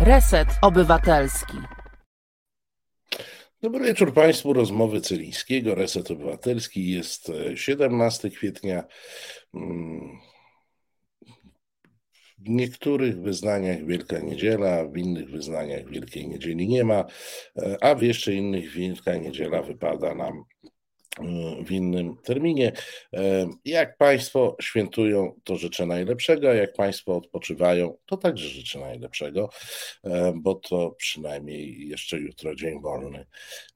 Reset Obywatelski. Dobry wieczór Państwu. Rozmowy Celińskiego, Reset Obywatelski. Jest 17 e, kwietnia. Mm, w niektórych wyznaniach Wielka Niedziela, w innych wyznaniach Wielkiej Niedzieli nie ma, e, a w jeszcze innych Wielka Niedziela wypada nam w innym terminie. E, jak Państwo świętują, to życzę najlepszego, jak Państwo odpoczywają, to także życzę najlepszego, e, bo to przynajmniej jeszcze jutro dzień wolny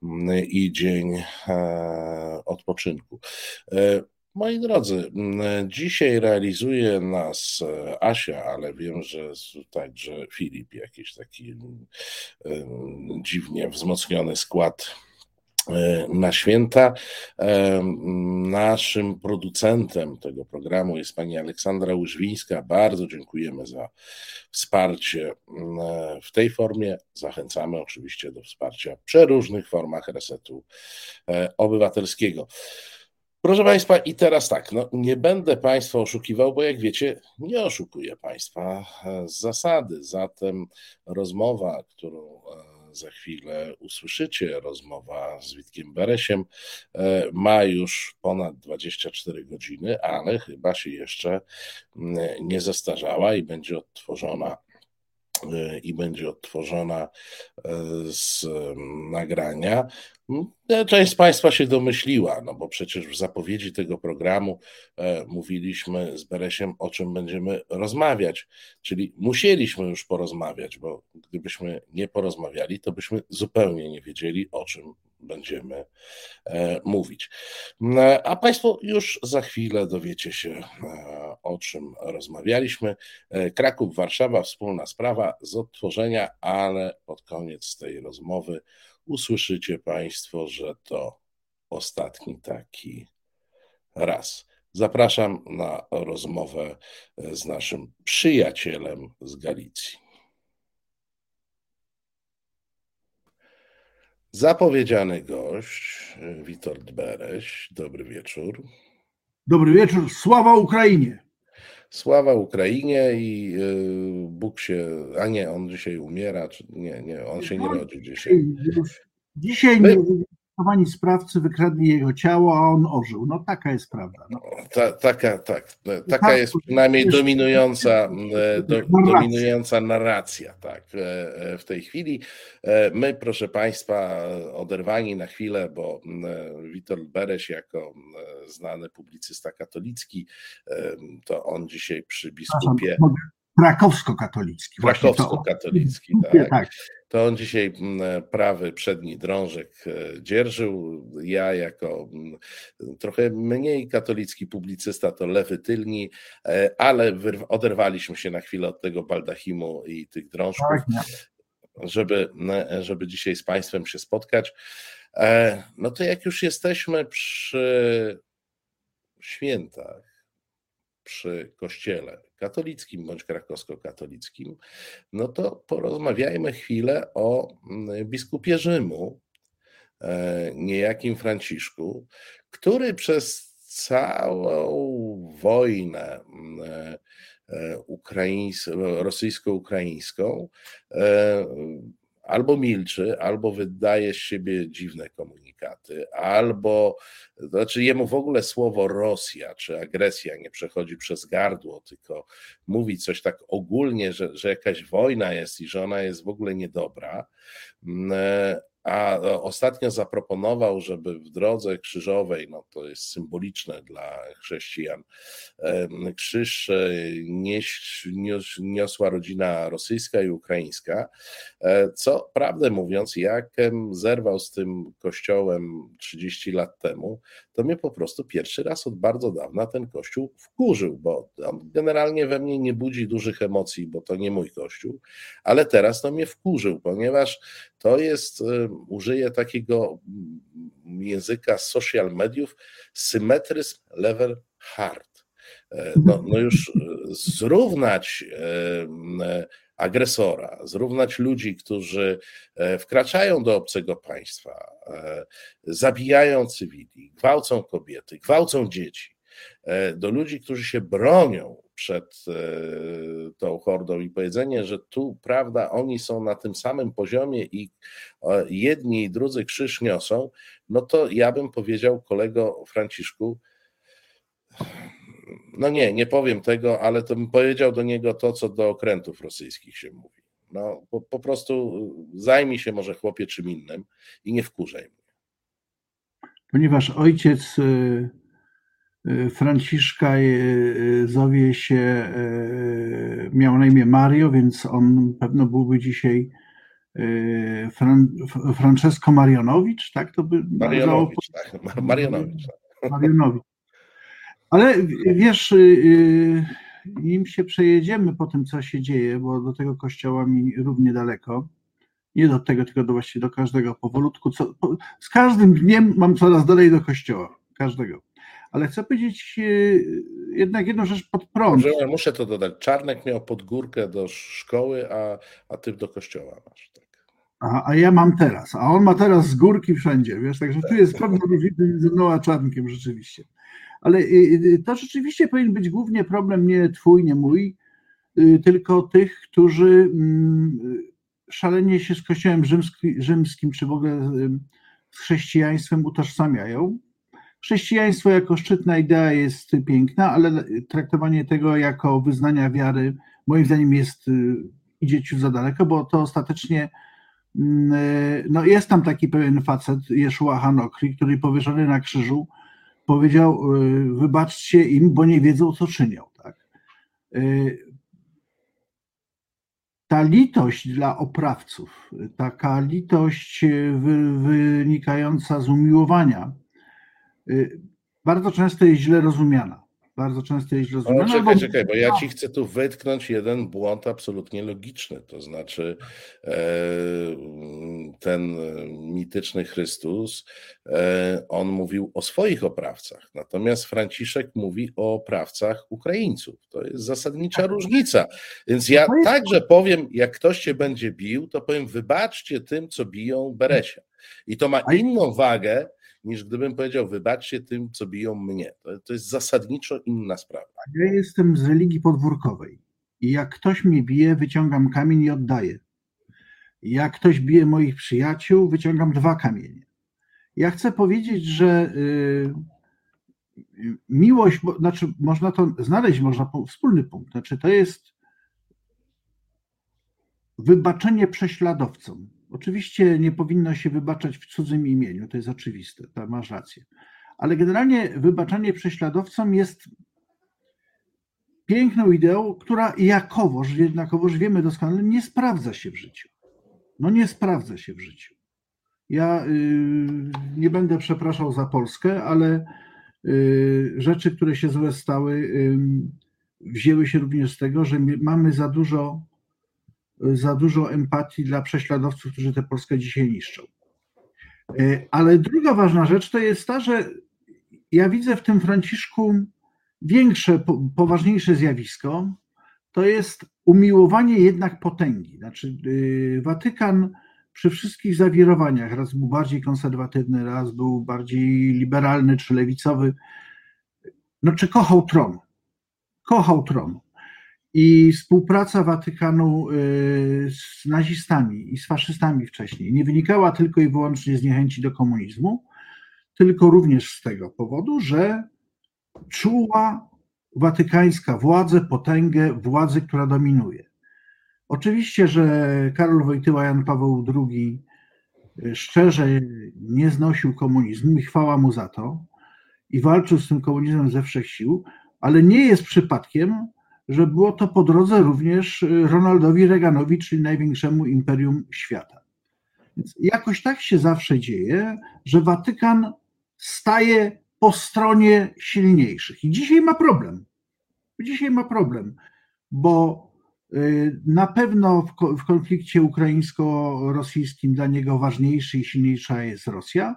mm, i dzień e, odpoczynku. Moi drodzy, mm, dzisiaj realizuje nas Asia, ale wiem, że także Filip, jakiś taki mm, dziwnie wzmocniony skład E, na święta. E, naszym producentem tego programu jest pani Aleksandra Łyżwińska. Bardzo dziękujemy za wsparcie e, w tej formie. Zachęcamy oczywiście do wsparcia w przeróżnych formach resetu obywatelskiego. Proszę Państwa, i teraz tak, no, nie będę Państwa oszukiwał, bo jak wiecie, nie oszukuję Państwa z zasady. Zatem rozmowa, którą za chwilę usłyszycie. Rozmowa z Witkiem Beresiem e, ma już ponad 24 godziny, ale chyba się jeszcze mm, nie zestarzała i będzie odtworzona i będzie odtworzona e, z nagrania. Mm, część z Państwa się domyśliła, no bo przecież w zapowiedzi tego programu e, mówiliśmy z Beresiem, o czym będziemy rozmawiać, czyli musieliśmy już porozmawiać, bo gdybyśmy nie porozmawiali, to byśmy zupełnie nie wiedzieli, o czym będziemy e, mówić. Mm, a Państwo już za chwilę dowiecie się, e, o czym rozmawialiśmy. E, Kraków, Warszawa, wspólna sprawa z odtworzenia, ale pod koniec tej rozmowy usłyszycie Państwo, że to ostatni taki raz. Zapraszam na rozmowę z naszym przyjacielem z Galicji. Zapowiedziany gość, Witold Bereś. Dobry wieczór. Dobry wieczór. Sława Ukrainie. Sława Ukrainie i y, Bóg się. A nie, on dzisiaj umiera. Czy, nie, nie, on się nie rodzi dzisiaj. Dzisiaj My, Schowani sprawcy wykradli jego ciało, a on ożył. No taka jest prawda. No. Ta, taka, tak. Taka tak, jest przynajmniej dominująca, e, do, dominująca narracja tak, e, e, w tej chwili. My, proszę Państwa, oderwani na chwilę, bo Witold Bereś jako znany publicysta katolicki, to on dzisiaj przy biskupie krakowsko-katolicki. Krakowsko-katolicki, tak. tak. To on dzisiaj prawy przedni drążek e, dzierżył. Ja jako trochę mniej katolicki publicysta to lewy tylni, e, ale oderwaliśmy się na chwilę od tego baldachimu i tych drążków, tak, żeby, żeby dzisiaj z Państwem się spotkać. E, no to jak już jesteśmy przy świętach, przy kościele katolickim bądź krakowsko-katolickim, no to porozmawiajmy chwilę o mm, biskupie Rzymu, e, niejakim Franciszku, który przez całą wojnę mm, e, rosyjsko-ukraińską e, albo milczy, albo wydaje z siebie dziwne komunikaty, albo znaczy jemu w ogóle słowo Rosja czy agresja nie przechodzi przez gardło, tylko mówi coś tak ogólnie, że, że jakaś wojna jest i że ona jest w ogóle niedobra. A ostatnio zaproponował, żeby w drodze krzyżowej, no to jest symboliczne dla chrześcijan, krzyż e, nieś, niosła rodzina rosyjska i ukraińska, e, co prawdę mówiąc, jak zerwał z tym kościołem 30 lat temu, to mnie po prostu pierwszy raz od bardzo dawna ten kościół wkurzył, bo on generalnie we mnie nie budzi dużych emocji, bo to nie mój kościół, ale teraz to mnie wkurzył, ponieważ to jest, użyję takiego języka social mediów, symetryzm level hard. E, no, no już zrównać e, agresora, zrównać ludzi, którzy e, wkraczają do obcego państwa, zabijają cywili, gwałcą kobiety, gwałcą dzieci, do ludzi, którzy się bronią przed e, tą hordą i powiedzenie, że tu, prawda, oni są na tym samym poziomie i jedni i drudzy krzyż niosą, no to ja bym powiedział kolego Franciszku, no nie, nie powiem tego, ale to bym powiedział do niego to, co do okrętów rosyjskich się mówi. No, po, po prostu zajmij się może chłopie czym innym i nie wkurzaj mnie. Ponieważ ojciec y, Franciszka y, zowie się, miał na imię Mario, więc on pewno byłby dzisiaj Fran, Francesco Marionowicz, tak? To by Marionowicz, tak. Marionowicz. Tak. Marionowicz. Ale wiesz, nim się przejedziemy po tym, co się dzieje, bo do tego kościoła mi równie daleko, nie do tego, tylko do właściwie do każdego powolutku. Co, z każdym dniem mam coraz dalej do kościoła, każdego. Ale chcę powiedzieć e, jednak jedną rzecz pod prąd. Może, muszę to dodać. Czarnek miał podgórkę do szkoły, a, a ty do kościoła masz. Tak. A, a ja mam teraz, a on ma teraz z górki wszędzie, wiesz, także tu jest pewna różnica między mną a Czarnkiem rzeczywiście. Ale y, y, to rzeczywiście powinien być głównie problem nie twój, nie mój, tylko tych, którzy mm, szalenie się z Kościołem rzymski, rzymskim, czy w ogóle z chrześcijaństwem utożsamiają. Chrześcijaństwo jako szczytna idea jest piękna, ale traktowanie tego jako wyznania wiary, moim zdaniem, jest idzie ciut za daleko, bo to ostatecznie mm, no jest tam taki pewien facet, Jeszua Hanokri, który powieszony na krzyżu powiedział: y, Wybaczcie im, bo nie wiedzą, co czynią. Tak? Y, ta litość dla oprawców, taka litość wynikająca z umiłowania, y, bardzo często jest źle rozumiana bardzo często jest rozumiana. No, czekaj, czekaj, bo ja ci chcę tu wytknąć jeden błąd absolutnie logiczny. To znaczy, e, ten mityczny Chrystus, e, on mówił o swoich oprawcach, natomiast Franciszek mówi o oprawcach Ukraińców. To jest zasadnicza tak. różnica. Więc ja także powiem, jak ktoś cię będzie bił, to powiem, wybaczcie tym, co biją Beresia. I to ma inną wagę niż gdybym powiedział, wybaczcie tym, co biją mnie. To, to jest zasadniczo inna sprawa. Ja jestem z religii podwórkowej i jak ktoś mnie bije, wyciągam kamień i oddaję. Jak ktoś bije moich przyjaciół, wyciągam dwa kamienie. Ja chcę powiedzieć, że y, miłość, bo, znaczy można to znaleźć, można wspólny punkt. Znaczy to jest wybaczenie prześladowcom. Oczywiście nie powinno się wybaczać w cudzym imieniu, to jest oczywiste, to masz rację. Ale generalnie wybaczanie prześladowcom jest piękną ideą, która jakowoż, jednakowoż wiemy doskonale, nie sprawdza się w życiu. No nie sprawdza się w życiu. Ja y, nie będę przepraszał za Polskę, ale y, rzeczy, które się złe stały, y, wzięły się również z tego, że mamy za dużo za dużo empatii dla prześladowców, którzy tę Polskę dzisiaj niszczą. E, ale druga ważna rzecz to jest ta, że ja widzę w tym Franciszku większe, poważniejsze zjawisko. To jest umiłowanie jednak potęgi. Znaczy, y, Watykan przy wszystkich zawirowaniach, raz był bardziej konserwatywny, raz był bardziej liberalny czy lewicowy, no czy kochał tron. Kochał tron. I współpraca Watykanu y, z nazistami i z faszystami wcześniej nie wynikała tylko i wyłącznie z niechęci do komunizmu, tylko również z tego powodu, że czuła watykańska władzę, potęgę władzy, która dominuje. Oczywiście, że Karol Wojtyła, Jan Paweł II y, szczerze nie znosił komunizmu i chwała mu za to i walczył z tym komunizmem ze wszech sił, ale nie jest przypadkiem, że było to po drodze również y, Ronaldowi Reaganowi, czyli największemu imperium świata. Więc jakoś tak się zawsze dzieje, że Watykan staje po stronie silniejszych. I dzisiaj ma problem. Dzisiaj ma problem, bo y, na pewno w konflikcie ukraińsko-rosyjskim dla niego ważniejszy i silniejsza jest Rosja.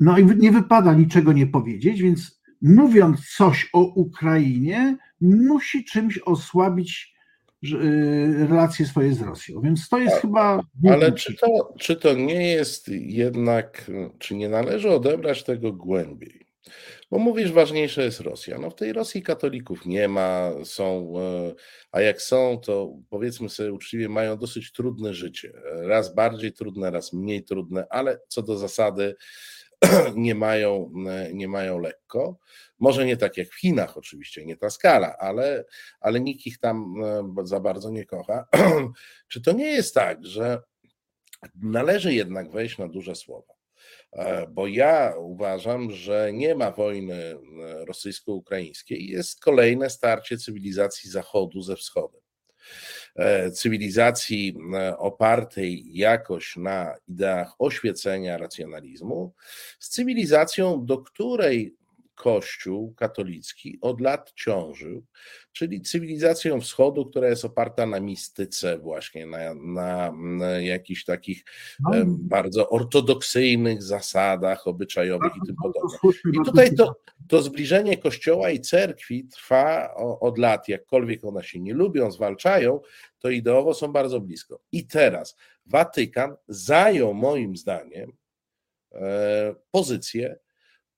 No i nie wypada niczego nie powiedzieć, więc mówiąc coś o Ukrainie, musi czymś osłabić y, relacje swoje z Rosją. Więc to jest A, chyba. Ale czy to, czy to nie jest jednak, czy nie należy odebrać tego głębiej? Bo mówisz, ważniejsza jest Rosja. No w tej Rosji katolików nie ma, są, e, a jak są, to powiedzmy sobie uczciwie, mają dosyć trudne życie. Raz bardziej trudne, raz mniej trudne, ale co do zasady nie mają, e, nie mają lekko. Może nie tak jak w Chinach, oczywiście, nie ta skala, ale, ale nikt ich tam e, za bardzo nie kocha. Czy to nie jest tak, że należy jednak wejść na duże słowa? E, bo ja uważam, że nie ma wojny rosyjsko-ukraińskiej, jest kolejne starcie cywilizacji Zachodu ze Wschodem. E, cywilizacji e, opartej jakoś na ideach oświecenia, racjonalizmu, z cywilizacją, do której Kościół katolicki od lat ciążył, czyli cywilizacją wschodu, która jest oparta na mistyce, właśnie na, na, na jakichś takich no. bardzo ortodoksyjnych zasadach obyczajowych i tym podobne. I tutaj to, to zbliżenie Kościoła i cerkwi trwa od lat, jakkolwiek one się nie lubią, zwalczają, to ideowo są bardzo blisko. I teraz Watykan zajął moim zdaniem e, pozycję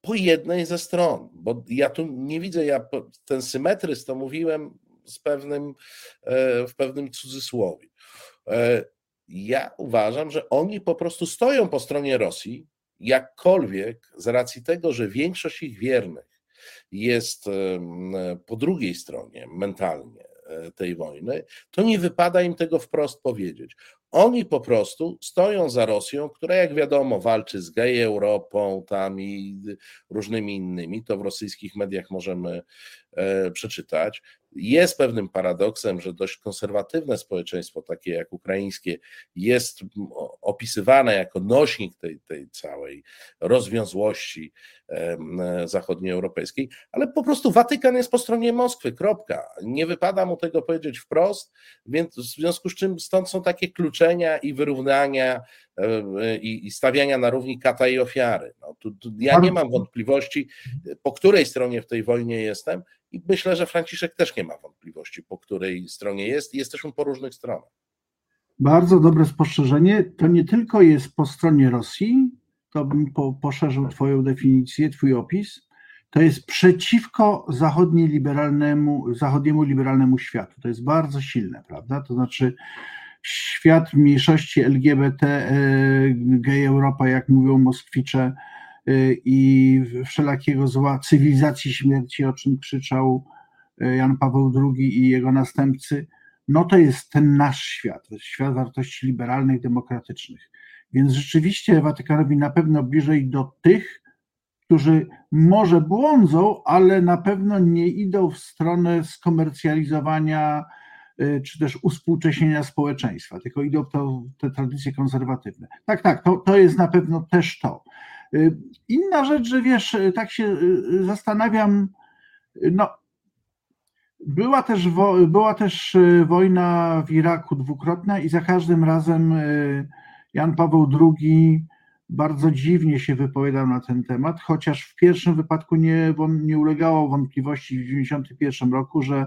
po jednej ze stron, bo ja tu nie widzę, ja ten symetryzm to mówiłem z pewnym, e, w pewnym cudzysłowie. E, ja uważam, że oni po prostu stoją po stronie Rosji, jakkolwiek z racji tego, że większość ich wiernych jest po drugiej stronie mentalnie e, tej wojny, to nie wypada im tego wprost powiedzieć. Oni po prostu stoją za Rosją, która, jak wiadomo, walczy z gej Europą tam i różnymi innymi. To w rosyjskich mediach możemy przeczytać. Jest pewnym paradoksem, że dość konserwatywne społeczeństwo, takie jak ukraińskie, jest opisywane jako nośnik tej, tej całej rozwiązłości zachodnioeuropejskiej, ale po prostu Watykan jest po stronie Moskwy, kropka. Nie wypada mu tego powiedzieć wprost, więc w związku z czym stąd są takie kluczenia i wyrównania e, i, i stawiania na równi kata i ofiary. No, tu, tu ja nie mam wątpliwości, po której stronie w tej wojnie jestem i myślę, że Franciszek też nie ma wątpliwości, po której stronie jest i jesteśmy po różnych stronach. Bardzo dobre spostrzeżenie. To nie tylko jest po stronie Rosji, to bym po, poszerzył Twoją definicję, Twój opis. To jest przeciwko liberalnemu, zachodniemu liberalnemu światu. To jest bardzo silne, prawda? To znaczy, świat mniejszości LGBT, e, gej Europa, jak mówią Moskwicze, e, i wszelakiego zła, cywilizacji śmierci, o czym krzyczał e, Jan Paweł II i jego następcy, no to jest ten nasz świat, świat wartości liberalnych, demokratycznych. Więc rzeczywiście Watykanowi na pewno bliżej do tych, którzy może błądzą, ale na pewno nie idą w stronę skomercjalizowania y, czy też uspółcześnienia społeczeństwa, tylko idą to, te tradycje konserwatywne. Tak, tak, to, to jest na pewno też to. Y, inna rzecz, że wiesz, y, tak się zastanawiam, no, była też, była też wojna w Iraku dwukrotna i za każdym razem Jan Paweł II bardzo dziwnie się wypowiadał na ten temat, chociaż w pierwszym wypadku nie, nie ulegało wątpliwości w 1991 roku, że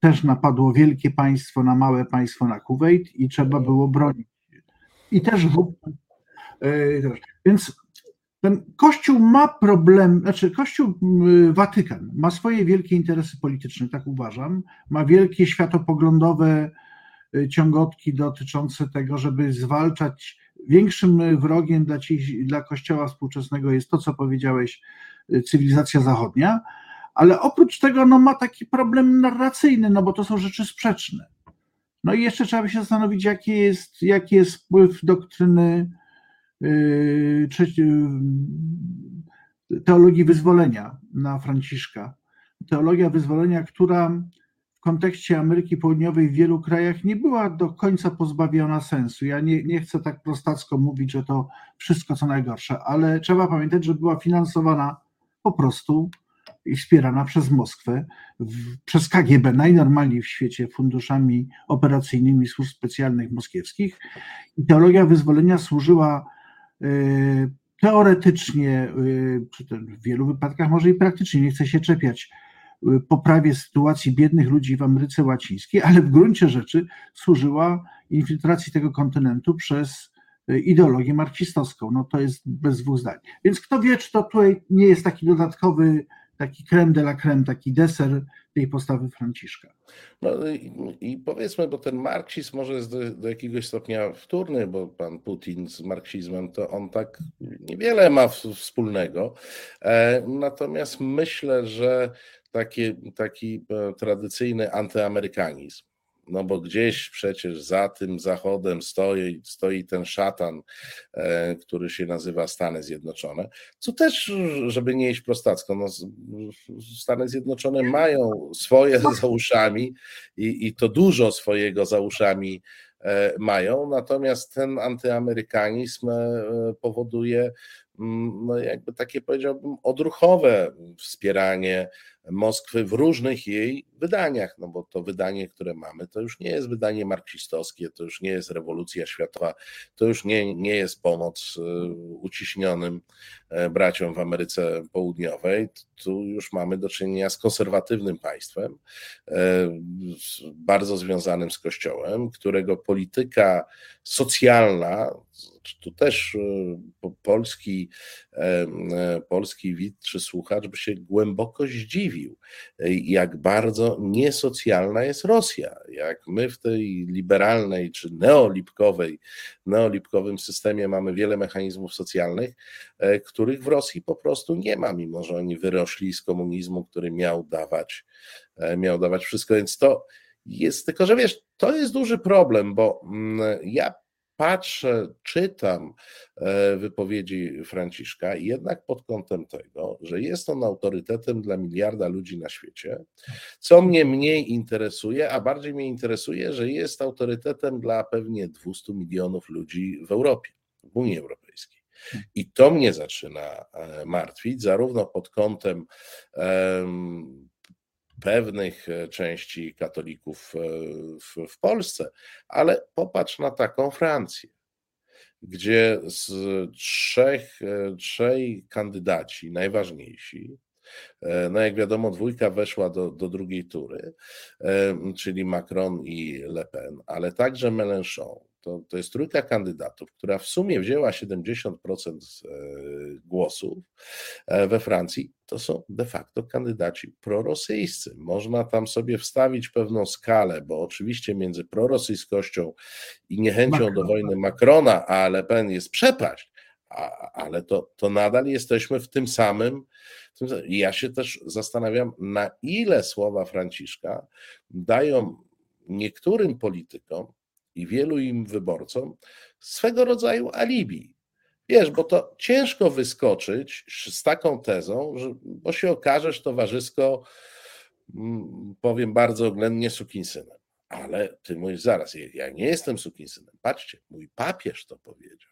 też napadło wielkie państwo na małe państwo na Kuwait i trzeba było bronić. I też w... E, więc ten Kościół ma problem, znaczy Kościół Watykan ma swoje wielkie interesy polityczne, tak uważam, ma wielkie światopoglądowe Y, ciągotki dotyczące tego, żeby zwalczać. Większym wrogiem dla, ci, dla Kościoła współczesnego jest to, co powiedziałeś, y, cywilizacja zachodnia, ale oprócz tego no, ma taki problem narracyjny, no bo to są rzeczy sprzeczne. No i jeszcze trzeba by się zastanowić, jaki jest, jaki jest wpływ doktryny yy, teologii wyzwolenia na Franciszka. Teologia wyzwolenia, która w kontekście Ameryki Południowej w wielu krajach nie była do końca pozbawiona sensu. Ja nie, nie chcę tak prostacko mówić, że to wszystko co najgorsze, ale trzeba pamiętać, że była finansowana po prostu wspierana przez Moskwę, przez KGB, najnormalniej w świecie funduszami operacyjnymi służb specjalnych moskiewskich. I teologia wyzwolenia służyła y, teoretycznie, y, w wielu wypadkach może i praktycznie, nie chcę się czepiać, poprawie sytuacji biednych ludzi w Ameryce Łacińskiej, ale w gruncie rzeczy służyła infiltracji tego kontynentu przez ideologię marksistowską. No to jest bez dwóch zdań. Więc kto wie, czy to tutaj nie jest taki dodatkowy, taki creme de la creme, taki deser tej postawy Franciszka. No i, i powiedzmy, bo ten marksizm może jest do, do, jakiegoś stopnia wtórny, bo pan Putin z marksizmem to on tak niewiele ma w, wspólnego. E, natomiast myślę, że taki, taki e, tradycyjny antyamerykanizm, no bo gdzieś przecież za tym zachodem stoi, stoi ten szatan, e, który się nazywa Stany Zjednoczone, co też, żeby nie iść prostacko, no, Stany Zjednoczone mają swoje za uszami i, i to dużo swojego za uszami e, mają, natomiast ten antyamerykanizm powoduje mm, no jakby takie powiedziałbym odruchowe wspieranie Moskwy w różnych jej wydaniach, no bo to wydanie, które mamy, to już nie jest wydanie marksistowskie, to już nie jest rewolucja światowa, to już nie, nie jest pomoc e, uciśnionym e, braciom w Ameryce Południowej. Tu już mamy do czynienia z konserwatywnym państwem, e, bardzo związanym z Kościołem, którego polityka socjalna, tu też polski, polski widz czy słuchacz by się głęboko zdziwił, jak bardzo niesocjalna jest Rosja. Jak my w tej liberalnej czy neolipkowej, neolipkowym systemie mamy wiele mechanizmów socjalnych, e, których w Rosji po prostu nie ma, mimo że oni wyrośli z komunizmu, który miał dawać, e, miał dawać wszystko. Więc to jest, tylko że wiesz, to jest duży problem, bo mm, ja patrzę, czytam e, wypowiedzi Franciszka, jednak pod kątem tego, że jest on autorytetem dla miliarda ludzi na świecie, co mnie mniej interesuje, a bardziej mnie interesuje, że jest autorytetem dla pewnie 200 milionów ludzi w Europie, w Unii Europejskiej. I to mnie zaczyna e, martwić, zarówno pod kątem pewnych e, części katolików e, w, w Polsce, ale popatrz na taką Francję, gdzie z trzech, e, trzej kandydaci, najważniejsi, no jak wiadomo, dwójka weszła do, do drugiej tury, czyli Macron i Le Pen, ale także Mélenchon, to, to jest trójka kandydatów, która w sumie wzięła 70% e, głosów e, we Francji. To są de facto kandydaci prorosyjscy. Można tam sobie wstawić pewną skalę, bo oczywiście między prorosyjskością i niechęcią do wojny Macrona a Le Pen jest przepaść, a, ale to, to nadal jesteśmy w tym samym. Ja się też zastanawiam, na ile słowa Franciszka dają niektórym politykom i wielu im wyborcom swego rodzaju alibi. Wiesz, bo to ciężko wyskoczyć z taką tezą, że, bo się okażesz towarzysko, mm, powiem bardzo oględnie, sukinsynem. Ale ty mówisz zaraz, ja nie jestem sukinsynem. Patrzcie, mój papież to powiedział.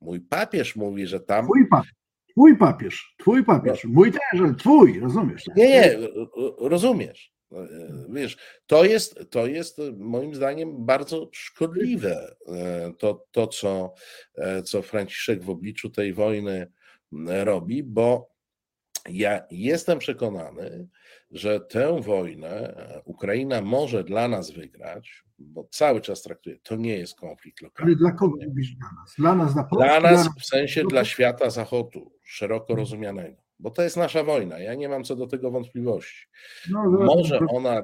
Mój papież mówi, że tam. Twój papież. Twój papież, twój papież, no. mój też, ale twój, rozumiesz? Nie, nie, rozumiesz. No, e, wiesz, to jest, to jest e, moim zdaniem bardzo szkodliwe, e, to, to co, co Franciszek w obliczu tej wojny robi, bo ja jestem przekonany, że tę wojnę Ukraina może dla nas wygrać, bo cały czas traktuje, to nie jest konflikt lokalny. Ale dla kogo mówisz dla nas? Dla nas, dla Polski? Dla nas w sensie dla świata zachodu, szeroko rozumianego bo to jest nasza wojna. Ja nie mam co do tego wątpliwości. No, Może ona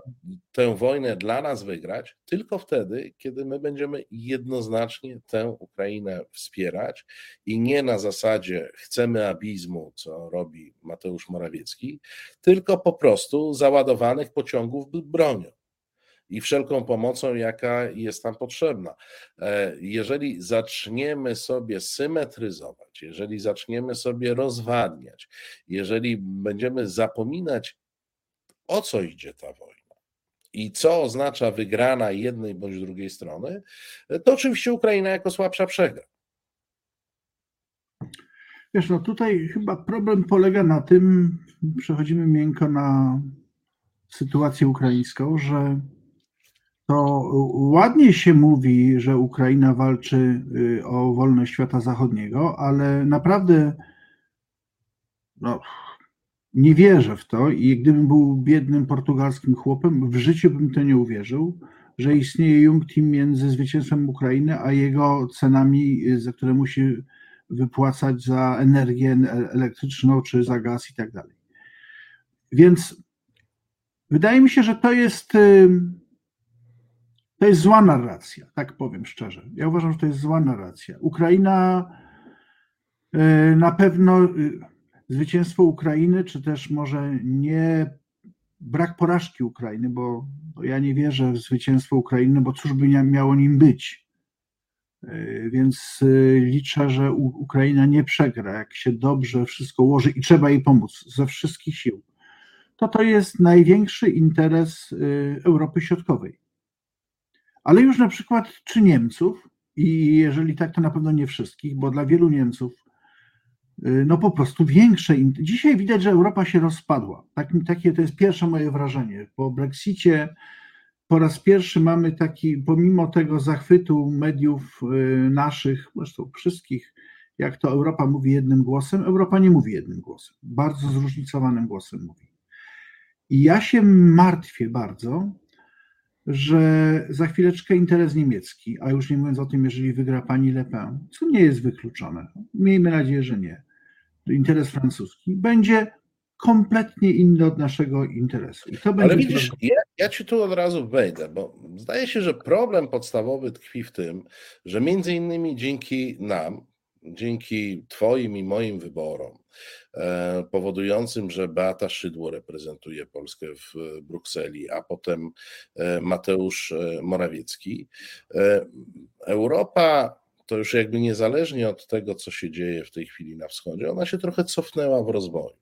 tę wojnę dla nas wygrać tylko wtedy, kiedy my będziemy jednoznacznie tę Ukrainę wspierać i nie na zasadzie chcemy abizmu, co robi Mateusz Morawiecki, tylko po prostu załadowanych pociągów bronią i wszelką pomocą, jaka jest tam potrzebna. E, jeżeli zaczniemy sobie symetryzować, jeżeli zaczniemy sobie rozwadniać, jeżeli będziemy zapominać, o co idzie ta wojna, i co oznacza wygrana jednej bądź drugiej strony, to oczywiście Ukraina jako słabsza przegra. Wiesz, no tutaj chyba problem polega na tym, przechodzimy miękko na sytuację ukraińską, że to ładnie się mówi, że Ukraina walczy y, o wolność świata zachodniego, ale naprawdę no, nie wierzę w to i gdybym był biednym portugalskim chłopem, w życiu bym to nie uwierzył, że istnieje Jungteam między zwycięstwem Ukrainy a jego cenami, za które musi wypłacać za energię elektryczną czy za gaz i tak dalej. Więc wydaje mi się, że to jest to jest zła narracja, tak powiem szczerze. Ja uważam, że to jest zła narracja. Ukraina y, na pewno y, zwycięstwo Ukrainy, czy też może nie brak porażki Ukrainy, bo, ja nie wierzę w zwycięstwo Ukrainy, bo cóż by miało nim być. Y, więc liczę, że Ukraina nie przegra, jak się dobrze wszystko ułoży i trzeba jej pomóc ze wszystkich sił. To to jest największy interes Europy Środkowej ale już na przykład czy Niemców, i jeżeli tak, to na pewno nie wszystkich, bo dla wielu Niemców y, no po prostu większe. Dzisiaj widać, że Europa się rozpadła. Tak, takie to jest pierwsze moje wrażenie. Po Brexicie po raz pierwszy mamy taki, pomimo tego zachwytu mediów y, naszych, zresztą wszystkich, jak to Europa mówi jednym głosem, Europa nie mówi jednym głosem. Bardzo zróżnicowanym głosem mówi. I ja się martwię bardzo, że za chwileczkę interes niemiecki, a już nie mówiąc o tym, jeżeli wygra pani Le Pen, co nie jest wykluczone, miejmy nadzieję, że nie, interes francuski, będzie kompletnie inny od naszego interesu. Ale widzisz, ja, ja ci tu od razu wejdę, bo zdaje się, że problem podstawowy tkwi w tym, że między innymi dzięki nam, dzięki Twoim i moim wyborom, powodującym, że Beata Szydło reprezentuje Polskę w Brukseli, a potem e, Mateusz e, Morawiecki, Europa to już jakby niezależnie od tego, co się dzieje w tej chwili na wschodzie, ona się trochę cofnęła w rozwoju.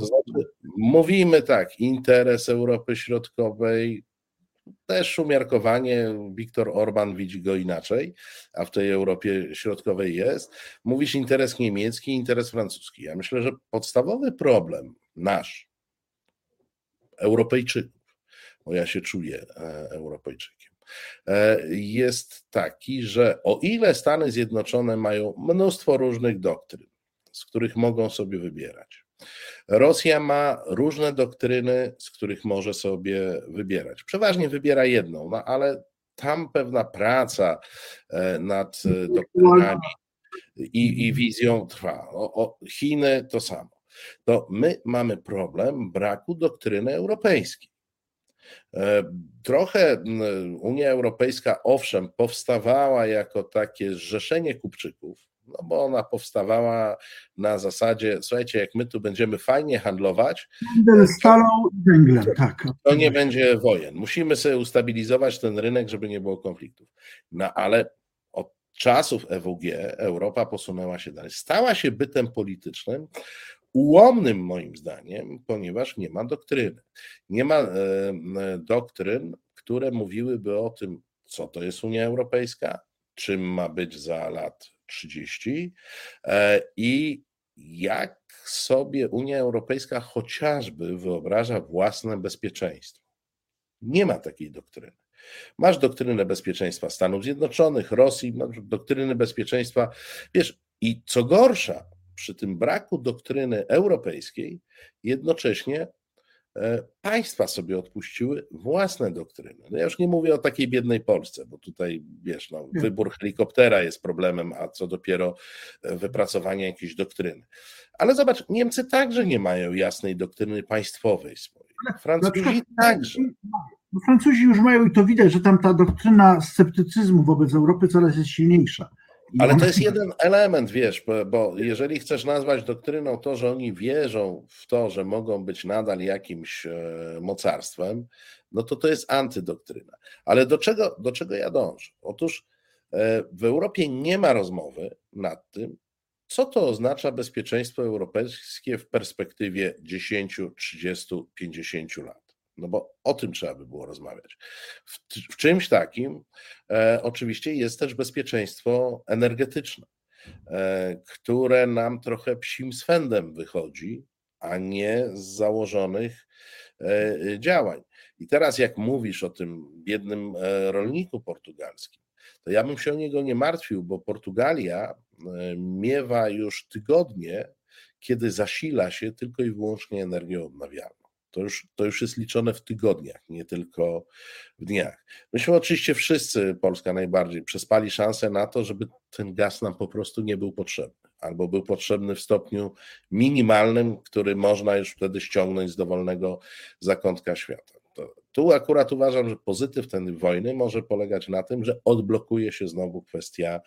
To znaczy, mówimy tak, interes Europy Środkowej też umiarkowanie Viktor Orban widzi go inaczej, a w tej Europie Środkowej jest. Mówisz interes niemiecki, interes francuski. Ja myślę, że podstawowy problem nasz, Europejczyków, bo ja się czuję e, Europejczykiem, e, jest taki, że o ile Stany Zjednoczone mają mnóstwo różnych doktryn, z których mogą sobie wybierać, Rosja ma różne doktryny, z których może sobie wybierać. Przeważnie wybiera jedną, no ale tam pewna praca e, nad e, doktrynami i, i wizją trwa. O, o Chiny to samo. To my mamy problem braku doktryny europejskiej. E, trochę Unia Europejska, owszem, powstawała jako takie zrzeszenie kupczyków, no bo ona powstawała na zasadzie, słuchajcie, jak my tu będziemy fajnie handlować. Węgiel, stalą i węglem, tak. To nie będzie wojen. Musimy sobie ustabilizować ten rynek, żeby nie było konfliktów. No ale od czasów EWG Europa posunęła się dalej. Stała się bytem politycznym, ułomnym moim zdaniem, ponieważ nie ma doktryny. Nie ma e, doktryn, które mówiłyby o tym, co to jest Unia Europejska, czym ma być za lat 30 e, i jak sobie Unia Europejska chociażby wyobraża własne bezpieczeństwo. Nie ma takiej doktryny. Masz doktrynę bezpieczeństwa Stanów Zjednoczonych, Rosji, masz doktrynę bezpieczeństwa. Wiesz, i co gorsza, przy tym braku doktryny europejskiej, jednocześnie państwa sobie odpuściły własne doktryny. No ja już nie mówię o takiej biednej Polsce, bo tutaj wiesz, no, wybór helikoptera jest problemem, a co dopiero e, wypracowanie jakiejś doktryny. Ale zobacz, Niemcy także nie mają jasnej doktryny państwowej swojej. Francuzi także. No, Francuzi już mają i to widać, że tam ta doktryna sceptycyzmu wobec Europy coraz jest silniejsza. Ale to jest jeden element, wiesz, bo, bo, jeżeli chcesz nazwać doktryną to, że oni wierzą w to, że mogą być nadal jakimś e, mocarstwem, no to to jest antydoktryna. Ale do czego, do czego ja dążę? Otóż e, w Europie nie ma rozmowy nad tym, co to oznacza bezpieczeństwo europejskie w perspektywie 10, 30, 50 lat. No bo o tym trzeba by było rozmawiać. W, w czymś takim e, oczywiście jest też bezpieczeństwo energetyczne, e, które nam trochę psim swędem wychodzi, a nie z założonych e, działań. I teraz, jak mówisz o tym biednym e, rolniku portugalskim, to ja bym się o niego nie martwił, bo Portugalia e, miewa już tygodnie, kiedy zasila się tylko i wyłącznie energią odnawialną. To już, to już jest liczone w tygodniach, nie tylko w dniach. Myśmy oczywiście wszyscy, Polska najbardziej, przespali szansę na to, żeby ten gaz nam po prostu nie był potrzebny, albo był potrzebny w stopniu minimalnym, który można już wtedy ściągnąć z dowolnego zakątka świata. Tu akurat uważam, że pozytyw tej wojny może polegać na tym, że odblokuje się znowu kwestia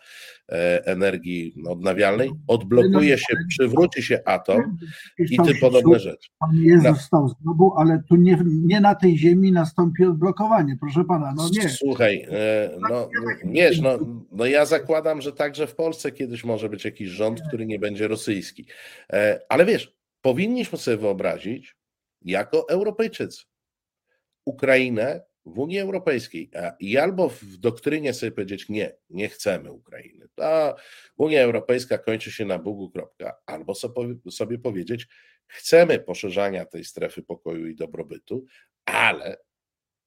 e, energii odnawialnej, odblokuje się, przywróci się atom i tym podobne rzeczy. Pan Jezus stał znowu, ale tu nie, nie na tej ziemi nastąpi odblokowanie, proszę pana, no nie. Słuchaj, e, no wiesz, no, no ja zakładam, że także w Polsce kiedyś może być jakiś rząd, który nie będzie rosyjski. E, ale wiesz, powinniśmy sobie wyobrazić, jako Europejczycy, Ukrainę w Unii Europejskiej i albo w doktrynie sobie powiedzieć nie, nie chcemy Ukrainy, ta Unia Europejska kończy się na Bugu, kropka, albo sobie powiedzieć chcemy poszerzania tej strefy pokoju i dobrobytu, ale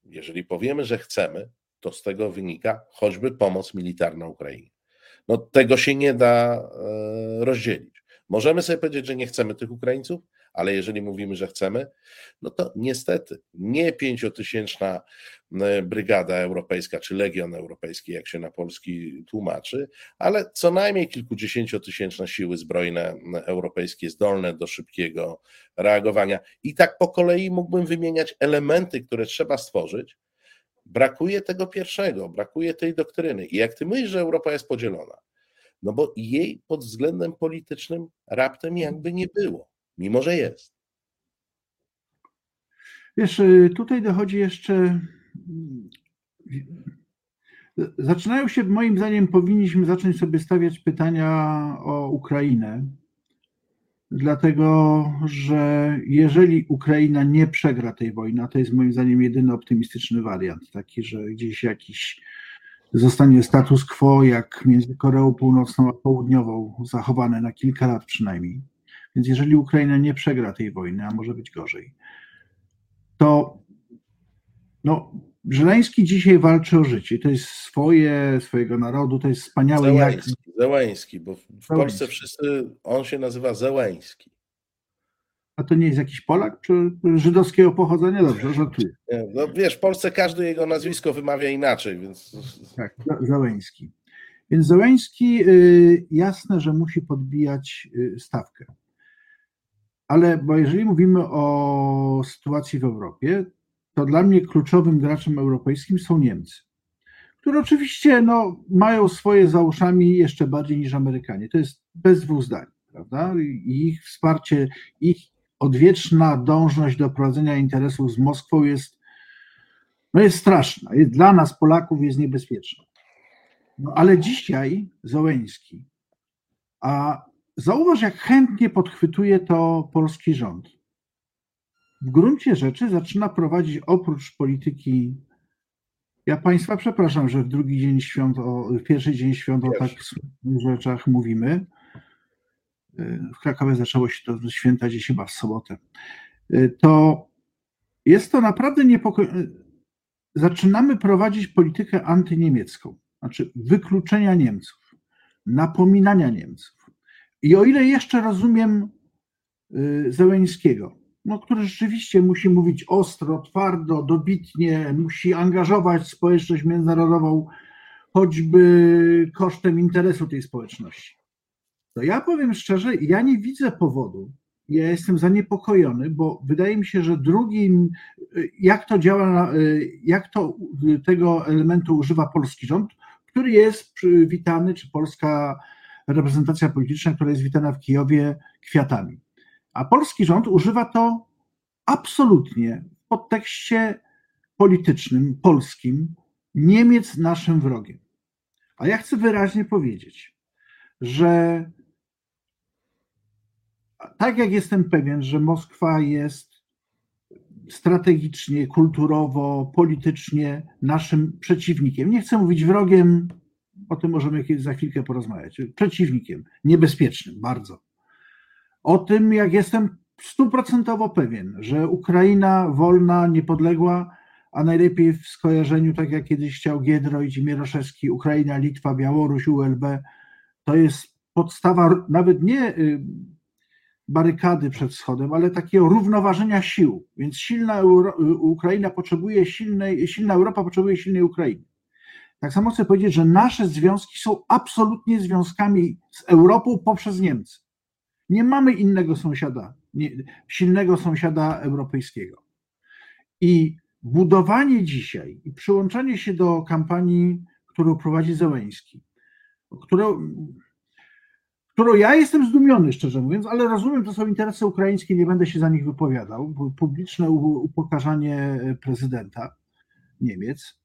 jeżeli powiemy, że chcemy, to z tego wynika choćby pomoc militarna Ukrainie. No tego się nie da e, rozdzielić. Możemy sobie powiedzieć, że nie chcemy tych Ukraińców, ale jeżeli mówimy, że chcemy, no to niestety nie pięciotysięczna e, brygada europejska czy legion europejski, jak się na polski tłumaczy, ale co najmniej kilkudziesięciotysięczne siły zbrojne europejskie zdolne do szybkiego reagowania. I tak po kolei mógłbym wymieniać elementy, które trzeba stworzyć. Brakuje tego pierwszego, brakuje tej doktryny. I jak ty myślisz, że Europa jest podzielona, no bo jej pod względem politycznym raptem jakby nie było mimo że jest. Wiesz, y, tutaj dochodzi jeszcze. Zaczynają się, moim zdaniem, powinniśmy zacząć sobie stawiać pytania o Ukrainę. Dlatego, że jeżeli Ukraina nie przegra tej wojny, a to jest moim zdaniem jedyny optymistyczny wariant, taki, że gdzieś jakiś zostanie status quo, jak między Koreą Północną a Południową, zachowane na kilka lat przynajmniej więc jeżeli Ukraina nie przegra tej wojny, a może być gorzej, to no, Żeleński dzisiaj walczy o życie. To jest swoje, swojego narodu, to jest wspaniałe. Zełański, jak... Zełański bo w Zełański. Polsce wszyscy, on się nazywa Zełański. A to nie jest jakiś Polak, czy żydowskiego pochodzenia? Dobrze, żartuję. No wiesz, w Polsce każdy jego nazwisko wymawia inaczej, więc... Tak, Zełański. Więc Zełański y, jasne, że musi podbijać y, stawkę. Ale bo jeżeli mówimy o sytuacji w Europie, to dla mnie kluczowym graczem europejskim są Niemcy, które oczywiście no, mają swoje za uszami jeszcze bardziej niż Amerykanie. To jest bez dwóch zdań, prawda? Ich wsparcie, ich odwieczna dążność do prowadzenia interesów z Moskwą jest, no jest straszna. Dla nas, Polaków, jest niebezpieczna. No, ale dzisiaj Zołęński, a Zauważ, jak chętnie podchwytuje to polski rząd. W gruncie rzeczy zaczyna prowadzić oprócz polityki. Ja Państwa przepraszam, że w drugi dzień świąt, o, w pierwszy dzień świąt o tak rzeczach mówimy. W Krakowie zaczęło się to święta dziś chyba w sobotę. To jest to naprawdę niepokojące. Zaczynamy prowadzić politykę antyniemiecką, znaczy wykluczenia Niemców, napominania Niemców i o ile jeszcze rozumiem y, Zełęńskiego, no, który rzeczywiście musi mówić ostro, twardo, dobitnie, musi angażować społeczność międzynarodową, choćby kosztem interesu tej społeczności. To ja powiem szczerze, ja nie widzę powodu, ja jestem zaniepokojony, bo wydaje mi się, że drugim, y, jak to działa, y, jak to tego elementu używa polski rząd, który jest witany, czy polska reprezentacja polityczna, która jest witana w Kijowie kwiatami. A polski rząd używa to absolutnie w podtekście politycznym, polskim, Niemiec naszym wrogiem. A ja chcę wyraźnie powiedzieć, że tak jak jestem pewien, że Moskwa jest strategicznie, kulturowo, politycznie naszym przeciwnikiem. Nie chcę mówić wrogiem, o tym możemy za chwilkę porozmawiać, przeciwnikiem, niebezpiecznym bardzo. O tym, jak jestem stuprocentowo pewien, że Ukraina wolna, niepodległa, a najlepiej w skojarzeniu, tak jak kiedyś chciał Giedroyć i Mieroszewski, Ukraina, Litwa, Białoruś, ULB, to jest podstawa nawet nie y, barykady przed wschodem, ale takiego równoważenia sił. Więc silna Euro Ukraina potrzebuje silnej, silna Europa potrzebuje silnej Ukrainy. Tak samo chcę powiedzieć, że nasze związki są absolutnie związkami z Europą poprzez Niemcy. Nie mamy innego sąsiada, nie, silnego sąsiada europejskiego. I budowanie dzisiaj i przyłączenie się do kampanii, którą prowadzi Zełęński, którą, którą ja jestem zdumiony, szczerze mówiąc, ale rozumiem, to są interesy ukraińskie, nie będę się za nich wypowiadał. Publiczne upokarzanie prezydenta Niemiec.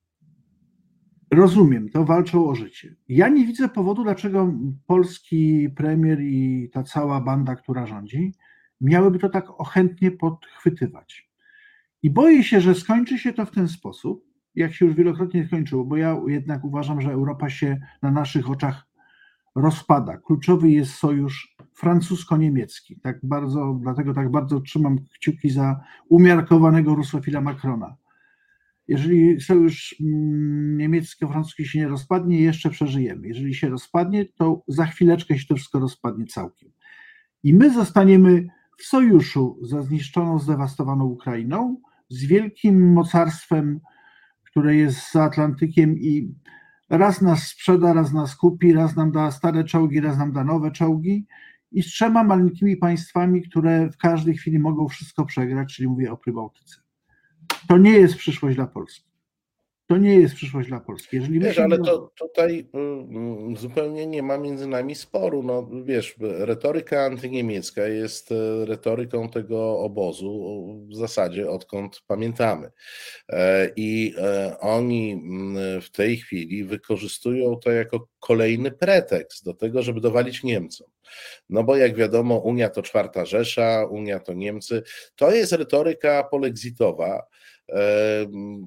Rozumiem, to walczą o życie. Ja nie widzę powodu, dlaczego polski premier i ta cała banda, która rządzi, miałyby to tak ochętnie podchwytywać. I boję się, że skończy się to w ten sposób, jak się już wielokrotnie skończyło, bo ja jednak uważam, że Europa się na naszych oczach rozpada. Kluczowy jest sojusz francusko-niemiecki. Tak bardzo, dlatego tak bardzo trzymam kciuki za umiarkowanego rusofila Macrona. Jeżeli sojusz mm, niemiecko-francuski się nie rozpadnie, jeszcze przeżyjemy. Jeżeli się rozpadnie, to za chwileczkę się to wszystko rozpadnie całkiem. I my zostaniemy w sojuszu ze zniszczoną, zdewastowaną Ukrainą, z wielkim mocarstwem, które jest za Atlantykiem i raz nas sprzeda, raz nas kupi, raz nam da stare czołgi, raz nam da nowe czołgi i z trzema maleńkimi państwami, które w każdej chwili mogą wszystko przegrać, czyli mówię o Prybałtyce. To nie jest przyszłość dla Polski. To nie jest przyszłość dla Polski. Jeżeli wiesz, ale to tutaj mm, zupełnie nie ma między nami sporu. No, wiesz, retoryka antyniemiecka jest e, retoryką tego obozu w zasadzie odkąd pamiętamy. E, I e, oni mm, w tej chwili wykorzystują to jako kolejny pretekst do tego, żeby dowalić Niemcom. No bo jak wiadomo, Unia to czwarta Rzesza, Unia to Niemcy. To jest retoryka polexitowa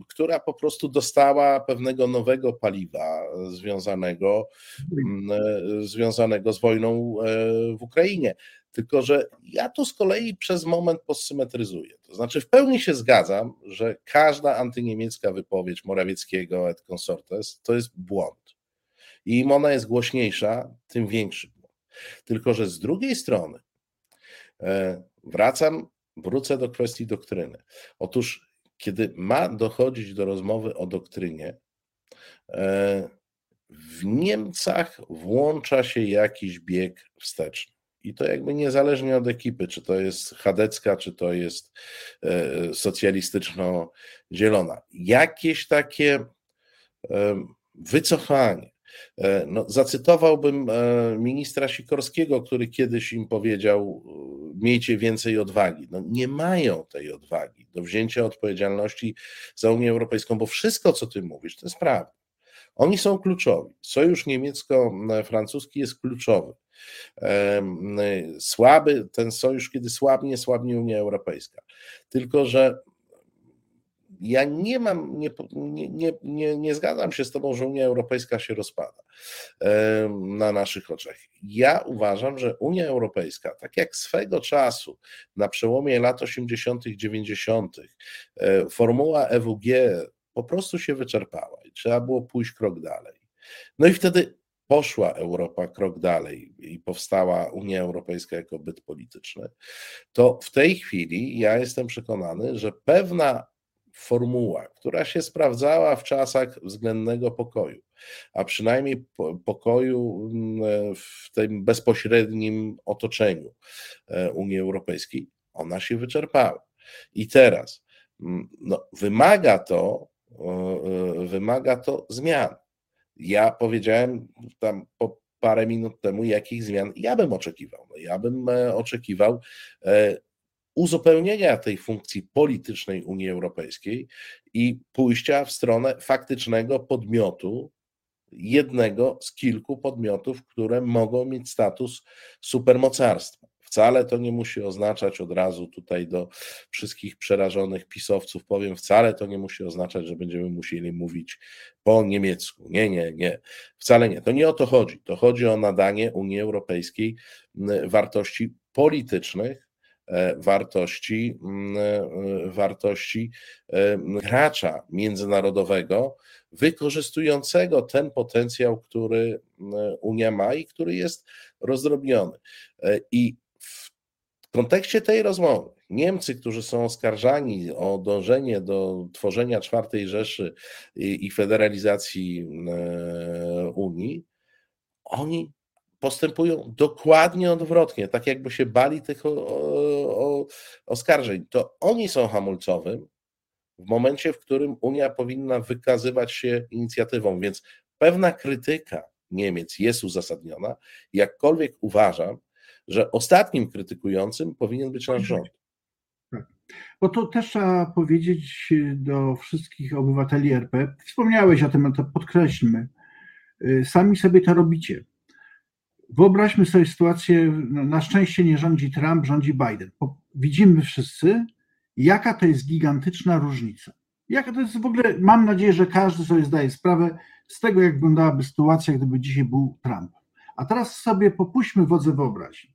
która po prostu dostała pewnego nowego paliwa związanego, mm, e, związanego z wojną e, w Ukrainie. Tylko, że ja tu z kolei przez moment posymetryzuję. To znaczy, w pełni się zgadzam, że każda antyniemiecka wypowiedź Morawieckiego et consortes to jest błąd. I im ona jest głośniejsza, tym większy błąd. Tylko, że z drugiej strony e, wracam, wrócę do kwestii doktryny. Otóż kiedy ma dochodzić do rozmowy o doktrynie, e, w Niemcach włącza się jakiś bieg wsteczny. I to jakby niezależnie od ekipy, czy to jest chadecka, czy to jest e, socjalistyczno-zielona. Jakieś takie e, wycofanie, no, zacytowałbym ministra Sikorskiego, który kiedyś im powiedział: Miejcie więcej odwagi. No, nie mają tej odwagi do wzięcia odpowiedzialności za Unię Europejską, bo wszystko, co ty mówisz, to jest prawda. Oni są kluczowi. Sojusz niemiecko-francuski jest kluczowy. Słaby ten sojusz, kiedy słabnie, słabnie Unia Europejska. Tylko, że ja nie mam, nie, nie, nie, nie zgadzam się z Tobą, że Unia Europejska się rozpada na naszych oczach. Ja uważam, że Unia Europejska, tak jak swego czasu na przełomie lat 80., 90., e, formuła EWG po prostu się wyczerpała i trzeba było pójść krok dalej. No i wtedy poszła Europa krok dalej i powstała Unia Europejska jako byt polityczny, to w tej chwili ja jestem przekonany, że pewna formuła, która się sprawdzała w czasach względnego pokoju, a przynajmniej pokoju mm, w tym bezpośrednim otoczeniu e, Unii Europejskiej, ona się wyczerpała. I teraz mm, no, wymaga to, e, wymaga to zmian. Ja powiedziałem tam po parę minut temu, jakich zmian ja bym oczekiwał. No, ja bym e, oczekiwał uzupełnienia tej funkcji politycznej Unii Europejskiej i pójścia w stronę faktycznego podmiotu, jednego z kilku podmiotów, które mogą mieć status supermocarstwa. Wcale to nie musi oznaczać od razu tutaj do wszystkich przerażonych pisowców, powiem, wcale to nie musi oznaczać, że będziemy musieli mówić po niemiecku. Nie, nie, nie. Wcale nie. To nie o to chodzi. To chodzi o nadanie Unii Europejskiej wartości politycznych, wartości, mm, e, wartości e, gracza międzynarodowego, wykorzystującego ten potencjał, który Unia ma i który jest rozdrobniony. I w kontekście tej rozmowy Niemcy, którzy są oskarżani o dążenie do tworzenia czwartej Rzeszy i, federalizacji e, Unii, oni postępują dokładnie odwrotnie, tak jakby się bali tych o, o, oskarżeń. To oni są hamulcowym w momencie, w którym Unia powinna wykazywać się inicjatywą, więc pewna krytyka Niemiec jest uzasadniona. Jakkolwiek uważam, że ostatnim krytykującym powinien być nasz rząd. Tak. Bo to też trzeba powiedzieć do wszystkich obywateli RP. Wspomniałeś o tym, ale to podkreślmy. Sami sobie to robicie. Wyobraźmy sobie sytuację, no, na szczęście nie rządzi Trump, rządzi Biden. Widzimy wszyscy, jaka to jest gigantyczna różnica. Jaka to jest w ogóle, mam nadzieję, że każdy sobie zdaje sprawę z tego, jak wyglądałaby sytuacja, gdyby dzisiaj był Trump. A teraz sobie popuśćmy wodze wyobraźni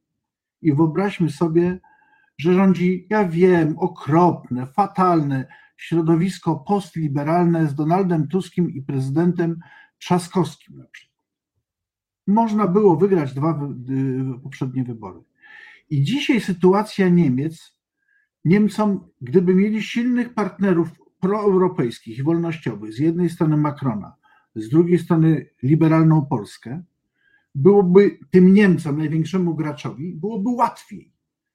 i wyobraźmy sobie, że rządzi, ja wiem, okropne, fatalne środowisko postliberalne z Donaldem Tuskiem i prezydentem Trzaskowskim na przykład. Można było wygrać dwa poprzednie wybory. I dzisiaj sytuacja Niemiec, Niemcom, gdyby mieli silnych partnerów proeuropejskich i wolnościowych, z jednej strony Macrona, z drugiej strony liberalną Polskę, byłoby tym Niemcom, największemu graczowi, byłoby łatwiej.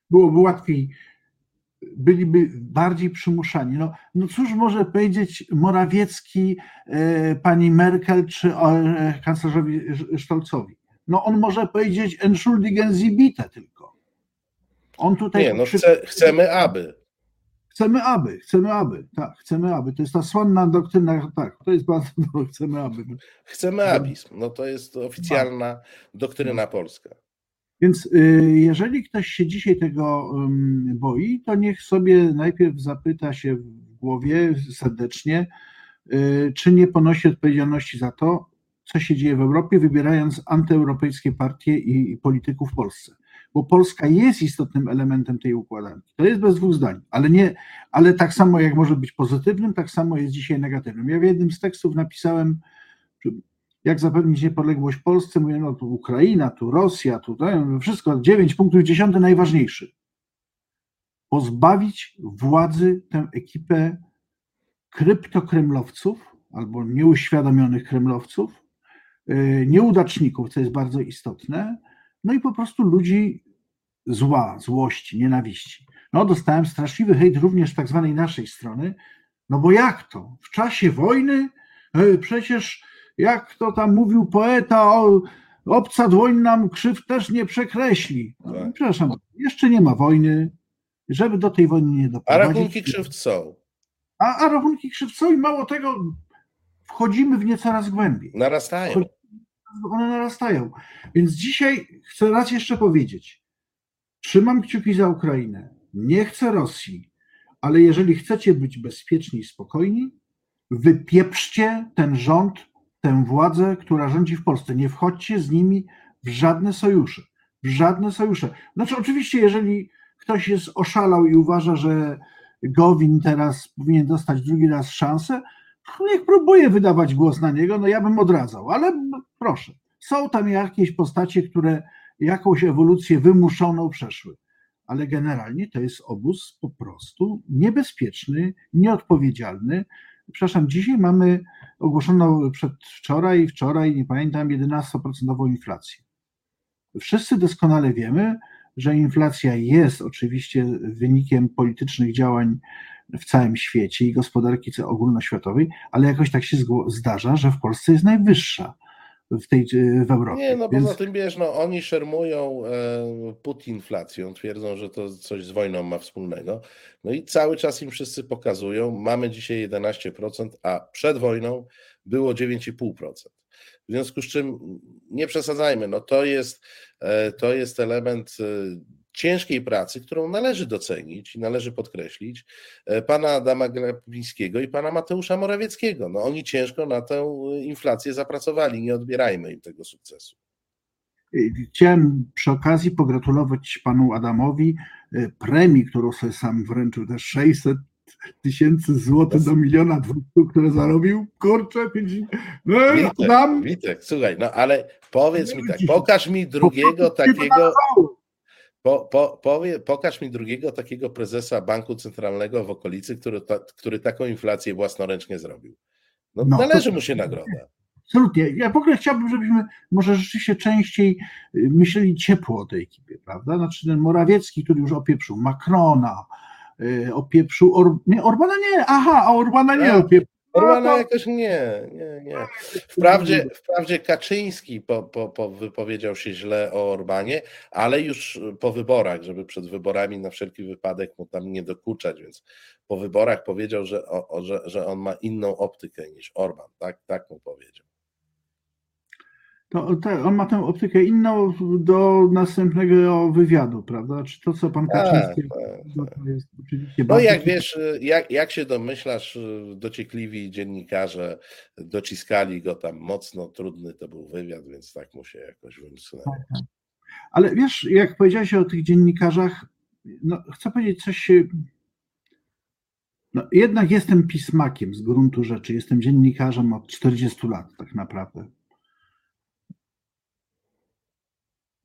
Byłoby łatwiej, byliby bardziej przymuszani. No, no cóż może powiedzieć Morawiecki, e, pani Merkel czy e, kanclerzowi Stolcowi? No on może powiedzieć Entschuldigen Sie bitte tylko. On tutaj. Nie, no chce, chcemy aby. Chcemy aby, chcemy aby, tak, chcemy aby. To jest ta słynna doktryna, tak, to jest bardzo, no, chcemy aby. Chcemy abizm, no to jest oficjalna doktryna polska. Więc y, jeżeli ktoś się dzisiaj tego boi, to niech sobie najpierw zapyta się w głowie serdecznie, y, czy nie ponosi odpowiedzialności za to, co się dzieje w Europie, wybierając antyeuropejskie partie i polityków w Polsce bo Polska jest istotnym elementem tej układanki. To jest bez dwóch zdań, ale, nie, ale tak samo jak może być pozytywnym, tak samo jest dzisiaj negatywnym. Ja w jednym z tekstów napisałem, jak zapewnić niepodległość Polsce, mówię, no tu Ukraina, tu Rosja, tu to, wszystko, dziewięć punktów, dziesiąty najważniejszy. Pozbawić władzy tę ekipę kryptokremlowców albo nieuświadomionych kremlowców, yy, nieudaczników, co jest bardzo istotne, no i po prostu ludzi zła, złości, nienawiści. No, dostałem straszliwy hejt również tak zwanej naszej strony, no bo jak to? W czasie wojny e, przecież jak to tam mówił poeta, o, obca dłoń nam krzyw też nie przekreśli. No, tak. Przepraszam, jeszcze nie ma wojny, żeby do tej wojny nie doprowadzić. A rachunki krzywd są. A, a rachunki krzywd są i mało tego, wchodzimy w nie coraz głębiej. Narastają. One narastają. Więc dzisiaj chcę raz jeszcze powiedzieć, Trzymam kciuki za Ukrainę. Nie chcę Rosji, ale jeżeli chcecie być bezpieczni i spokojni, wypieprzcie ten rząd, tę władzę, która rządzi w Polsce. Nie wchodźcie z nimi w żadne sojusze. W żadne sojusze. Znaczy, oczywiście, jeżeli ktoś jest oszalał i uważa, że Gowin teraz powinien dostać drugi raz szansę, niech próbuje wydawać głos na niego, no ja bym odradzał, ale proszę. Są tam jakieś postacie, które jakąś ewolucję wymuszoną przeszły. Ale generalnie to jest obóz po prostu niebezpieczny, nieodpowiedzialny. Przepraszam, dzisiaj mamy ogłoszoną przedwczoraj, wczoraj, nie pamiętam, 11% inflację. Wszyscy doskonale wiemy, że inflacja jest oczywiście wynikiem politycznych działań w całym świecie i gospodarki ogólnoświatowej, ale jakoś tak się zdarza, że w Polsce jest najwyższa w tej w Europie. Nie, no Więc... poza tym wiesz, no oni szermują e, putinflacją, twierdzą, że to coś z wojną ma wspólnego. No i cały czas im wszyscy pokazują, mamy dzisiaj 11%, a przed wojną było 9,5%. W związku z czym nie przesadzajmy, no to jest, e, to jest element e, ciężkiej pracy, którą należy docenić i należy podkreślić, e, pana Adama Glapińskiego i pana Mateusza Morawieckiego. No oni ciężko na tę inflację zapracowali, nie odbierajmy im tego sukcesu. Chciałem przy okazji pogratulować panu Adamowi e, premii, którą sobie sam wręczył, też 600 tysięcy złotych do miliona dwóch, które zarobił. Kurczę, pięć... no, Witek. Witek, słuchaj, no ale powiedz mi tak, pokaż mi drugiego takiego Po, po, powie, pokaż mi drugiego takiego prezesa banku centralnego w okolicy, który, ta, który taką inflację własnoręcznie zrobił. No, No, należy to- mu się nagroda. Absolutnie. Ja w ogóle chciałbym, żebyśmy może rzeczywiście częściej y, myśleli ciepło o tej ekipie, prawda? Znaczy ten Morawiecki, który już opieprzył Macrona, y, opieprzył Or... nie, Orbana nie, aha, a Orbana nie Tak. opieprzył. Orbana No jakoś nie, nie, nie. Wprawdzie, wprawdzie Kaczyński po, po, po wypowiedział się źle o Orbanie, ale już po wyborach, żeby przed wyborami na wszelki wypadek mu tam nie dokuczać, więc po wyborach powiedział, że, o, że, że on ma inną optykę niż Orban. Tak, tak mu powiedział. To, to, on ma tę optykę inną do następnego wywiadu, prawda? Czy to, co pan Tak, Kaczyński tak, to jest oczywiście No bardzo- jak wiesz, jak, jak się domyślasz, dociekliwi dziennikarze dociskali go tam mocno, trudny to był wywiad, więc tak mu się jakoś wymknęło. Ale wiesz, jak powiedziałeś o tych dziennikarzach, no, chcę powiedzieć coś. No, jednak jestem pismakiem z gruntu rzeczy. Jestem dziennikarzem od 40 lat, tak naprawdę.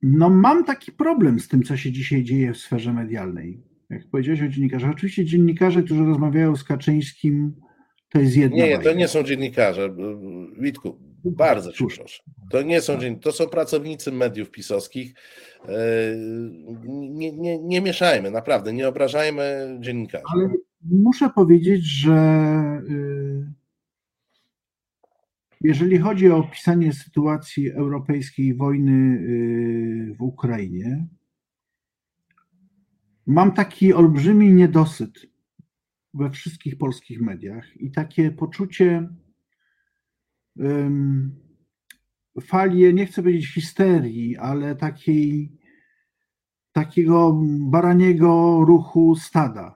No, mam taki problem z tym, co się dzisiaj dzieje w sferze medialnej. Jak powiedziałeś o dziennikarzach, oczywiście dziennikarze, którzy rozmawiają z Kaczyńskim, to jest jedna Nie, nie, to bajka. nie są dziennikarze. Witku, bardzo cię proszę. To nie są dzien... to są pracownicy mediów pisowskich. E, Nie, nie, nie mieszajmy, naprawdę, nie obrażajmy dziennikarzy. Ale muszę powiedzieć, że y, jeżeli chodzi o opisanie sytuacji europejskiej wojny y, w Ukrainie, mam taki olbrzymi niedosyt we wszystkich polskich mediach i takie poczucie fali, nie chcę powiedzieć histerii, ale takiej, takiego baraniego ruchu stada.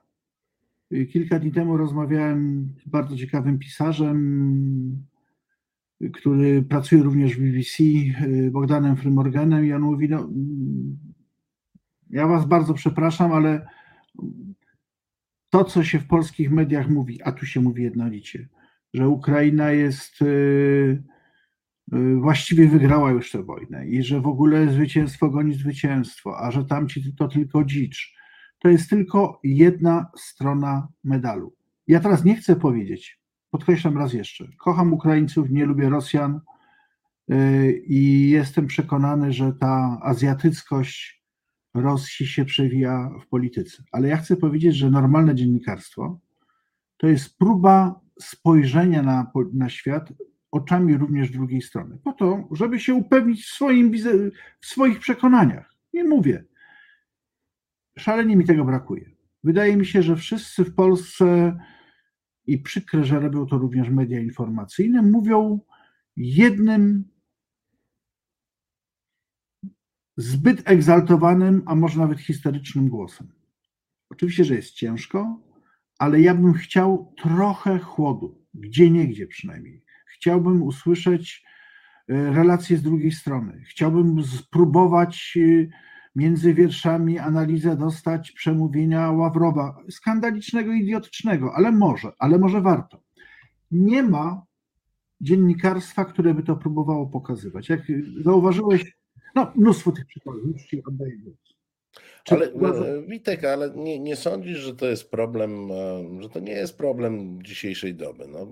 Kilka dni temu rozmawiałem z bardzo ciekawym pisarzem, który pracuje również w BBC, Bogdanem Frymorganem i on mówi, no, ja was bardzo przepraszam, ale to, co się w polskich mediach mówi, a tu się mówi jednolicie, że Ukraina jest y, y, właściwie wygrała już tę wojnę i że w ogóle zwycięstwo goni zwycięstwo, a że tamci to tylko dzicz. To jest tylko jedna strona medalu. Ja teraz nie chcę powiedzieć, podkreślam raz jeszcze, kocham Ukraińców, nie lubię Rosjan y, i jestem przekonany, że ta azjatyckość Rosji się przewija w polityce. Ale ja chcę powiedzieć, że normalne dziennikarstwo to jest próba spojrzenia na, na świat oczami również drugiej strony, po to, żeby się upewnić w, swoim, w swoich przekonaniach. Nie mówię. Szalenie mi tego brakuje. Wydaje mi się, że wszyscy w Polsce, i przykre, że robią to również media informacyjne, mówią jednym zbyt egzaltowanym, a może nawet historycznym głosem. Oczywiście, że jest ciężko, ale ja bym chciał trochę chłodu, gdzie niegdzie przynajmniej. Chciałbym usłyszeć e, relacje z drugiej strony. Chciałbym spróbować e, między wierszami analizę dostać przemówienia Ławrowa, skandalicznego, idiotycznego, ale może, ale może warto. Nie ma dziennikarstwa, które by to próbowało pokazywać. Jak zauważyłeś, no mnóstwo tych przykładów, już ci oddaję głos. Ale e, Witek, ale nie, nie sądzisz, że to jest problem, e, że to nie jest problem dzisiejszej doby. No,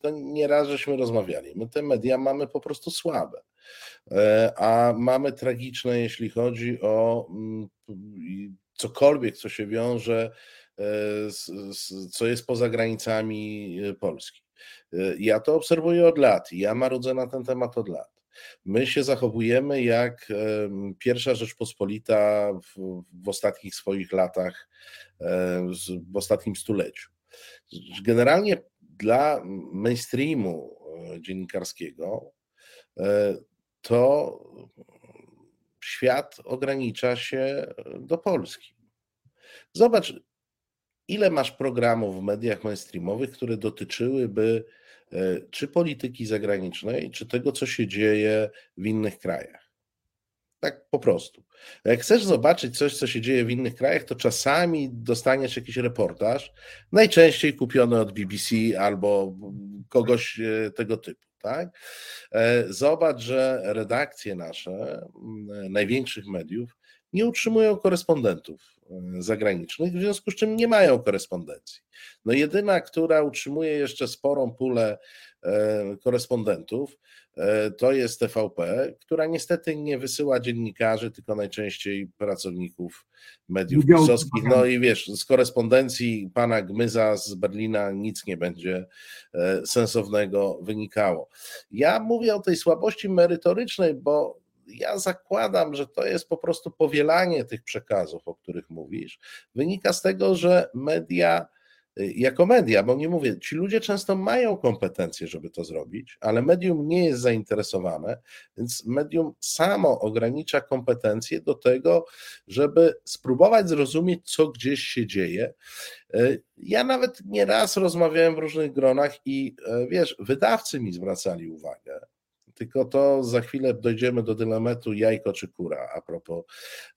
to nieraz żeśmy rozmawiali. My te media mamy po prostu słabe, a mamy tragiczne, jeśli chodzi o mm, cokolwiek, co się wiąże, e, z, z, co jest poza granicami e, Polski. E, Ja to obserwuję od lat ja marudzę na ten temat od lat. My się zachowujemy jak pierwsza Rzeczpospolita w, w ostatnich swoich latach, e, w ostatnim stuleciu. Generalnie dla mainstreamu e, dziennikarskiego e, to świat ogranicza się do Polski. Zobacz, ile masz programów w mediach mainstreamowych, które dotyczyłyby e, czy polityki zagranicznej, czy tego, co się dzieje w innych krajach. Tak po prostu. Jak chcesz zobaczyć coś, co się dzieje w innych krajach, to czasami dostaniesz jakiś reportaż, najczęściej kupiony od BBC albo kogoś e, tego typu. Tak? E, Zobacz, że redakcje nasze, największych mediów, nie utrzymują korespondentów e, zagranicznych, w związku z czym nie mają korespondencji. No jedyna, która utrzymuje jeszcze sporą pulę e, korespondentów, to jest TVP, która niestety nie wysyła dziennikarzy, tylko najczęściej pracowników mediów pisowskich. No i wiesz, z korespondencji pana Gmyza z Berlina nic nie będzie sensownego wynikało. Ja mówię o tej słabości merytorycznej, bo ja zakładam, że to jest po prostu powielanie tych przekazów, o których mówisz. Wynika z tego, że media, jako media, bo nie mówię, ci ludzie często mają kompetencje, żeby to zrobić, ale medium nie jest zainteresowane, więc medium samo ogranicza kompetencje do tego, żeby spróbować zrozumieć, co gdzieś się dzieje. Y, Ja nawet nieraz rozmawiałem w różnych gronach i y, wiesz, wydawcy mi zwracali uwagę, tylko to za chwilę dojdziemy do dylematu jajko czy kura a propos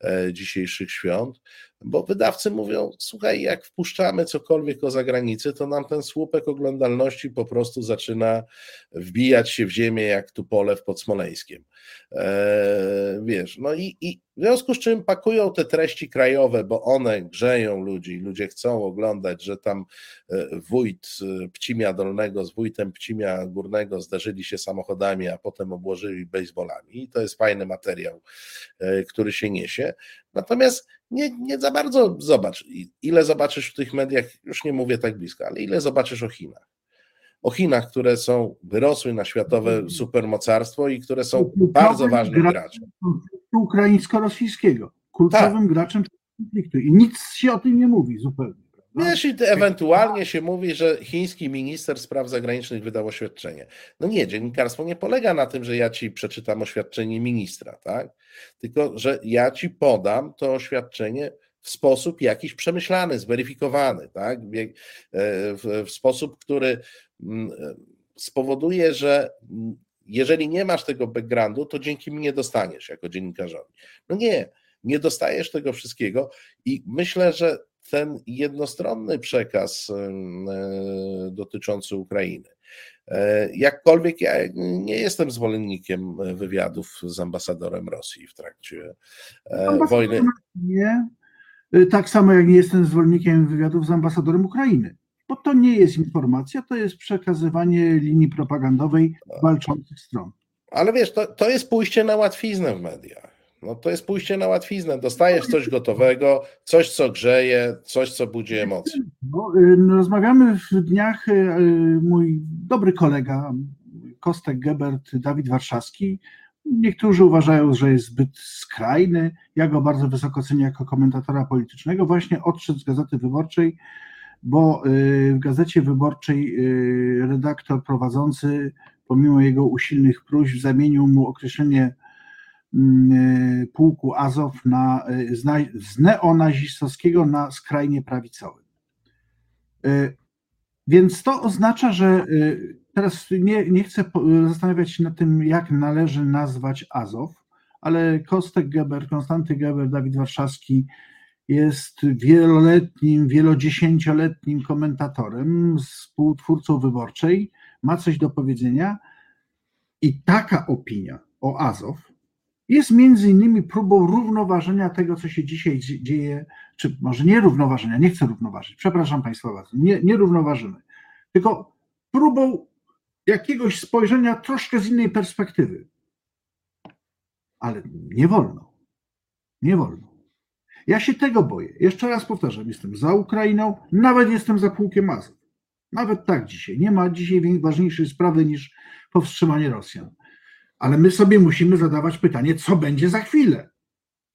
e, dzisiejszych świąt, bo wydawcy mówią, słuchaj, jak wpuszczamy cokolwiek o zagranicy, to nam ten słupek oglądalności po prostu zaczyna wbijać się w ziemię jak tu pole w Podsmoleńskiem. E, wiesz, no i, i w związku z czym pakują te treści krajowe, bo one grzeją ludzi ludzie chcą oglądać, że tam e, wójt e, Pcimia Dolnego z wójtem Pcimia Górnego zdarzyli się samochodami, a potem obłożyli baseballami. I to jest fajny materiał, e, który się niesie. Natomiast nie, nie za bardzo zobacz, ile zobaczysz w tych mediach, już nie mówię tak blisko, ale ile zobaczysz o Chinach. O Chinach, które są, wyrosły na światowe supermocarstwo i które są bardzo ważnym gra- graczem. konfliktu ukraińsko-rosyjskiego. Kluczowym Tak. graczem tego konfliktu. I nic się o tym nie mówi zupełnie. Prawda? Wiesz, i ewentualnie się mówi, że chiński minister spraw zagranicznych wydał oświadczenie. No nie, dziennikarstwo nie polega na tym, że ja ci przeczytam oświadczenie ministra, tak? Tylko, że ja ci podam to oświadczenie w sposób jakiś przemyślany, zweryfikowany, tak? Wie- e, W, w sposób, który mm, e, spowoduje, że mm, jeżeli nie masz tego backgroundu, to dzięki mnie dostaniesz jako dziennikarzowi. No nie, nie dostajesz tego wszystkiego i myślę, że ten jednostronny przekaz e, dotyczący Ukrainy. e, Jakkolwiek ja nie jestem zwolennikiem wywiadów z ambasadorem Rosji w trakcie e, Ambasador wojny. Nie, tak samo jak nie jestem zwolennikiem wywiadów z ambasadorem Ukrainy. Bo to nie jest informacja, to jest przekazywanie linii propagandowej walczących stron. Ale wiesz, to, to jest pójście na łatwiznę w mediach. No to jest pójście na łatwiznę. Dostajesz coś gotowego, coś, co grzeje, coś, co budzi emocje. No, y, no, rozmawiamy w dniach, y, y, mój dobry kolega Kostek Gebert, Dawid Warszawski. Niektórzy uważają, że jest zbyt skrajny. Ja go bardzo wysoko cenię jako komentatora politycznego. Właśnie odszedł z Gazety Wyborczej, bo w Gazecie Wyborczej redaktor prowadzący, pomimo jego usilnych próśb, zamienił mu określenie pułku Azow na, y, z, na, z neonazistowskiego na skrajnie prawicowy. Y, Więc to oznacza, że y, teraz nie, nie chcę zastanawiać się nad tym, jak należy nazwać Azow, ale Kostek Geber, Konstanty Geber, Dawid Warszawski jest wieloletnim, wielodziesięcioletnim komentatorem, współtwórcą wyborczej, ma coś do powiedzenia i taka opinia o Azow jest między innymi próbą równoważenia tego, co się dzisiaj dzie- dzieje, czy może nie równoważenia, nie chcę równoważyć, przepraszam Państwa bardzo, nie, nie równoważymy, tylko próbą jakiegoś spojrzenia troszkę z innej perspektywy. Ale nie wolno. Nie wolno. Ja się tego boję. Jeszcze raz powtarzam, jestem za Ukrainą, nawet jestem za pułkiem Azov. Nawet tak dzisiaj. Nie ma dzisiaj ważniejszej sprawy niż powstrzymanie Rosjan. Ale my sobie musimy zadawać pytanie, co będzie za chwilę?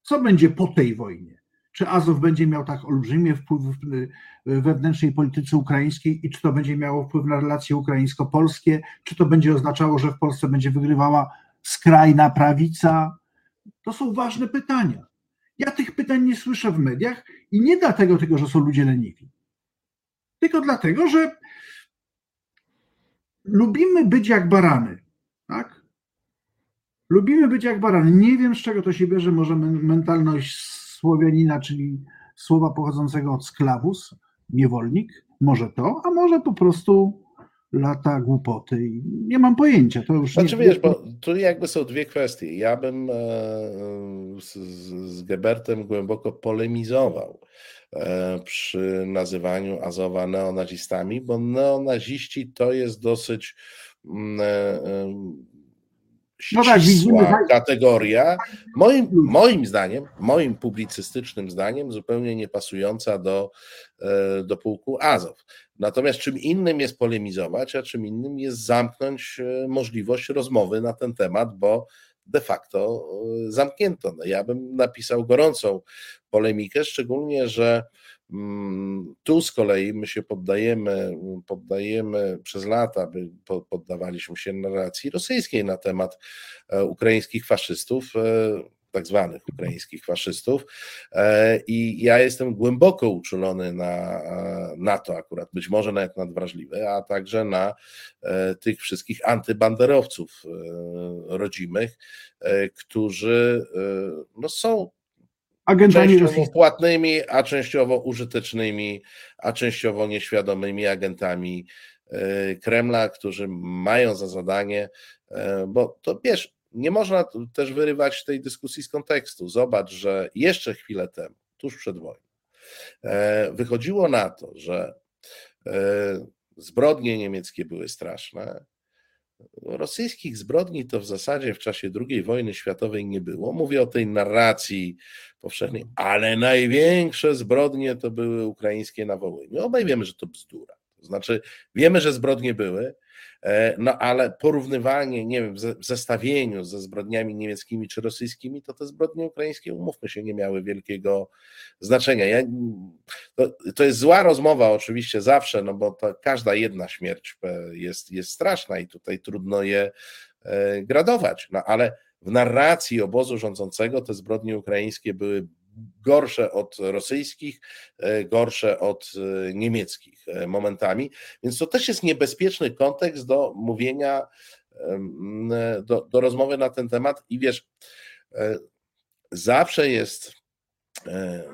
Co będzie po tej wojnie? Czy Azow będzie miał tak olbrzymie wpływ w y, wewnętrznej polityce ukraińskiej i czy to będzie miało wpływ na relacje ukraińsko-polskie? Czy to będzie oznaczało, że w Polsce będzie wygrywała skrajna prawica? To są ważne pytania. Ja tych pytań nie słyszę w mediach i nie dlatego, tylko, że są ludzie leniwi. Tylko dlatego, że lubimy być jak barany. Tak? Lubimy być jak barany. Nie wiem, z czego to się bierze. Może men- mentalność Słowianina, czyli słowa pochodzącego od sklawus, niewolnik. Może to, a może po prostu lata głupoty. Nie mam pojęcia. To już znaczy nie... wiesz, bo tu jakby są dwie kwestie. Ja bym e, z, z Gebertem głęboko polemizował e, przy nazywaniu Azowa neonazistami, bo neonaziści to jest dosyć no tak, widzimy, kategoria, moim, moim zdaniem, moim publicystycznym zdaniem, zupełnie niepasująca do, e, do pułku Azow. Natomiast czym innym jest polemizować, a czym innym jest zamknąć e, możliwość rozmowy na ten temat, bo de facto e, zamknięto. No ja bym napisał gorącą polemikę, szczególnie, że tu z kolei my się poddajemy, poddajemy przez lata, poddawaliśmy się narracji rosyjskiej na temat e, ukraińskich faszystów, e, tak zwanych ukraińskich faszystów. E, I ja jestem głęboko uczulony na, na to akurat, być może nawet nadwrażliwy, a także na tych wszystkich antybanderowców rodzimych, którzy no, są agentami częściowo płatnymi, a częściowo użytecznymi, a częściowo nieświadomymi agentami e, Kremla, którzy mają za zadanie, e, bo to wiesz, nie można też wyrywać tej dyskusji z kontekstu. Zobacz, że jeszcze chwilę temu, tuż przed wojną, e, wychodziło na to, że zbrodnie niemieckie były straszne, rosyjskich zbrodni to w zasadzie w czasie II wojny światowej nie było. Mówię o tej narracji powszechnej, ale największe zbrodnie to były ukraińskie na Wołyniu. Obaj wiemy, że to bzdura. To znaczy, wiemy, że zbrodnie były, no ale porównywanie, nie wiem, w zestawieniu ze zbrodniami niemieckimi czy rosyjskimi, to te zbrodnie ukraińskie, umówmy się, nie miały wielkiego znaczenia. Ja, to, to jest zła rozmowa oczywiście zawsze, no bo każda jedna śmierć e, jest, jest straszna i tutaj trudno je e, gradować, no ale w narracji obozu rządzącego te zbrodnie ukraińskie były gorsze od rosyjskich, e, gorsze od e, niemieckich e, momentami. Więc to też jest niebezpieczny kontekst do mówienia, do, do rozmowy na ten temat. I wiesz, zawsze jest.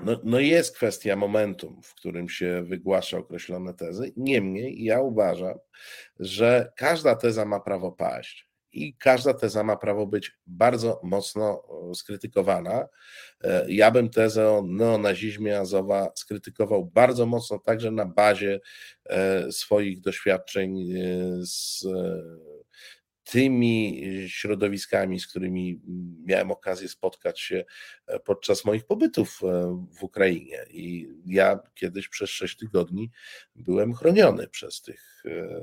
No, no, jest kwestia momentum, w którym się wygłasza określone tezy. Niemniej ja uważam, że każda teza ma prawo paść i każda teza ma prawo być bardzo mocno skrytykowana. E, ja bym tezę o neonazizmie Azowa skrytykował bardzo mocno, także na bazie e, swoich doświadczeń e, z tymi środowiskami, z którymi miałem okazję spotkać się e, podczas moich pobytów e, w Ukrainie. I ja kiedyś przez sześć tygodni byłem chroniony przez tych e,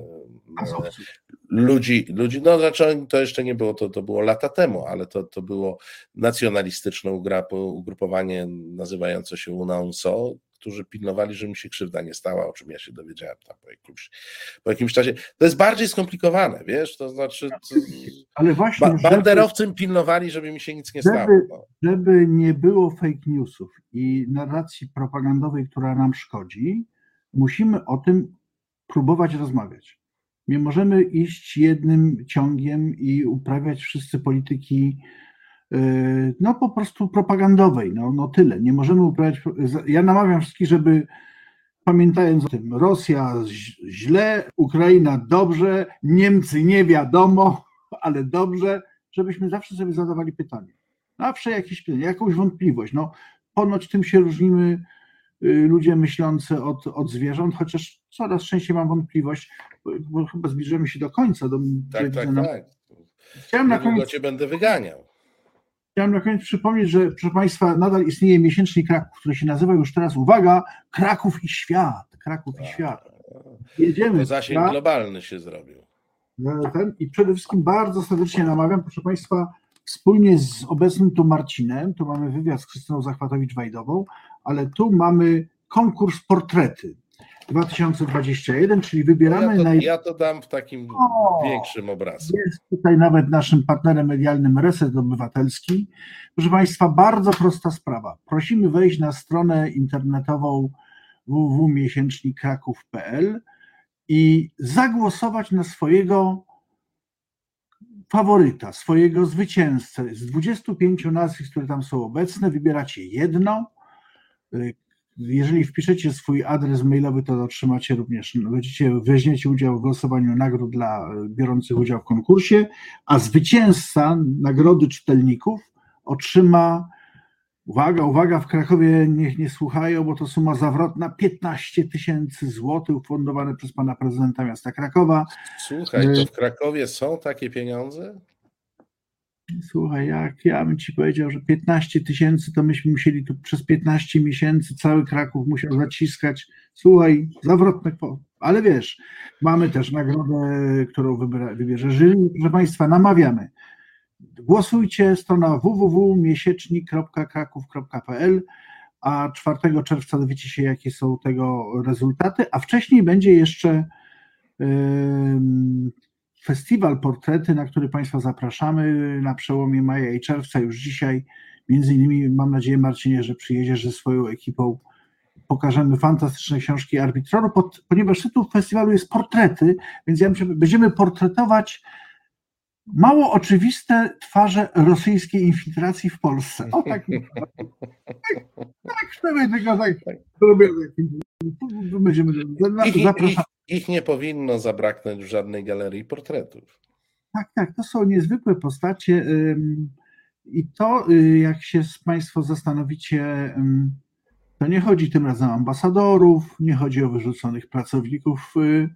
ludzi, ludzi. No, znaczy, to jeszcze nie było, to, to było lata temu, ale to, to było nacjonalistyczne ugrupowanie nazywające się UNAUNSO, którzy pilnowali, że mi się krzywda nie stała, o czym ja się dowiedziałem tam po jakimś, po jakimś czasie. To jest bardziej skomplikowane, wiesz, to znaczy Ale właśnie, ba banderowcy żeby, pilnowali, żeby mi się nic nie żeby, stało. No. Żeby nie było fake newsów i narracji propagandowej, która nam szkodzi, musimy o tym próbować rozmawiać. Nie możemy iść jednym ciągiem i uprawiać wszyscy polityki no po prostu propagandowej, no, no tyle. Nie możemy uprawiać. Ja namawiam wszystkich, żeby pamiętając o tym, Rosja źle, Ukraina dobrze, Niemcy nie wiadomo, ale dobrze, żebyśmy zawsze sobie zadawali pytanie. Zawsze jakieś pytanie, jakąś wątpliwość. No, ponoć tym się różnimy y, ludzie myślący od, od zwierząt, chociaż coraz częściej mam wątpliwość, bo chyba zbliżamy się do końca. Do, tak, tak, tak. Chciałem na koniec... cię będę wyganiał. Chciałem na koniec przypomnieć, że proszę Państwa, nadal istnieje miesięcznik Kraków, który się nazywa już teraz, uwaga, Kraków i świat. Kraków i tak. świat. Jedziemy. To zasięg globalny się zrobił. Ten, I przede wszystkim bardzo serdecznie namawiam, proszę Państwa, wspólnie z obecnym tu Marcinem, tu mamy wywiad z Krystyną Zachwatowicz-Wajdową, ale tu mamy konkurs portrety. 2021, czyli wybieramy. Ja to, naj... ja to dam w takim o, większym obrazku. Jest tutaj nawet naszym partnerem medialnym Reset Obywatelski. Proszę Państwa, bardzo prosta sprawa. Prosimy wejść na stronę internetową www.miesięcznikraków.pl i zagłosować na swojego faworyta, swojego zwycięzcę. Z 25 nazwisk, które tam są obecne, wybieracie jedno jeżeli wpiszecie swój adres mailowy, to otrzymacie również, będziecie, weźmiecie udział w głosowaniu nagród dla biorących udział w konkursie, a zwycięzca nagrody czytelników otrzyma, uwaga, uwaga, w Krakowie niech nie słuchają, bo to suma zawrotna 15 tysięcy złotych ufundowane przez pana prezydenta miasta Krakowa. Słuchaj, to w Krakowie są takie pieniądze? Słuchaj, jak ja bym ci powiedział, że 15 tysięcy, to myśmy musieli tu przez 15 miesięcy cały Kraków musiał zaciskać. Słuchaj, zawrotne Ale wiesz, mamy też nagrodę, którą wybiera, wybierze jury. Proszę Państwa, namawiamy. Głosujcie, strona www.miesiecznik.kraków.pl a 4 czerwca dowiecie się, jakie są tego rezultaty, a wcześniej będzie jeszcze festiwal portrety, na który Państwa zapraszamy na przełomie maja i czerwca, już dzisiaj. Między innymi mam nadzieję, Marcinie, że przyjedziesz ze swoją ekipą. Pokażemy fantastyczne książki arbitroru, ponieważ tytuł festiwalu jest portrety, więc ja myślę, będziemy portretować mało oczywiste twarze rosyjskiej infiltracji w Polsce. O tak, tak, tak, tego tak, robię. Będziemy, zapraszamy. Ich nie powinno zabraknąć w żadnej galerii portretów. Tak, tak, to są niezwykłe postacie i to, y, jak się Państwo zastanowicie, to nie chodzi tym razem o ambasadorów, nie chodzi o wyrzuconych pracowników y,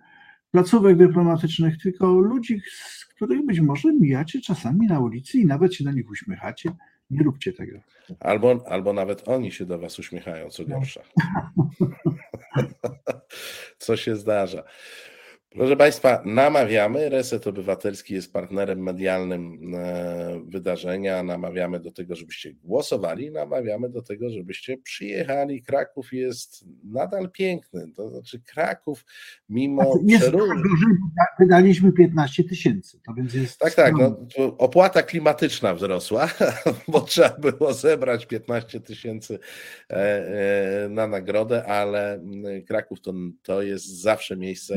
placówek dyplomatycznych, tylko ludzi, z których być może mijacie czasami na ulicy i nawet się do nich uśmiechacie. Nie róbcie tego. Albo, albo nawet oni się do Was uśmiechają, co gorsza. co się zdarza. Proszę Państwa, namawiamy. Reset Obywatelski jest partnerem medialnym e, wydarzenia. Namawiamy do tego, żebyście głosowali, namawiamy do tego, żebyście przyjechali. Kraków jest nadal piękny. To znaczy, Kraków, mimo przeróżnych. Wydaliśmy 15 tysięcy. To więc jest. Tak, tak. No, opłata klimatyczna wzrosła, bo trzeba było zebrać 15 tysięcy e, e, na nagrodę, ale Kraków to, to jest zawsze miejsce,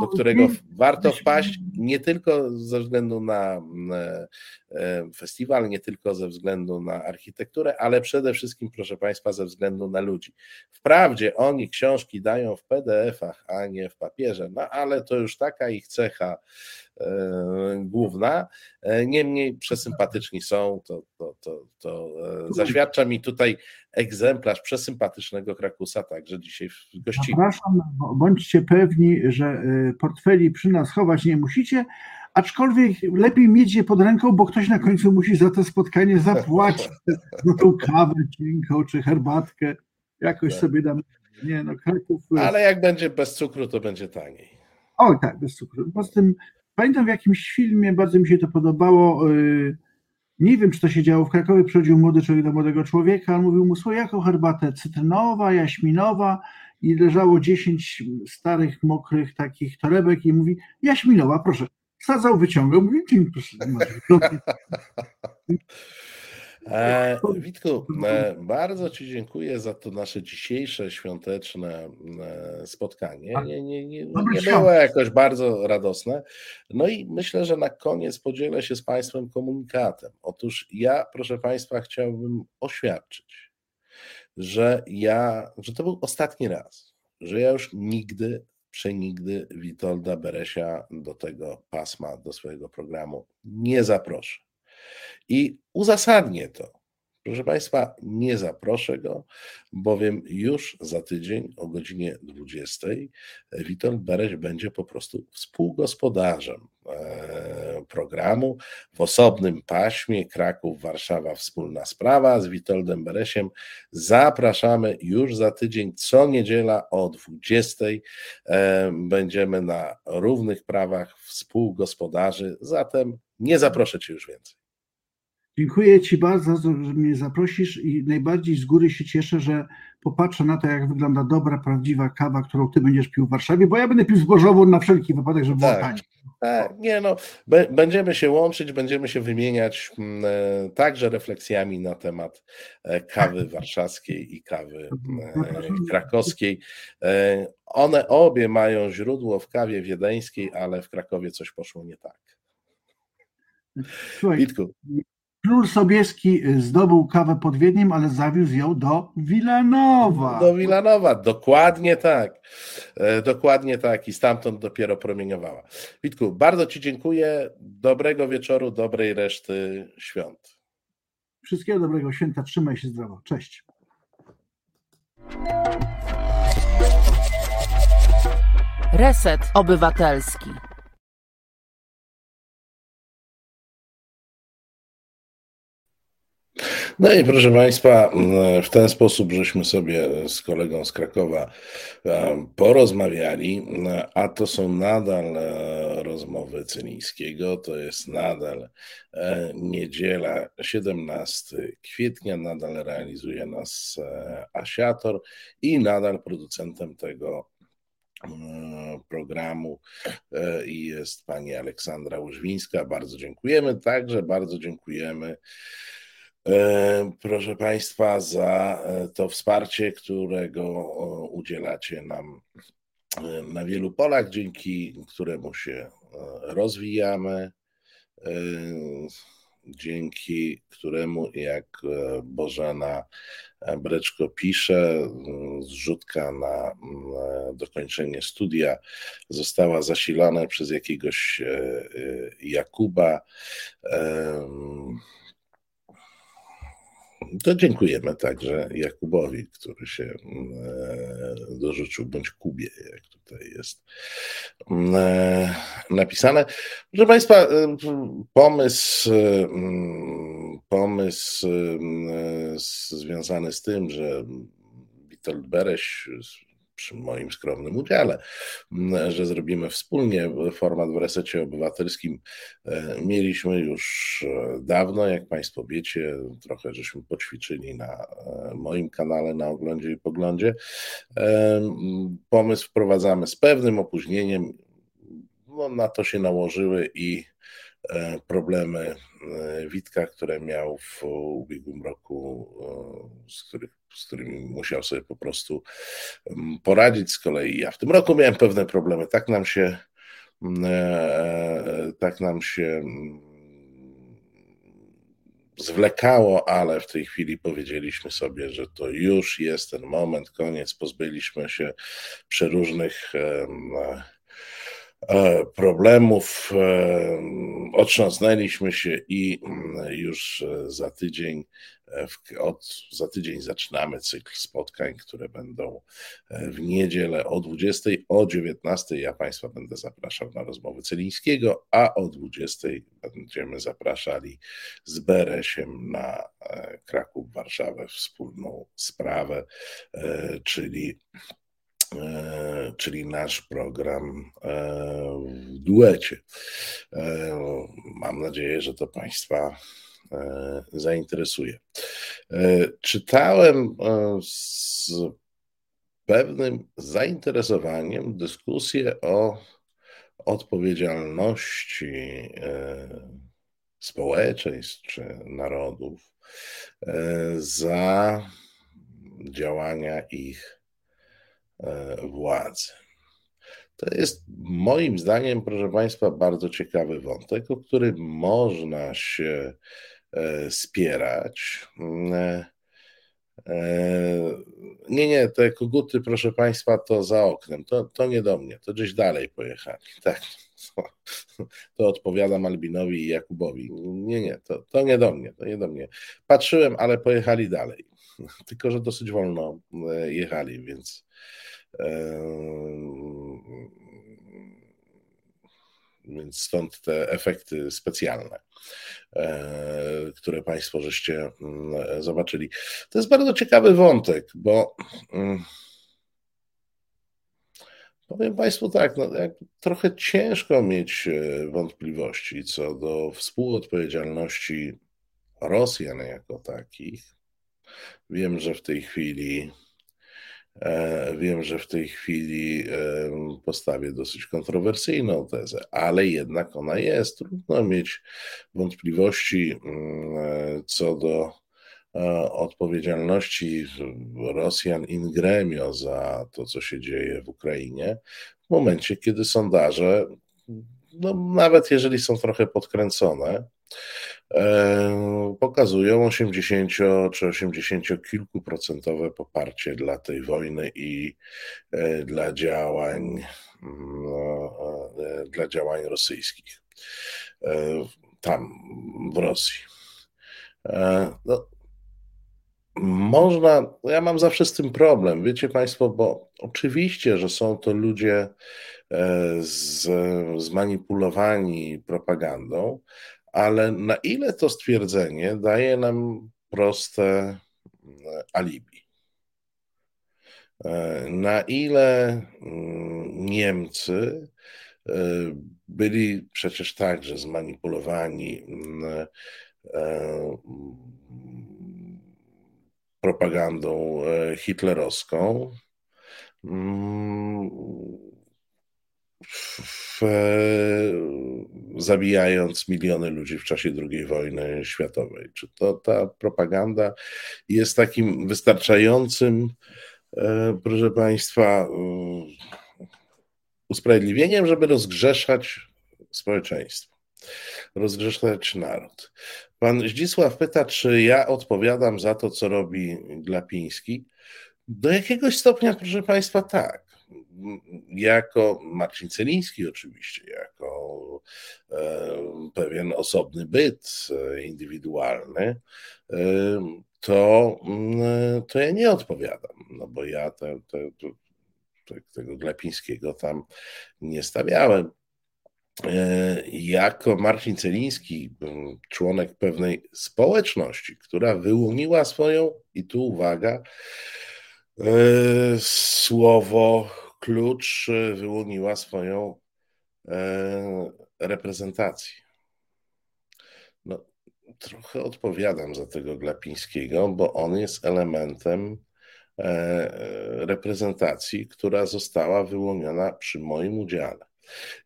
do którego warto wpaść nie tylko ze względu na e, festiwal, nie tylko ze względu na architekturę, ale przede wszystkim, proszę Państwa, ze względu na ludzi. Wprawdzie oni książki dają w PDF-ach, a nie w papierze, no ale to już taka ich cecha E, główna. E, niemniej przesympatyczni są, to, to, to, to e, zaświadcza mi tutaj egzemplarz przesympatycznego Krakusa, także dzisiaj w gości. Zapraszam, bądźcie pewni, że portfeli przy nas chować nie musicie, aczkolwiek lepiej mieć je pod ręką, bo ktoś na końcu musi za to spotkanie zapłacić za tą kawę cienką czy herbatkę, jakoś tak. sobie damy. Nie, no, Kraków... Ale jak będzie bez cukru, to będzie taniej. Oj, tak, bez cukru. Poza tym Pamiętam w jakimś filmie, bardzo mi się to podobało. Y, nie wiem, czy to się działo w Krakowie. Przychodził młody człowiek do młodego człowieka, on mówił mu: Słuchaj, jaką herbatę? Cytrynowa, jaśminowa. I leżało 10 starych, mokrych takich torebek, i mówi: Jaśminowa, proszę. Sadzał, wyciągał, mówi: proszę. E, Witku, e, bardzo Ci dziękuję za to nasze dzisiejsze świąteczne e, spotkanie. Nie, nie, nie, nie było jakoś bardzo radosne. No i myślę, że na koniec podzielę się z Państwem komunikatem. Otóż ja, proszę Państwa, chciałbym oświadczyć, że ja, że to był ostatni raz, że ja już nigdy przenigdy Witolda Beresia do tego pasma, do swojego programu nie zaproszę. I uzasadnię to. Proszę Państwa, nie zaproszę go, bowiem już za tydzień o godzinie 20 Witold Bereś będzie po prostu współgospodarzem programu w osobnym paśmie Kraków-Warszawa Wspólna Sprawa z Witoldem Beresiem. Zapraszamy już za tydzień, co niedziela o 20 e, będziemy na równych prawach współgospodarzy, zatem nie zaproszę Cię już więcej. Dziękuję Ci bardzo, że mnie zaprosisz i najbardziej z góry się cieszę, że popatrzę na to, jak wygląda dobra, prawdziwa kawa, którą Ty będziesz pił w Warszawie, bo ja będę pił zbożową na wszelki wypadek, żeby tak. było taniej. Tak, nie no, będziemy się łączyć, będziemy się wymieniać mm, e, także refleksjami na temat e, kawy warszawskiej i kawy e, krakowskiej. One obie mają źródło w kawie wiedeńskiej, ale w Krakowie coś poszło nie tak. Słuchaj, Witku. Król Sobieski zdobył kawę pod Wiedniem, ale zawiózł ją do Wilanowa. Do Wilanowa, dokładnie tak. E, dokładnie tak i stamtąd dopiero promieniowała. Witku, bardzo Ci dziękuję. Dobrego wieczoru, dobrej reszty świąt. Wszystkiego dobrego święta, trzymaj się zdrowo. Cześć. Reset Obywatelski. No i proszę Państwa, w ten sposób żeśmy sobie z kolegą z Krakowa e, porozmawiali, a to są nadal e, rozmowy Cynińskiego, to jest nadal e, niedziela 17 kwietnia, nadal realizuje nas Asiator i nadal producentem tego programu jest pani Aleksandra Łużwińska. Bardzo dziękujemy. Także bardzo dziękujemy E, proszę Państwa, za e, to wsparcie, którego udzielacie nam e, na wielu polach, dzięki któremu się rozwijamy, dzięki któremu, jak Bożena Breczko pisze, zrzutka na dokończenie studia została zasilana przez jakiegoś Jakuba to dziękujemy także Jakubowi, który się mm, e, dorzucił, bądź Kubie, jak tutaj jest mm, e, napisane. Proszę Państwa, e, pomysł, mm, pomysł związany z tym, że Witold Bereś przy moim skromnym udziale, że zrobimy wspólnie format w resecie obywatelskim. E, mieliśmy już e, dawno, jak Państwo wiecie, trochę żeśmy poćwiczyli na e, moim kanale na oglądzie i poglądzie. Pomysł wprowadzamy z pewnym opóźnieniem. No, na to się nałożyły i problemy Witka, które miał w ubiegłym roku, z których z którymi musiał sobie po prostu mm, poradzić. Z kolei ja w tym roku miałem pewne problemy. Tak nam się, mm, e, e, tak nam się mm, zwlekało, ale w tej chwili powiedzieliśmy sobie, że to już jest ten moment, koniec. Pozbyliśmy się przeróżnych e, problemów, otrząsnęliśmy się i już za tydzień od, za tydzień zaczynamy cykl spotkań, które będą e, w niedzielę o 20, o 19 ja Państwa będę zapraszał na rozmowy Celińskiego, a o 20 będziemy zapraszali z Beresiem na e, Kraków, Warszawę wspólną sprawę, e, czyli czyli nasz program w duecie. Mam nadzieję, że to Państwa E, zainteresuje. E, czytałem e, z pewnym zainteresowaniem dyskusję o odpowiedzialności społeczeństw czy narodów za działania ich władzy. To jest moim zdaniem, proszę Państwa, bardzo ciekawy wątek, o którym można się E, spierać. Mm, e, e, nie, nie, te koguty, proszę Państwa, to za oknem. To, to nie do mnie, to gdzieś dalej pojechali. Tak, to odpowiadam Albinowi i Jakubowi. Nie, nie, to, to nie do mnie, to nie do mnie. Patrzyłem, ale pojechali dalej. Tylko, że dosyć wolno jechali, więc. Więc stąd te efekty specjalne, e, które Państwo żeście mm, zobaczyli. To jest bardzo ciekawy wątek, bo mm, powiem Państwu tak, no, trochę ciężko mieć e, wątpliwości co do współodpowiedzialności Rosjan jako takich. Wiem, że w tej chwili E, wiem, że w tej chwili postawię dosyć kontrowersyjną tezę, ale jednak ona jest. Trudno mieć wątpliwości mm, e, co do e, odpowiedzialności Rosjan in gremio za to, co się dzieje w Ukrainie, w momencie, kiedy sondaże, no nawet jeżeli są trochę podkręcone, pokazują 80 czy 80 kilkuprocentowe poparcie dla tej wojny i dla działań, no, dla działań rosyjskich tam w Rosji. No, można, ja mam zawsze z tym problem, wiecie Państwo, bo oczywiście, że są to ludzie e, z, zmanipulowani propagandą, ale na ile to stwierdzenie daje nam proste e, alibi? E, na ile mm, Niemcy byli przecież także zmanipulowani mm, propagandą e, hitlerowską. Mm, w, zabijając miliony ludzi w czasie II wojny światowej. Czy to ta propaganda jest takim wystarczającym, e, proszę Państwa, e, usprawiedliwieniem, żeby rozgrzeszać społeczeństwo, rozgrzeszać naród. Pan Zdzisław pyta, czy ja odpowiadam za to, co robi Glapiński. Do jakiegoś stopnia, proszę Państwa, tak. Jako Marcin Celiński, oczywiście, jako e, pewien osobny byt e, indywidualny, e, to, mm, to ja nie odpowiadam, no bo ja te, te, te, tego Glapińskiego tam nie stawiałem. Jako Marcin Celiński, członek pewnej społeczności, która wyłoniła swoją, i tu uwaga, słowo klucz, e, wyłoniła swoją reprezentację. No, trochę odpowiadam za tego Glapińskiego, bo on jest elementem reprezentacji, która została wyłoniona przy moim udziale.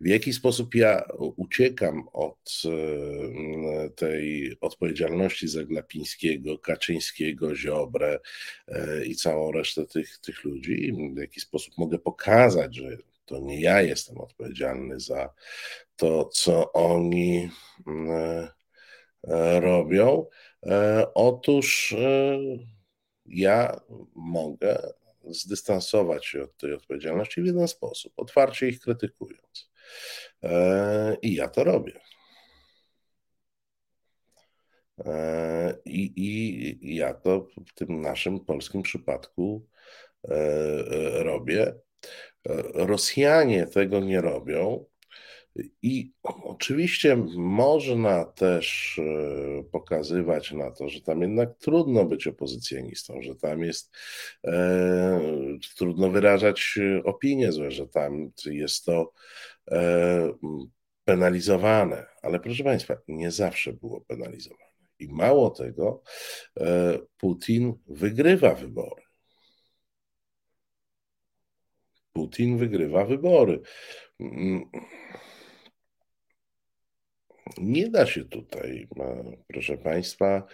W jaki sposób ja uciekam od e, tej odpowiedzialności za Glapińskiego, Kaczyńskiego, Ziobrę e, i całą resztę tych, tych ludzi? W jaki sposób mogę pokazać, że to nie ja jestem odpowiedzialny za to, co oni e, robią? Otóż ja mogę zdystansować się od tej odpowiedzialności w jeden sposób, otwarcie ich krytykując. E, I ja to robię. E, I, I ja to w tym naszym polskim przypadku e, robię. Rosjanie tego nie robią, i oczywiście można też e, pokazywać na to, że tam jednak trudno być opozycjonistą, że tam jest e, trudno wyrażać opinie złe, że tam jest to e, penalizowane. Ale proszę Państwa, nie zawsze było penalizowane. I mało tego, e, Putin wygrywa wybory. Putin wygrywa wybory. Nie da się tutaj, proszę Państwa,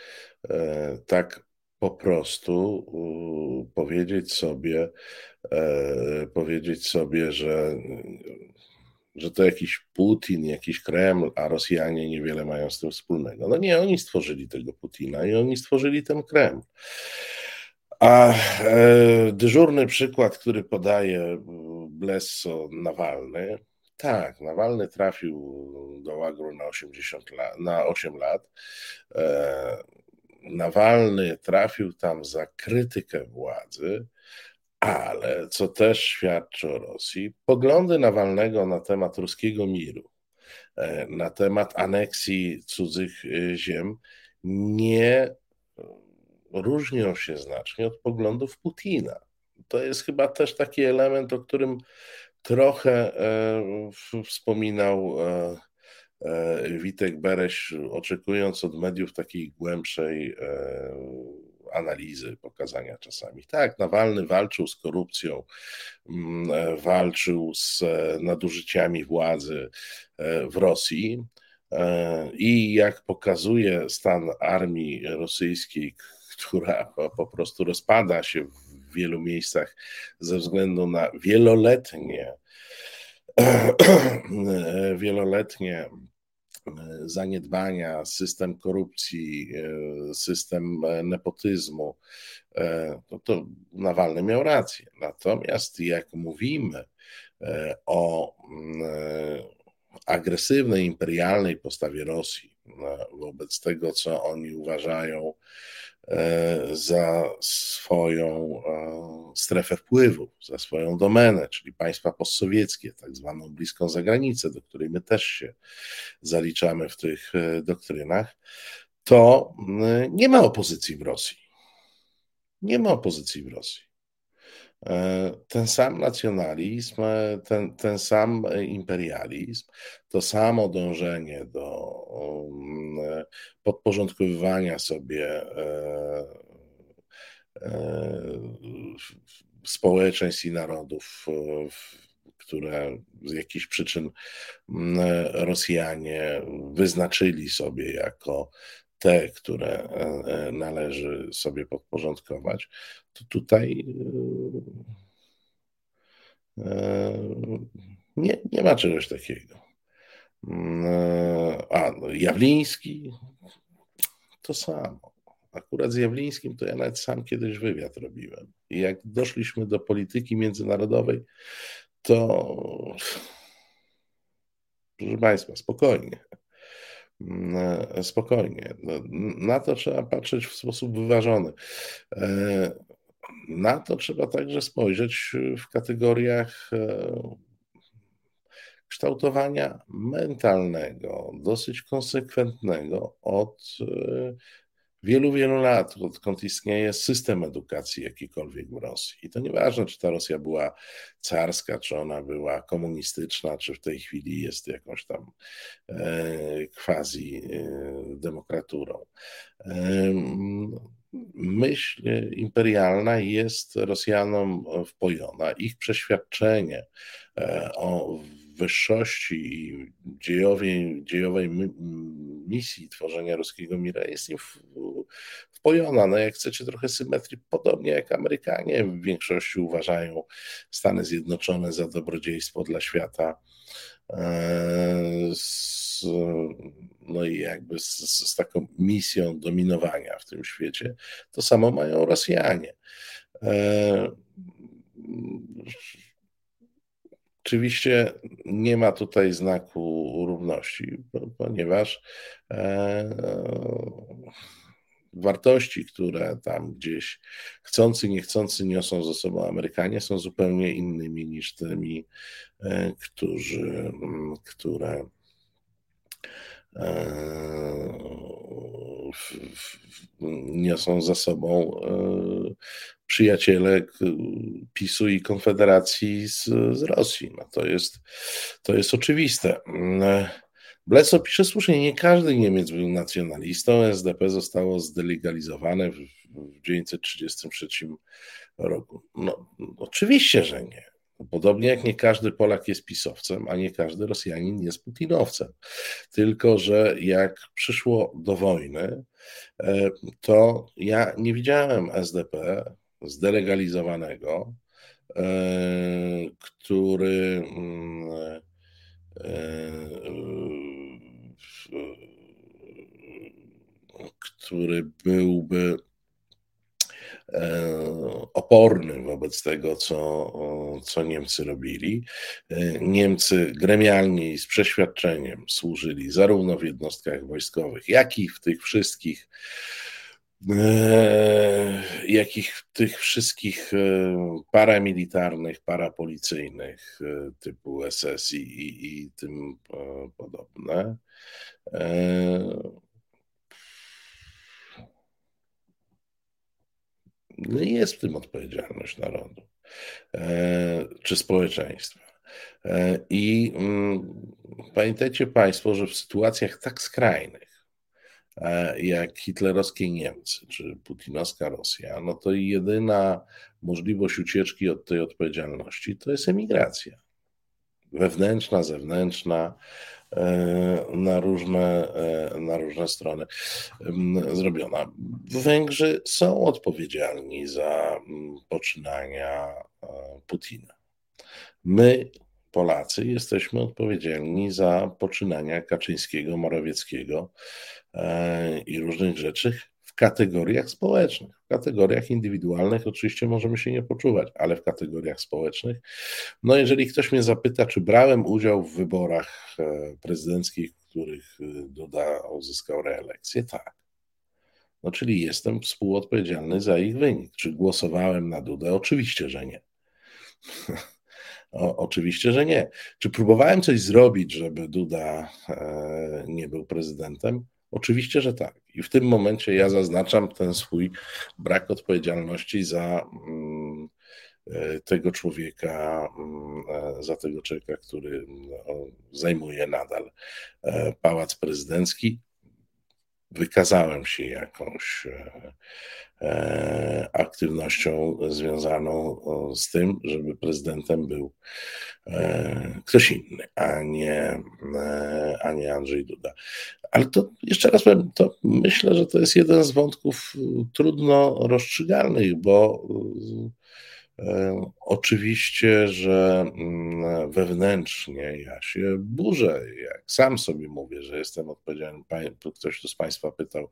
e, tak po prostu powiedzieć sobie, e, powiedzieć sobie, że, że to jakiś Putin, jakiś Kreml, a Rosjanie niewiele mają z tym wspólnego. No nie, oni stworzyli tego Putina i oni stworzyli ten Kreml. A e, dyżurny przykład, który podaje Blesso Nawalny, tak, Nawalny trafił do łagru na 80 lat, na 8 lat. Nawalny trafił tam za krytykę władzy, ale co też świadczy o Rosji, poglądy Nawalnego na temat ruskiego miru, e, na temat aneksji cudzych e, ziem nie różnią się znacznie od poglądów Putina. To jest chyba też taki element, o którym Trochę e, wspominał e, e, Witek Bereś, oczekując od mediów takiej głębszej analizy, pokazania czasami. Tak, Nawalny walczył z korupcją, mm, walczył z nadużyciami władzy w Rosji. I jak pokazuje stan armii rosyjskiej, która po prostu rozpada się w wielu miejscach ze względu na wieloletnie, wieloletnie zaniedbania, system korupcji, system nepotyzmu, to, to Nawalny miał rację. Natomiast jak mówimy o agresywnej, imperialnej postawie Rosji wobec tego, co oni uważają E, za swoją e, strefę wpływu, za swoją domenę, czyli państwa postsowieckie, tak zwaną bliską zagranicę, do której my też się zaliczamy w tych e, doktrynach, to nie ma opozycji w Rosji. Nie ma opozycji w Rosji. Ten sam nacjonalizm, ten, ten sam imperializm, to samo dążenie do um, podporządkowywania sobie e, e, społeczeństw i narodów, które z jakichś przyczyn Rosjanie wyznaczyli sobie jako te, które e, należy sobie podporządkować, to tutaj nie, nie ma czegoś takiego. A no, Jawliński to samo. Akurat z Jawlińskim to ja nawet sam kiedyś wywiad robiłem. I jak doszliśmy do polityki międzynarodowej, to proszę Państwa, spokojnie. Spokojnie. No, na to trzeba patrzeć w sposób wyważony. E, na to trzeba także spojrzeć w kategoriach e, kształtowania mentalnego, dosyć konsekwentnego od e, wielu, wielu lat, odkąd istnieje system edukacji jakikolwiek w Rosji. I to nieważne, czy ta Rosja była carska, czy ona była komunistyczna, czy w tej chwili jest jakąś tam e, quasi e, demokraturą. Myśl imperialna jest Rosjanom wpojona. Ich przeświadczenie o wyższości i dziejowej, dziejowej misji tworzenia ruskiego mira jest im wpojona. No jak chcecie trochę symetrii, podobnie jak Amerykanie w większości uważają Stany Zjednoczone za dobrodziejstwo dla świata. E, z, no i jakby z, z taką misją dominowania w tym świecie. To samo mają Rosjanie. E, Oczywiście nie ma tutaj znaku równości, ponieważ e, wartości, które tam gdzieś chcący, niechcący niosą ze sobą Amerykanie, są zupełnie innymi niż tymi, e, którzy, które e, niosą za sobą przyjaciele PiSu i Konfederacji z, z Rosji. No to, jest, to jest oczywiste. Bleco pisze słusznie, nie każdy Niemiec był nacjonalistą. SDP zostało zdelegalizowane w, w 1933 roku. No, oczywiście, że nie. Podobnie jak nie każdy Polak jest pisowcem, a nie każdy Rosjanin jest putinowcem. Tylko, że jak przyszło do wojny, to ja nie widziałem SDP zdelegalizowanego, e, który mm, e, który byłby e, oporny wobec tego, co, co Niemcy robili. Niemcy gremialnie i z przeświadczeniem służyli zarówno w jednostkach wojskowych, jak i w tych wszystkich E, jakich tych wszystkich e, paramilitarnych, parapolicyjnych e, typu SS i, i, i tym podobne. Jest w tym odpowiedzialność narodu czy społeczeństwa. I mm, pamiętajcie Państwo, że w sytuacjach tak skrajnych, E, jak hitlerowskie Niemcy czy putinowska Rosja, no to jedyna możliwość ucieczki od tej odpowiedzialności to jest emigracja. Wewnętrzna, zewnętrzna, e, na różne, e, na różne strony zrobiona. Węgrzy są odpowiedzialni za poczynania Putina. My Polacy jesteśmy odpowiedzialni za poczynania Kaczyńskiego, Morawieckiego e, i różnych rzeczy w kategoriach społecznych. W kategoriach indywidualnych oczywiście możemy się nie poczuwać, ale w kategoriach społecznych. No, jeżeli ktoś mnie zapyta, czy brałem udział w wyborach e, prezydenckich, w których Duda uzyskał reelekcję, tak. No, czyli jestem współodpowiedzialny za ich wynik. Czy głosowałem na Dudę? Oczywiście, że nie. O, oczywiście, że nie. Czy próbowałem coś zrobić, żeby Duda e, nie był prezydentem? Oczywiście, że tak. I w tym momencie ja zaznaczam ten swój brak odpowiedzialności za mm, e, tego człowieka, mm, e, za tego człowieka, który no, zajmuje nadal e, pałac prezydencki wykazałem się jakąś e, e, aktywnością związaną z tym, żeby prezydentem był e, ktoś inny, a nie, a nie Andrzej Duda. Ale to jeszcze raz powiem, to myślę, że to jest jeden z wątków trudno rozstrzygalnych, bo oczywiście, że mm, wewnętrznie ja się burzę. Jak sam sobie mówię, że jestem odpowiedzialny. Ktoś tu z Państwa pytał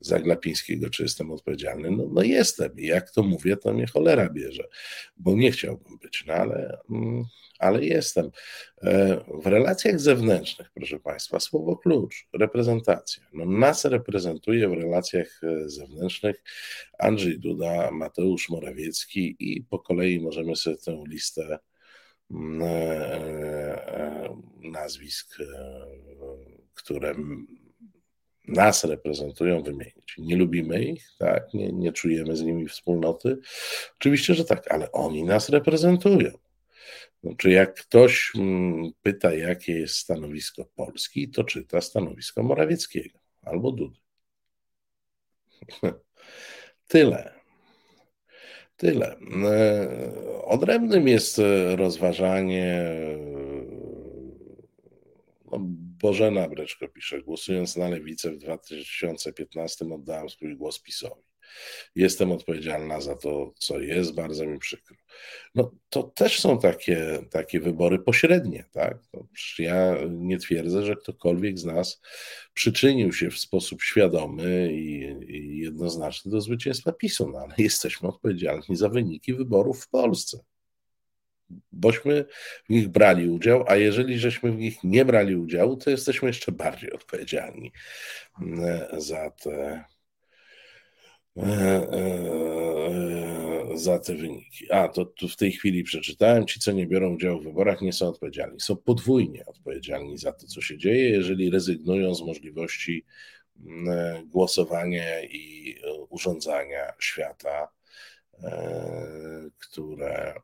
za Glapińskiego, czy jestem odpowiedzialny. No, no jestem. I jak to mówię, to mnie cholera bierze, bo nie chciałbym być, no ale mm, ale jestem. E, w relacjach zewnętrznych, proszę Państwa, słowo klucz, reprezentacja. No nas reprezentuje w relacjach e, zewnętrznych Andrzej Duda, Mateusz Morawiecki i po kolei możemy sobie tę listę mm, e, nazwisk, które nas reprezentują, wymienić. Nie lubimy ich, tak? nie, nie czujemy z nimi wspólnoty. Oczywiście, że tak, ale oni nas reprezentują. Znaczy, jak ktoś mm, pyta, jakie jest stanowisko Polski, to czyta stanowisko Morawieckiego albo Dudy. Tyle. Tyle. E, odrębnym jest rozważanie. E, no, Bożena Breczko pisze, głosując na lewicę w 2015 oddałem swój głos PiSowi. Jestem odpowiedzialna za to, co jest, bardzo mi przykro. No to też są takie, takie wybory pośrednie, tak? Ja nie twierdzę, że ktokolwiek z nas przyczynił się w sposób świadomy i, i jednoznaczny do zwycięstwa PiSu, no ale jesteśmy odpowiedzialni za wyniki wyborów w Polsce bośmy w nich brali udział, a jeżeli żeśmy w nich nie brali udziału, to jesteśmy jeszcze bardziej odpowiedzialni mm, za te E, e, za te wyniki. A, to, to, w tej chwili przeczytałem, ci, co nie biorą udziału w wyborach, nie są odpowiedzialni. Są podwójnie odpowiedzialni za to, co się dzieje, jeżeli rezygnują z możliwości e, głosowania i urządzania świata, które,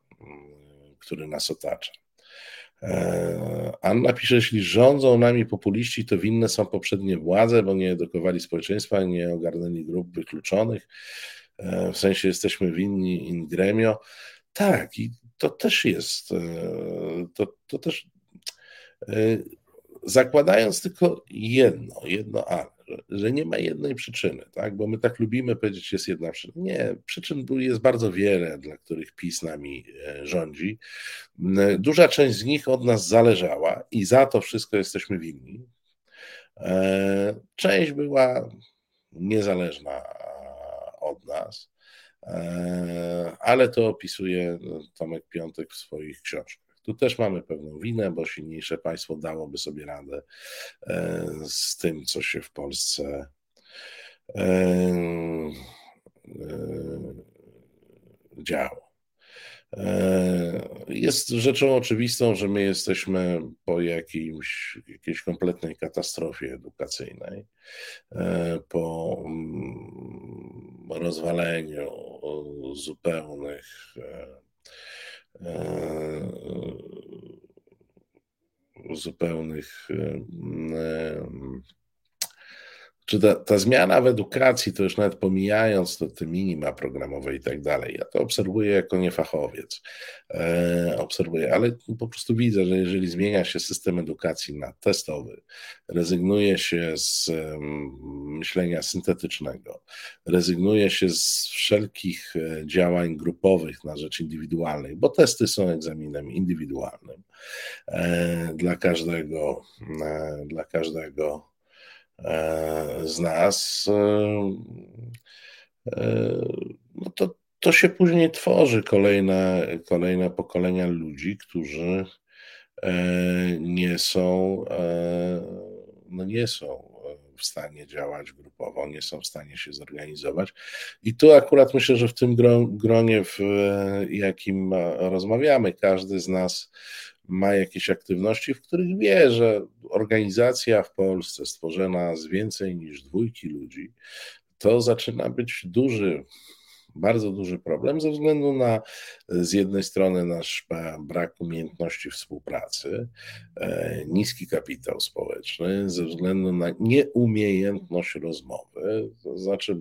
który nas otacza. E, Anna pisze, jeśli rządzą nami populiści, to winne są poprzednie władze, bo nie edukowali społeczeństwa, nie ogarnęli grup wykluczonych. E, w sensie jesteśmy winni in gremio. Tak, i to też jest, e, to, to też zakładając tylko jedno, jedno ale, że nie ma jednej przyczyny, tak? bo my tak lubimy powiedzieć, jest jedna przyczyna. Nie, przyczyn jest bardzo wiele, dla których PiS nami e, rządzi. Duża część z nich od nas zależała i za to wszystko jesteśmy winni. E, część była niezależna od nas, e, ale to opisuje Tomek Piątek w swoich książkach. Tu też mamy pewną winę, bo silniejsze państwo dałoby sobie radę e, z tym, co się w Polsce e, e, działo. Jest rzeczą oczywistą, że my jesteśmy po jakimś, jakiejś kompletnej katastrofie edukacyjnej, po mm, rozwaleniu zupełnych zupełnych czy ta, ta zmiana w edukacji, to już nawet pomijając to, te minima programowe i tak dalej, ja to obserwuję jako niefachowiec, e, obserwuję, ale po prostu widzę, że jeżeli zmienia się system edukacji na testowy, rezygnuje się z myślenia syntetycznego, rezygnuje się z wszelkich e, działań grupowych na rzecz indywidualnej, bo testy są egzaminem indywidualnym e, dla każdego, e, dla każdego z nas, no to, to się później tworzy kolejne, kolejne pokolenia ludzi, którzy nie są, no nie są w stanie działać grupowo, nie są w stanie się zorganizować. I tu akurat myślę, że w tym gronie, w jakim rozmawiamy, każdy z nas ma jakieś aktywności, w których wie, że organizacja w Polsce stworzona z więcej niż dwójki ludzi, to zaczyna być duży bardzo duży problem ze względu na z jednej strony nasz brak umiejętności współpracy, e, niski kapitał społeczny, ze względu na nieumiejętność rozmowy, to znaczy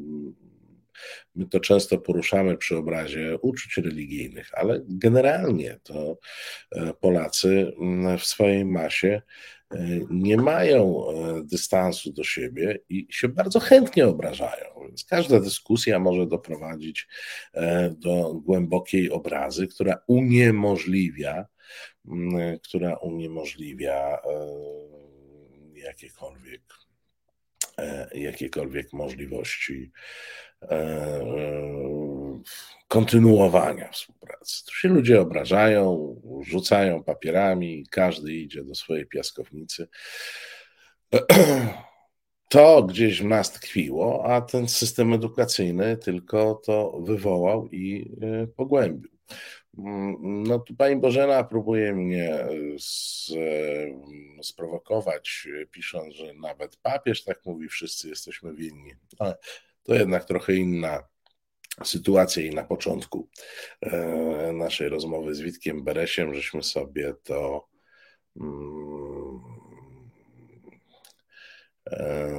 My to często poruszamy przy obrazie uczuć religijnych, ale generalnie to e, Polacy w swojej masie e, nie mają e, dystansu do siebie i się bardzo chętnie obrażają. Więc każda dyskusja może doprowadzić do głębokiej obrazy, która uniemożliwia, która uniemożliwia jakiekolwiek, jakiekolwiek możliwości E, kontynuowania współpracy. Tu się ludzie obrażają, rzucają papierami, każdy idzie do swojej piaskownicy. To gdzieś w nas tkwiło, a ten system edukacyjny tylko to wywołał i e, pogłębił. Mm, no tu pani Bożena próbuje mnie z, e, sprowokować, pisząc, że nawet papież tak mówi, wszyscy jesteśmy winni. Ale to jednak trochę inna sytuacja i na początku e, naszej rozmowy z Witkiem Beresiem, żeśmy sobie to mm, e,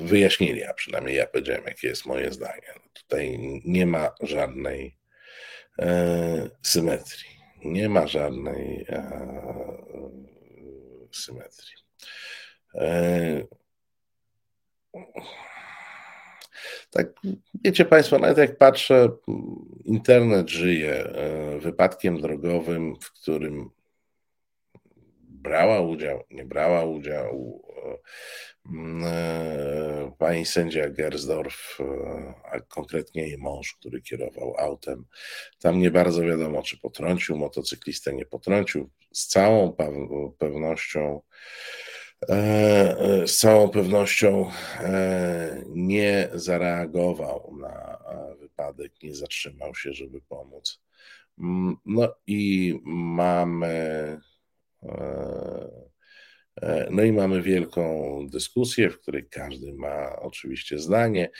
wyjaśnili, a przynajmniej ja powiedziałem, jakie jest moje zdanie. No tutaj nie ma żadnej e, symetrii. Nie ma żadnej symetrii. Tak, wiecie Państwo, nawet jak patrzę, internet żyje e, wypadkiem drogowym, w którym brała udział, nie brała udziału e, pani sędzia Gersdorf, e, a konkretnie jej mąż, który kierował autem. Tam nie bardzo wiadomo, czy potrącił motocyklistę, nie potrącił. Z całą pewnością E, e, z całą pewnością e, nie zareagował na wypadek, nie zatrzymał się, żeby pomóc. Mm, no i mamy. No i mamy wielką dyskusję, w której każdy ma oczywiście zdanie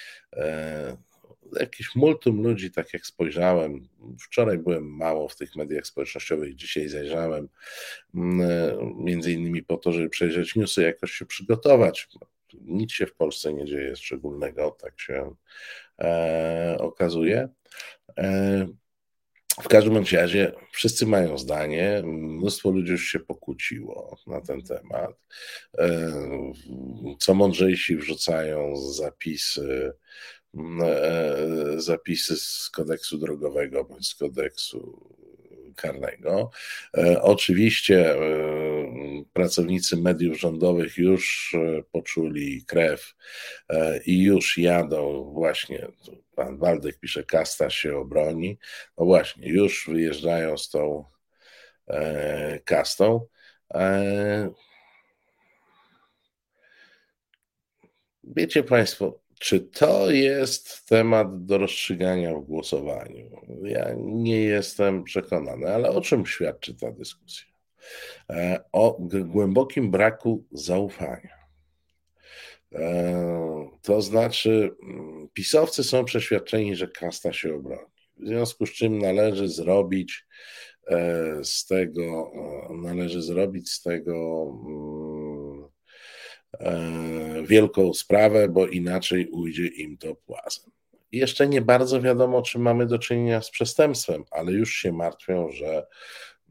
jakieś multum ludzi, tak jak spojrzałem, wczoraj byłem mało w tych mediach społecznościowych, dzisiaj zajrzałem, mm, między innymi po to, żeby przejrzeć newsy, jakoś się przygotować. Nic się w Polsce nie dzieje szczególnego, tak się e, okazuje. W każdym razie wszyscy mają zdanie, mnóstwo ludzi już się pokłóciło na ten temat. E, co mądrzejsi wrzucają zapisy E, zapisy z kodeksu drogowego bądź z kodeksu karnego. E, oczywiście pracownicy mediów rządowych już poczuli krew i już jadą właśnie, pan Waldek pisze, kasta się obroni, no właśnie, już wyjeżdżają z tą kastą. Wiecie Państwo, czy to jest temat do rozstrzygania w głosowaniu? Ja nie jestem przekonany, ale o czym świadczy ta dyskusja? E, o głębokim braku zaufania. E, to znaczy, mm, pisowcy są przeświadczeni, że kasta się obroni. W związku z czym należy zrobić e, z tego, należy zrobić z tego mm, wielką sprawę, bo inaczej ujdzie im to płazem. Jeszcze nie bardzo wiadomo, czy mamy do czynienia z przestępstwem, ale już się martwią, że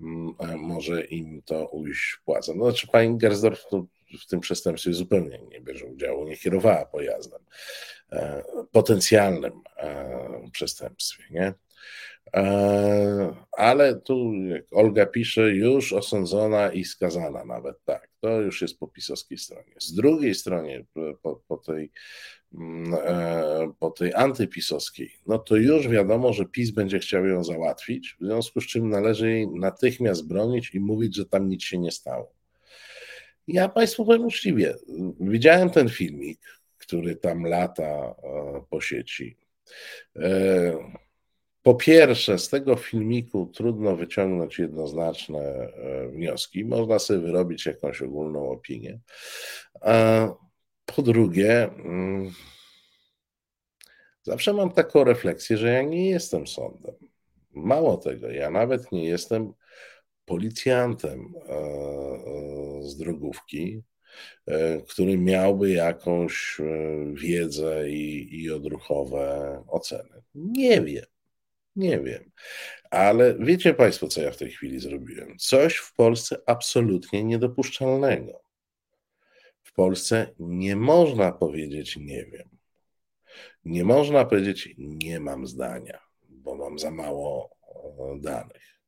mm, może im to ujść płazem. No, znaczy, pani Gersdorf w tym przestępstwie zupełnie nie bierze udziału, nie kierowała pojazdem. Potencjalnym przestępstwie, nie? E, ale tu, jak Olga pisze, już osądzona i skazana nawet, tak, to już jest po pisowskiej stronie. Z drugiej stronie, po, po tej, mm, e, po tej antypisowskiej, no to już wiadomo, że PiS będzie chciał ją załatwić, w związku z czym należy jej natychmiast bronić i mówić, że tam nic się nie stało. Ja Państwu powiem uczciwie, widziałem ten filmik, który tam lata e, po sieci. Po pierwsze, z tego filmiku trudno wyciągnąć jednoznaczne e, wnioski. Można sobie wyrobić jakąś ogólną opinię. A po drugie, mm, zawsze mam taką refleksję, że ja nie jestem sądem. Mało tego, ja nawet nie jestem policjantem e, e, z drogówki, który miałby jakąś wiedzę i, i odruchowe oceny. Nie wiem. Nie wiem. Ale wiecie Państwo, co ja w tej chwili zrobiłem? Coś w Polsce absolutnie niedopuszczalnego. W Polsce nie można powiedzieć nie wiem. Nie można powiedzieć nie mam zdania, bo mam za mało danych.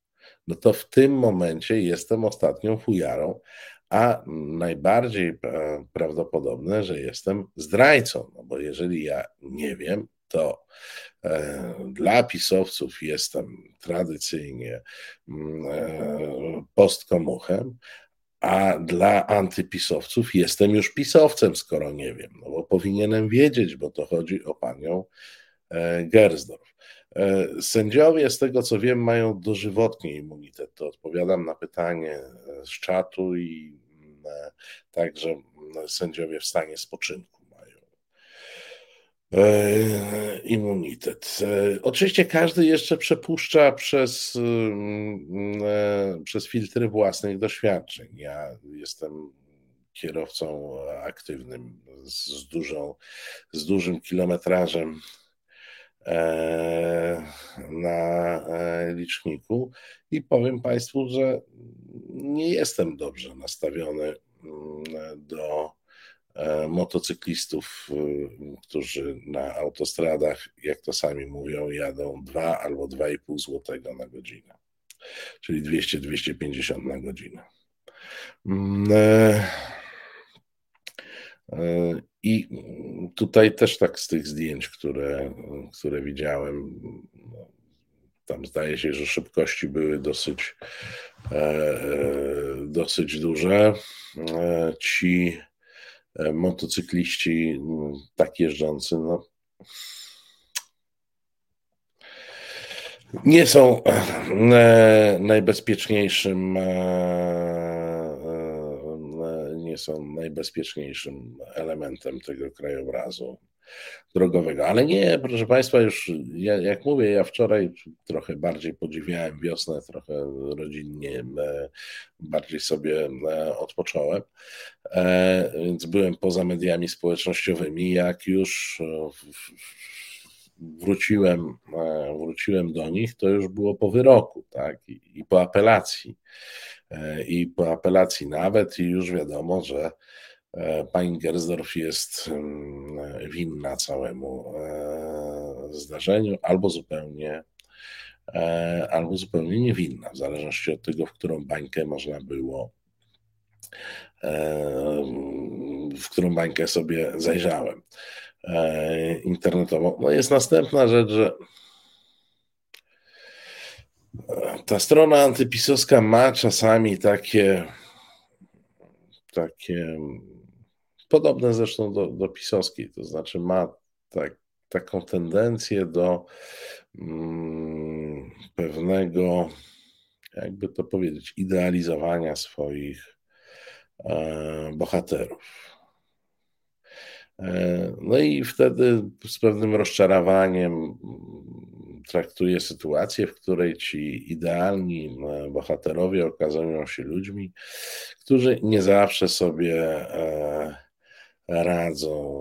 No to w tym momencie jestem ostatnią fujarą, a najbardziej e, prawdopodobne, że jestem zdrajcą, no bo jeżeli ja nie wiem, to e, dla pisowców jestem tradycyjnie mm, e, postkomuchem, a dla antypisowców jestem już pisowcem, skoro nie wiem, no bo powinienem wiedzieć, bo to chodzi o panią Gersdorf. Sędziowie, z tego co wiem, mają dożywotnie immunitet. To odpowiadam na pytanie z czatu i także mm, sędziowie w stanie spoczynku E, immunitet. E, oczywiście każdy jeszcze przepuszcza przez, mm, e, przez filtry własnych doświadczeń. Ja jestem kierowcą aktywnym z, dużą, z dużym kilometrażem na liczniku i powiem Państwu, że nie jestem dobrze nastawiony mm, do E, motocyklistów, e, którzy na autostradach, jak to sami mówią, jadą 2 albo 2,5 złotego na godzinę, czyli 200-250 na godzinę. E, I tutaj też tak z tych zdjęć, które, które widziałem, no, tam zdaje się, że szybkości były dosyć, dosyć duże. Ci E, motocykliści mm, tak jeżdżący, no, nie są e, najbezpieczniejszym e, nie są najbezpieczniejszym elementem tego krajobrazu drogowego. Ale nie, proszę Państwa, już ja, jak mówię, ja wczoraj trochę bardziej podziwiałem wiosnę, trochę rodzinnie, e, bardziej sobie e, odpocząłem, e, więc byłem poza mediami społecznościowymi. Jak już wróciłem, wróciłem do nich, to już było po wyroku, tak, i, i po apelacji. I po apelacji nawet, i już wiadomo, że E, pani Gersdorf jest mm, winna całemu e, zdarzeniu, albo zupełnie, e, albo zupełnie niewinna, w zależności od tego, w którą bańkę można było, w którą bańkę sobie zajrzałem internetową. No jest następna rzecz, że ta strona antypisowska ma czasami takie takie Podobne zresztą do, do pisowskiej, to znaczy ma tak, taką tendencję do mm, pewnego, jakby to powiedzieć, idealizowania swoich e, bohaterów. E, no i wtedy z pewnym rozczarowaniem traktuje sytuację, w której ci idealni e, bohaterowie okazują się ludźmi, którzy nie zawsze sobie e, radzą,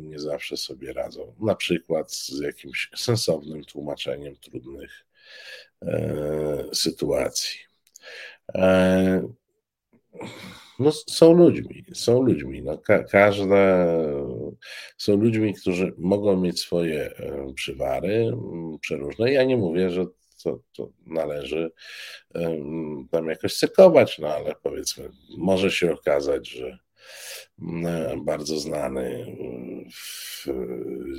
nie zawsze sobie radzą. Na przykład z jakimś sensownym tłumaczeniem trudnych sytuacji. No, są ludźmi, są ludźmi. No, ka każde, są ludźmi, którzy mogą mieć swoje przywary przeróżne. Ja nie mówię, że to, to należy tam jakoś cekować, no ale powiedzmy, może się okazać, że bardzo znany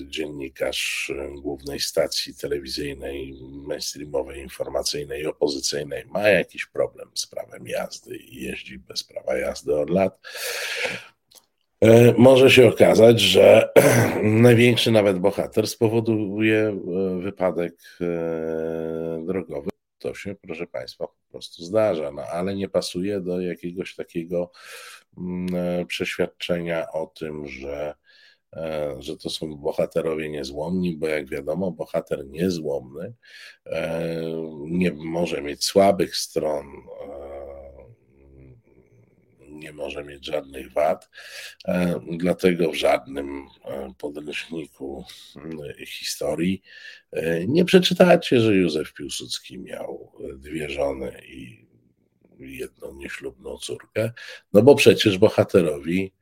dziennikarz głównej stacji telewizyjnej, mainstreamowej, informacyjnej, opozycyjnej ma jakiś problem z prawem jazdy i jeździ bez prawa jazdy od lat. E, może się okazać, że największy nawet bohater spowoduje e, wypadek e, drogowy. To się, proszę Państwa, po prostu zdarza, no, ale nie pasuje do jakiegoś takiego mm, przeświadczenia o tym, że, że to są bohaterowie niezłomni, bo jak wiadomo, bohater niezłomny nie może mieć słabych stron nie może mieć żadnych wad. E, dlatego w żadnym e, podręczniku e, historii nie przeczytacie, że Józef Piłsudski miał dwie żony i jedną nieślubną córkę, no bo przecież bohaterowi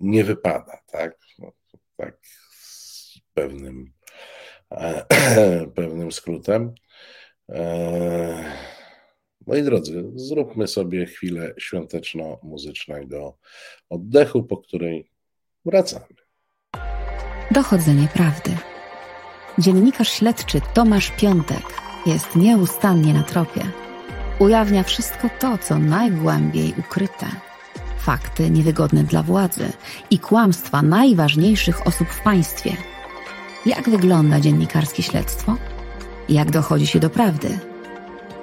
nie wypada, tak? No, tak z pewnym, pewnym skrótem. Moi drodzy, zróbmy sobie chwilę świąteczno-muzycznego oddechu, po której wracamy. Dochodzenie prawdy. Dziennikarz śledczy Tomasz Piątek jest nieustannie na tropie. Ujawnia wszystko to, co najgłębiej ukryte. Fakty niewygodne dla władzy i kłamstwa najważniejszych osób w państwie. Jak wygląda dziennikarskie śledztwo? Jak dochodzi się do prawdy?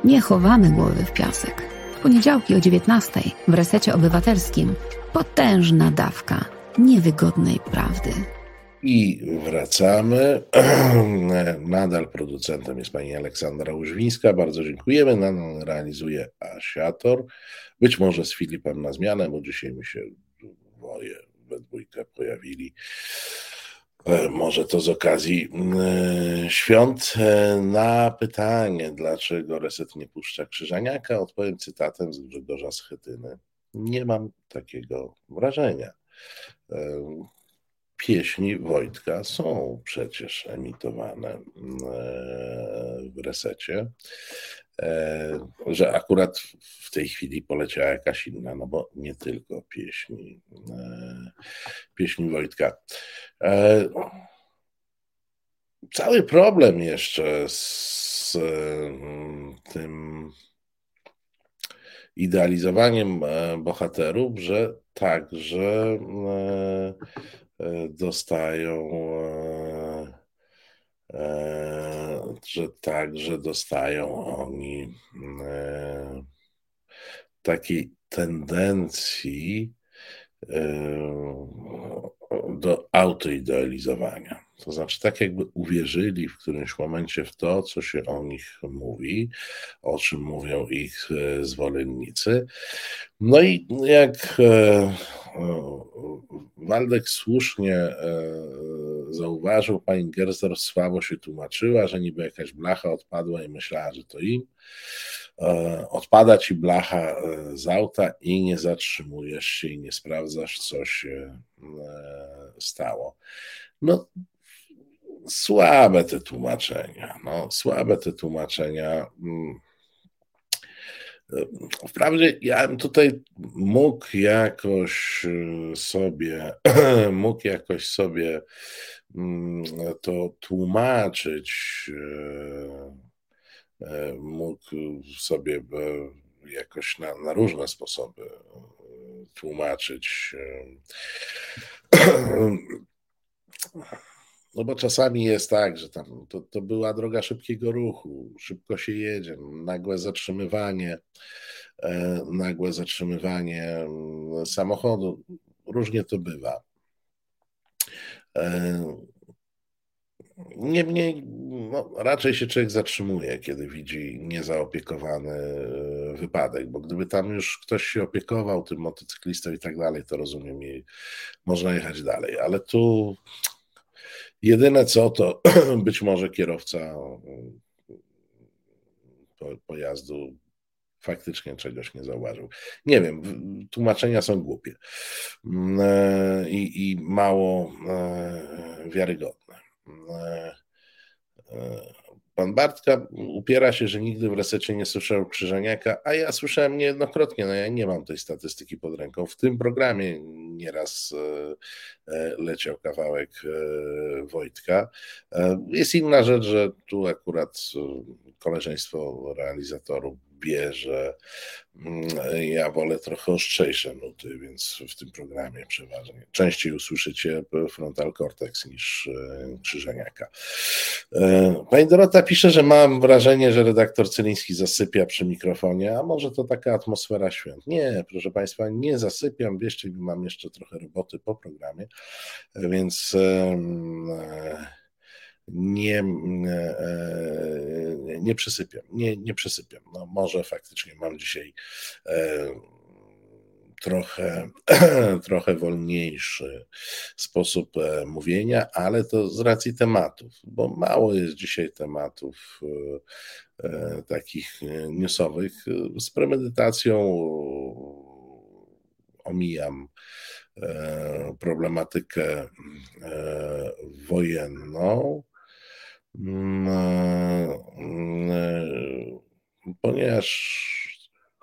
Nie chowamy głowy w piasek. W poniedziałki o 19 w resecie obywatelskim potężna dawka niewygodnej prawdy. I wracamy. Nadal producentem jest pani Aleksandra Łużwińska. Bardzo dziękujemy. Nadal realizuje Asiator. Być może z Filipem na zmianę, bo dzisiaj mi się dwoje we dwójkę pojawili. E, może to z okazji e, świąt. E, na pytanie, dlaczego Reset nie puszcza Krzyżaniaka, odpowiem cytatem z Grzegorza Schetyny. Nie mam takiego wrażenia. Pieśni Wojtka są przecież emitowane w resecie. E, że akurat w tej chwili poleciała jakaś inna, no bo nie tylko pieśni, e, pieśni Wojtka. E, cały problem jeszcze z tym idealizowaniem bohaterów, że także dostają E, że także dostają oni e, takiej tendencji e, do autoidealizowania. To znaczy, tak jakby uwierzyli w którymś momencie w to, co się o nich mówi, o czym mówią ich zwolennicy. No i jak Waldek słusznie zauważył, pani Gersdorf słabo się tłumaczyła, że niby jakaś blacha odpadła i myślała, że to im. E, odpada ci blacha e, z auta i nie zatrzymujesz się i nie sprawdzasz, co się e, stało. No, słabe te tłumaczenia. No, słabe te tłumaczenia. Mm. Wprawdzie ja bym tutaj mógł jakoś sobie, mógł jakoś sobie mm, to tłumaczyć, mógł sobie e, jakoś na, na różne sposoby tłumaczyć. No bo czasami jest tak, że tam to, to była droga szybkiego ruchu, szybko się jedzie, nagłe zatrzymywanie, e, nagłe zatrzymywanie mm, samochodu, różnie to bywa. Niemniej no, raczej się człowiek zatrzymuje, kiedy widzi niezaopiekowany e, wypadek, bo gdyby tam już ktoś się opiekował tym motocyklistą i tak dalej, to rozumiem, i można jechać dalej. Ale tu jedyne co to być może kierowca pojazdu faktycznie czegoś nie zauważył. Nie wiem, tłumaczenia są głupie mm, e, i, i mało e, wiarygodne. E, pan Bartka upiera się, że nigdy w resecie nie słyszał Krzyżeniaka, a ja słyszałem niejednokrotnie, no ja nie mam tej statystyki pod ręką. W tym programie nieraz leciał kawałek Wojtka. Jest inna rzecz, że tu akurat koleżeństwo realizatorów bierze. Mm, ja wolę trochę ostrzejsze nuty, więc w tym programie przeważnie częściej usłyszycie frontal cortex niż e, krzyżeniaka. E, pani Dorota pisze, że mam wrażenie, że redaktor Celiński zasypia przy mikrofonie, a może to taka atmosfera świąt. Nie, proszę Państwa, nie zasypiam, wierzcie mi, mam jeszcze trochę roboty po programie, więc e, nie, e, nie przysypiam, nie, nie przysypiam. No może faktycznie mam dzisiaj e, trochę, trochę wolniejszy sposób e, mówienia, ale to z racji tematów, bo mało jest dzisiaj tematów takich newsowych. Z premedytacją omijam problematykę wojenną, Mm, mm, ponieważ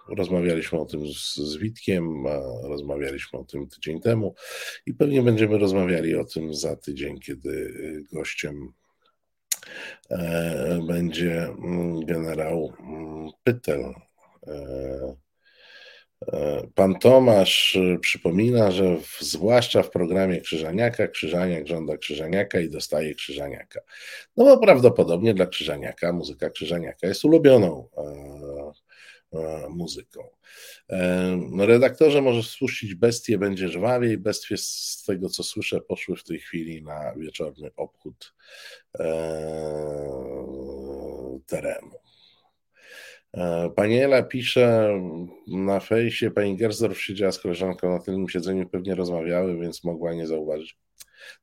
rozmawialiśmy o tym z, z Witkiem, rozmawialiśmy o tym tydzień temu i pewnie będziemy rozmawiali o tym za tydzień, kiedy gościem e, będzie mm, generał Pytel. Pan Tomasz e, przypomina, że w, zwłaszcza w programie Krzyżaniaka, Krzyżaniak żąda Krzyżaniaka i dostaje Krzyżaniaka. No bo prawdopodobnie dla Krzyżaniaka muzyka Krzyżaniaka jest ulubioną e, e, muzyką. E, no, redaktorze może spuścić bestię, będzie żwawiej. Bestie z tego co słyszę poszły w tej chwili na wieczorny obchód e, terenu. Pani Ela pisze na fejsie, pani Gersdorf siedziała z koleżanką na tylnym siedzeniu, pewnie rozmawiały, więc mogła nie zauważyć.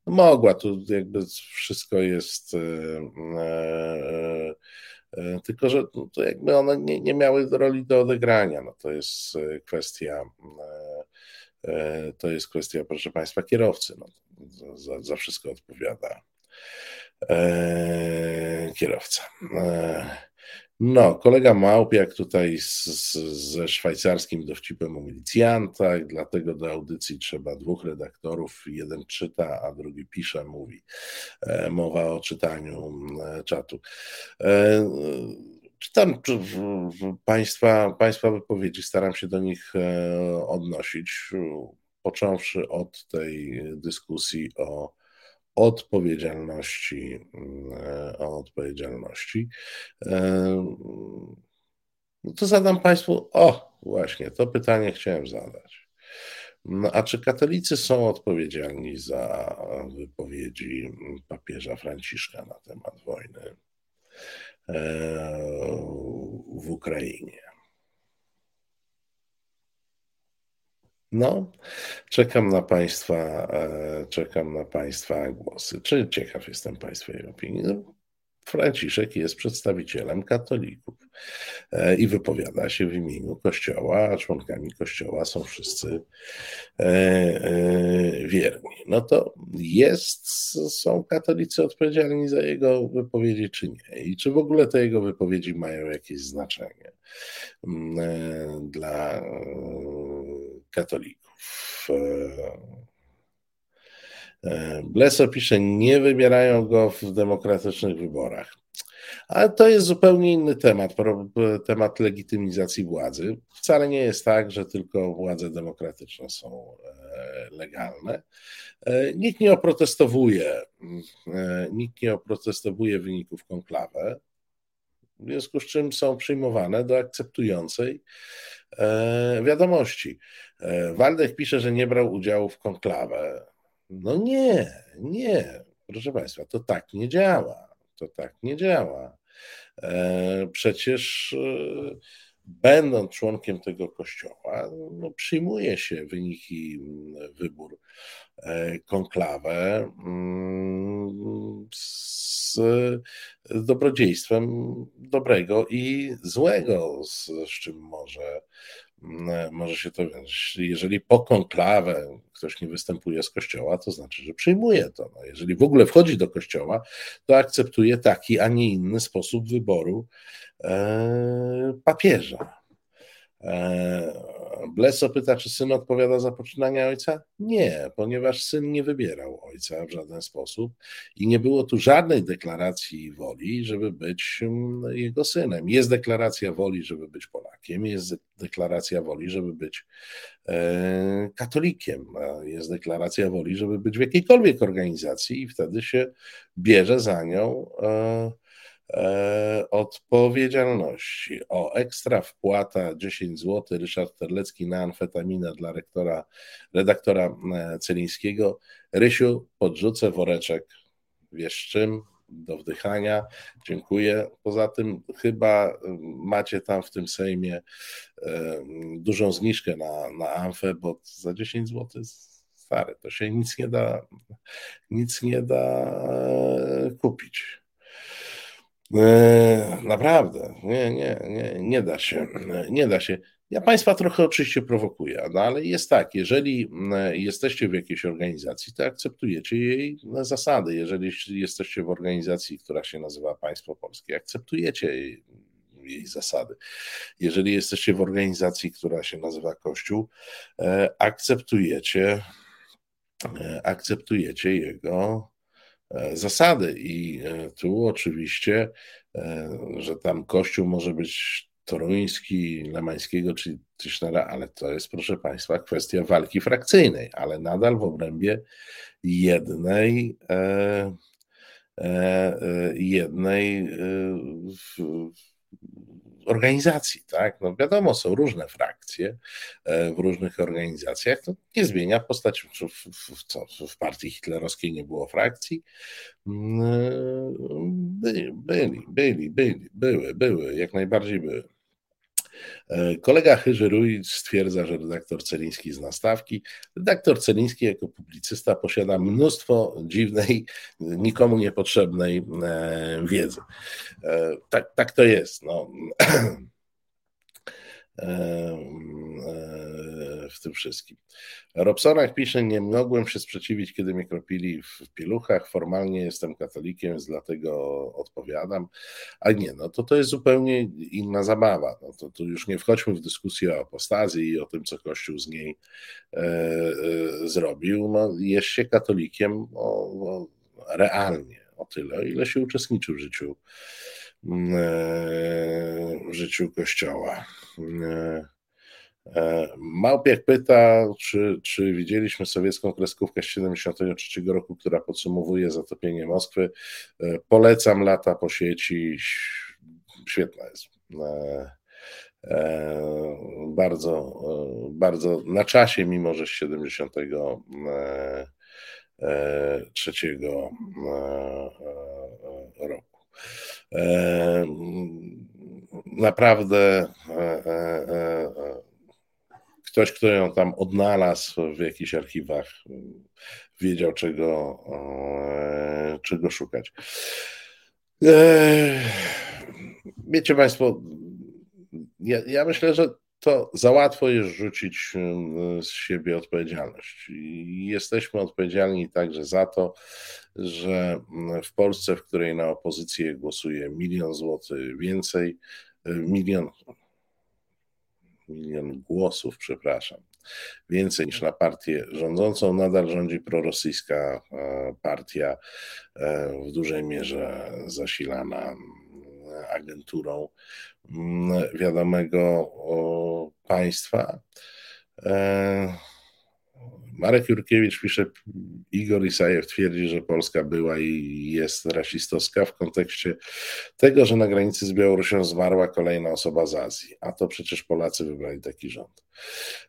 No mogła, tu jakby wszystko jest, e, e, e, tylko że to jakby one nie, nie miały roli do odegrania. No to jest kwestia, to jest kwestia, proszę Państwa, kierowcy. No, za, za wszystko odpowiada kierowca. No, kolega Małpiak tutaj z, z, ze szwajcarskim dowcipem o milicjantach, dlatego do audycji trzeba dwóch redaktorów, jeden czyta, a drugi pisze, mówi. E, mowa o czytaniu e, czatu. E, czytam państwa, państwa wypowiedzi, staram się do nich e, odnosić, począwszy od tej dyskusji o odpowiedzialności, e, o odpowiedzialności. E, no to zadam Państwu, o właśnie, to pytanie chciałem zadać. No, a czy katolicy są odpowiedzialni za wypowiedzi papieża Franciszka na temat wojny e, w Ukrainie? No, czekam na Państwa, e, czekam na Państwa głosy. Czy ciekaw jestem Państwa opinii? No, Franciszek jest przedstawicielem katolików e, i wypowiada się w imieniu Kościoła, a członkami Kościoła są wszyscy e, wierni. No to jest, są katolicy odpowiedzialni za jego wypowiedzi, czy nie? I czy w ogóle te jego wypowiedzi mają jakieś znaczenie mm, dla katolików. E, Bleso pisze, nie wybierają go w demokratycznych wyborach. Ale to jest zupełnie inny temat, temat legitymizacji władzy. Wcale nie jest tak, że tylko władze demokratyczne są e, legalne. E, nikt nie oprotestowuje, nikt nie oprotestowuje wyników konklawę, w związku z czym są przyjmowane do akceptującej wiadomości. Waldek pisze, że nie brał udziału w konklawę. No nie, nie. Proszę Państwa, to tak nie działa. To tak nie działa. E, przecież e, będąc członkiem tego kościoła, no, przyjmuje się wyniki mm, wybór e, konklawę mm, z dobrodziejstwem dobrego i złego, z, z czym może Mm, może się to, jeżeli po konklawę ktoś nie występuje z kościoła, to znaczy, że przyjmuje to. No, jeżeli w ogóle wchodzi do kościoła, to akceptuje taki, a nie inny sposób wyboru papieża. E, Bleso pyta, czy syn odpowiada za poczynania ojca? Nie, ponieważ syn nie wybierał ojca w żaden sposób i nie było tu żadnej deklaracji woli, żeby być mm, jego synem. Jest deklaracja woli, żeby być Polakiem, jest deklaracja woli, żeby być e, katolikiem, jest deklaracja woli, żeby być w jakiejkolwiek organizacji i wtedy się bierze za nią. Odpowiedzialności. O, ekstra wpłata 10 zł, Ryszard Terlecki na amfetaminę dla rektora, redaktora e, Celińskiego. Rysiu, podrzucę woreczek, wiesz czym, do wdychania. Dziękuję. Poza tym chyba e, macie tam w tym Sejmie dużą zniżkę na, na amfę, bo za 10 zł stary, to się nic nie da, nic nie da kupić. E, naprawdę, nie, nie, nie, nie da się, nie da się. Ja Państwa trochę oczywiście prowokuję, no ale jest tak, jeżeli e, jesteście w jakiejś organizacji, to akceptujecie jej zasady. Jeżeli jesteście w organizacji, która się nazywa Państwo Polskie, akceptujecie jej, jej zasady. Jeżeli jesteście w organizacji, która się nazywa Kościół, e, akceptujecie, akceptujecie jego E, zasady. I e, tu oczywiście, e, że tam kościół może być toruński, lemańskiego czy Tischnera, ale to jest, proszę Państwa, kwestia walki frakcyjnej, ale nadal w obrębie jednej, jednej organizacji, tak? No wiadomo, są różne frakcje e, w różnych organizacjach. To nie zmienia postaci. W, w, w partii hitlerowskiej nie było frakcji. Mm, e, byli, byli, byli, były, były, jak najbardziej były. E, kolega Chyży stwierdza, że redaktor Celiński zna stawki. Redaktor Celiński jako publicysta posiada mnóstwo dziwnej, nikomu niepotrzebnej e, wiedzy. E, tak, tak to jest. No. w tym wszystkim. Robsonak pisze, nie mogłem się sprzeciwić, kiedy mnie kropili w pieluchach, formalnie jestem katolikiem, więc dlatego odpowiadam, a nie, no to to jest zupełnie inna zabawa, no to, to już nie wchodźmy w dyskusję o apostazji i o tym, co Kościół z niej e, e, zrobił, no jest się katolikiem o, o, realnie, o tyle, ile się uczestniczy w życiu e, w życiu Kościoła. E, E, Małpiak pyta, czy, czy widzieliśmy sowiecką kreskówkę z 1973 roku, która podsumowuje zatopienie Moskwy. E, polecam lata po sieci, świetna jest. Bardzo, bardzo na czasie, mimo że z 73 roku. Naprawdę ktoś, kto ją tam odnalazł w jakichś archiwach, wiedział czego, e, czego szukać. E, wiecie Państwo, ja, ja myślę, że to za łatwo jest rzucić z siebie odpowiedzialność. Jesteśmy odpowiedzialni także za to, że w Polsce, w której na opozycję głosuje milion złotych więcej, milion, milion głosów, przepraszam, więcej niż na partię rządzącą. Nadal rządzi prorosyjska e, partia, e, w dużej mierze zasilana mm, agenturą mm, wiadomego państwa. Marek Jurkiewicz pisze, Igor Isajew twierdzi, że Polska była i jest rasistowska w kontekście tego, że na granicy z Białorusią zmarła kolejna osoba z Azji, a to przecież Polacy wybrali taki rząd.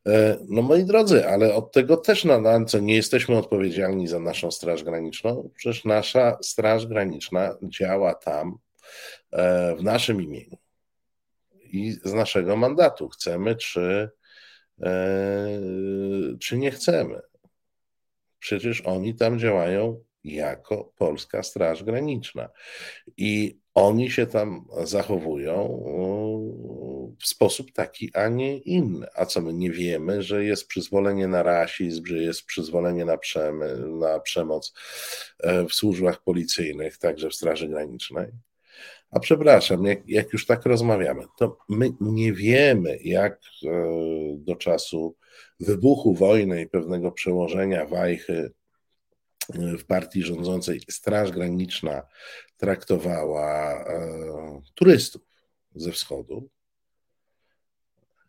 E, no moi drodzy, ale od tego też na co nie jesteśmy odpowiedzialni za naszą Straż Graniczną, przecież nasza Straż Graniczna działa tam e, w naszym imieniu i z naszego mandatu. Chcemy, czy czy nie chcemy. Przecież oni tam działają jako Polska Straż Graniczna i oni się tam zachowują w sposób taki, a nie inny. A co my nie wiemy, że jest przyzwolenie na rasizm, że jest przyzwolenie na, przemy, na przemoc e, w służbach policyjnych, także w Straży Granicznej? A przepraszam, jak, jak, już tak rozmawiamy, to my nie wiemy, jak e, do czasu wybuchu wojny i pewnego przełożenia wajchy e, w partii rządzącej Straż Graniczna traktowała e, turystów ze wschodu.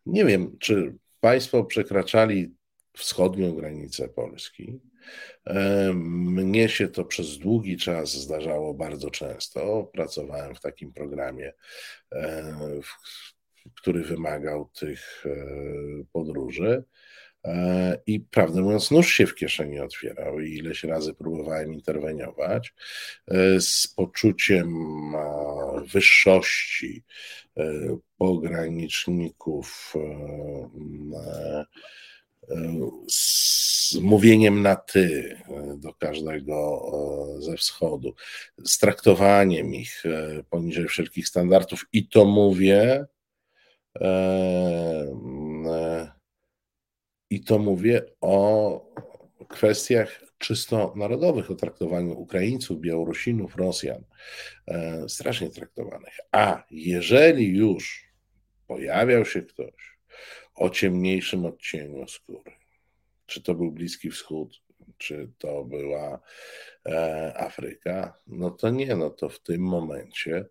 Nie wiem, czy państwo przekraczali wschodnią granicę Polski mnie się to przez długi czas zdarzało bardzo często. Pracowałem w takim programie, który wymagał tych e, podróży. E, I prawdę mówiąc, nóż się w kieszeni otwierał i ileś razy próbowałem interweniować e, z poczuciem wyższości pograniczników z mówieniem na ty e, do każdego e, ze wschodu, z traktowaniem ich e, poniżej wszelkich standardów i to mówię i to mówię o kwestiach czysto narodowych, o traktowaniu Ukraińców, Białorusinów, Rosjan, strasznie traktowanych. A jeżeli już pojawiał się ktoś, o ciemniejszym odcieniu skóry. Czy to był Bliski Wschód, czy to była e, Afryka, no to nie, no to w tym momencie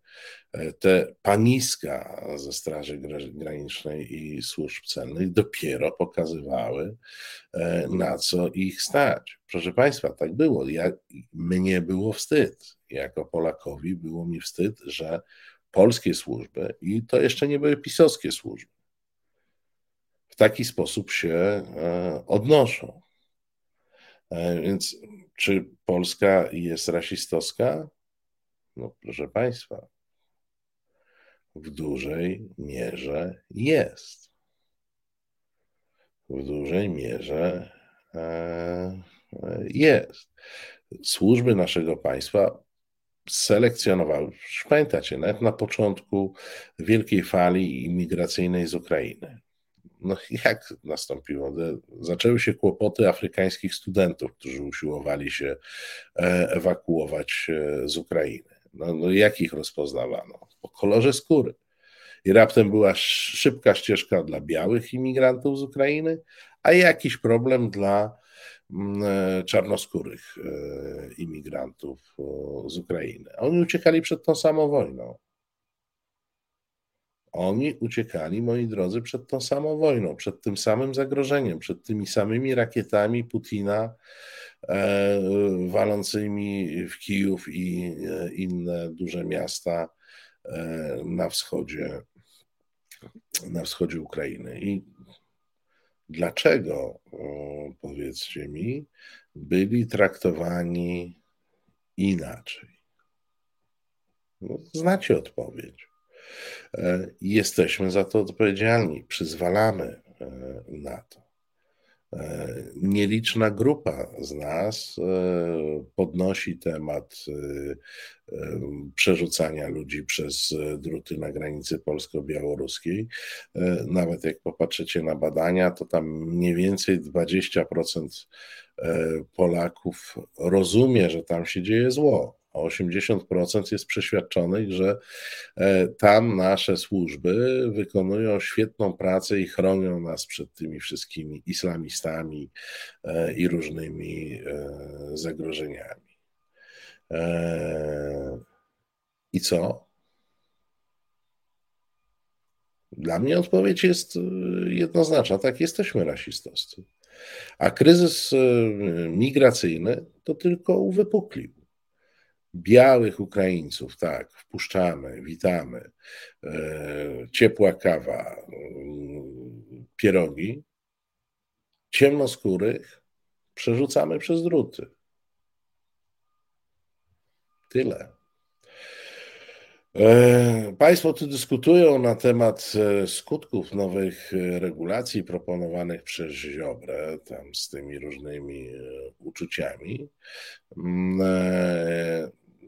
e, te paniska ze Straży Granicznej i służb celnych dopiero pokazywały, e, na co ich stać. Proszę Państwa, tak było. Ja, mnie było wstyd. Jako Polakowi było mi wstyd, że polskie służby, i to jeszcze nie były pisowskie służby, w taki sposób się e, odnoszą. E, więc czy Polska jest rasistowska? No, proszę Państwa, w dużej mierze jest. W dużej mierze e, jest. Służby naszego państwa selekcjonowały, pamiętacie, nawet na początku wielkiej fali imigracyjnej z Ukrainy, no jak nastąpiło? Zaczęły się kłopoty afrykańskich studentów, którzy usiłowali się e, ewakuować e, z Ukrainy. No, no jak ich rozpoznawano? Po kolorze skóry. I raptem była szybka ścieżka dla białych imigrantów z Ukrainy, a jakiś problem dla mm, e, czarnoskórych imigrantów z Ukrainy. Oni uciekali przed tą samą wojną. Oni uciekali, moi drodzy, przed tą samą wojną, przed tym samym zagrożeniem, przed tymi samymi rakietami Putina e, walącymi w Kijów i e, inne duże miasta e, na wschodzie, na wschodzie Ukrainy. I dlaczego, powiedzcie mi, byli traktowani inaczej? No, znacie odpowiedź. E, jesteśmy za to odpowiedzialni, przyzwalamy e, na to. E, nieliczna grupa z nas podnosi temat przerzucania ludzi przez druty na granicy polsko-białoruskiej. Nawet jak popatrzycie na badania, to tam mniej więcej 20% Polaków rozumie, że tam się dzieje zło a 80% jest przeświadczonych, że e, tam nasze służby wykonują świetną pracę i chronią nas przed tymi wszystkimi islamistami e, i różnymi e, zagrożeniami. I co? Dla mnie odpowiedź jest jednoznaczna. Tak, jesteśmy rasistowscy. A kryzys migracyjny to tylko uwypuklił. Białych Ukraińców, tak, wpuszczamy, witamy. E, ciepła kawa, pierogi. Ciemnoskórych przerzucamy przez druty. Tyle. E, państwo tu dyskutują na temat e, skutków nowych regulacji proponowanych przez Ziobrę, tam z tymi różnymi uczuciami.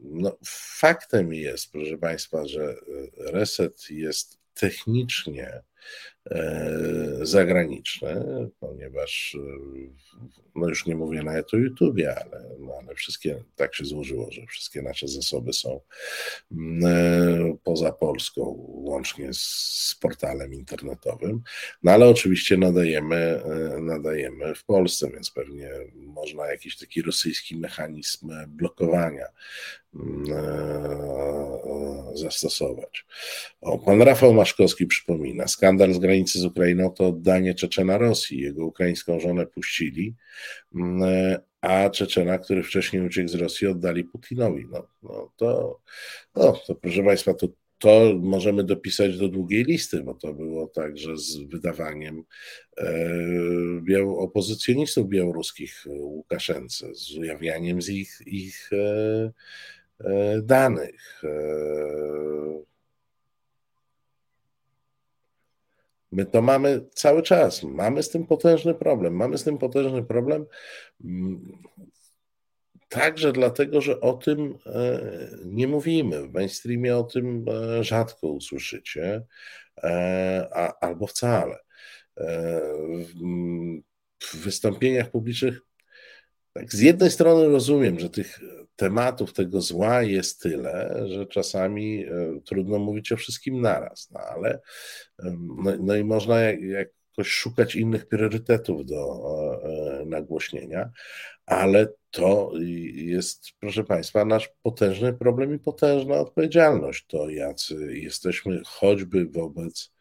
No, faktem jest, proszę Państwa, że reset jest technicznie E, zagraniczne, ponieważ e, no już nie mówię nawet o YouTubie, ale, no ale wszystkie, tak się złożyło, że wszystkie nasze zasoby są mm, e, poza Polską, łącznie z portalem internetowym, no ale oczywiście nadajemy, nadajemy w Polsce, więc pewnie można jakiś taki rosyjski mechanizm blokowania zastosować. O, pan Rafał Maszkowski przypomina, skandal z granicy z Ukrainą, to oddanie Czeczena Rosji. Jego ukraińską żonę puścili, mm, a Czeczena, który wcześniej uciekł z Rosji, oddali Putinowi. No, no to, no, to proszę Państwa, to, to możemy dopisać do długiej listy, bo to było także z wydawaniem e, opozycjonistów białoruskich Łukaszence, z ujawnianiem z ich, ich e, e, danych. E, My to mamy cały czas. Mamy z tym potężny problem. Mamy z tym potężny problem mm, także dlatego, że o tym e, nie mówimy. W mainstreamie o tym e, rzadko usłyszycie, e, a, albo wcale. W wystąpieniach publicznych tak, z jednej strony rozumiem, że tych tematów, tego zła jest tyle, że czasami e, trudno mówić o wszystkim naraz, no ale no, no i można jakoś szukać innych priorytetów do e, nagłośnienia, ale to jest, proszę Państwa, nasz potężny problem i potężna odpowiedzialność. To jacy jesteśmy choćby wobec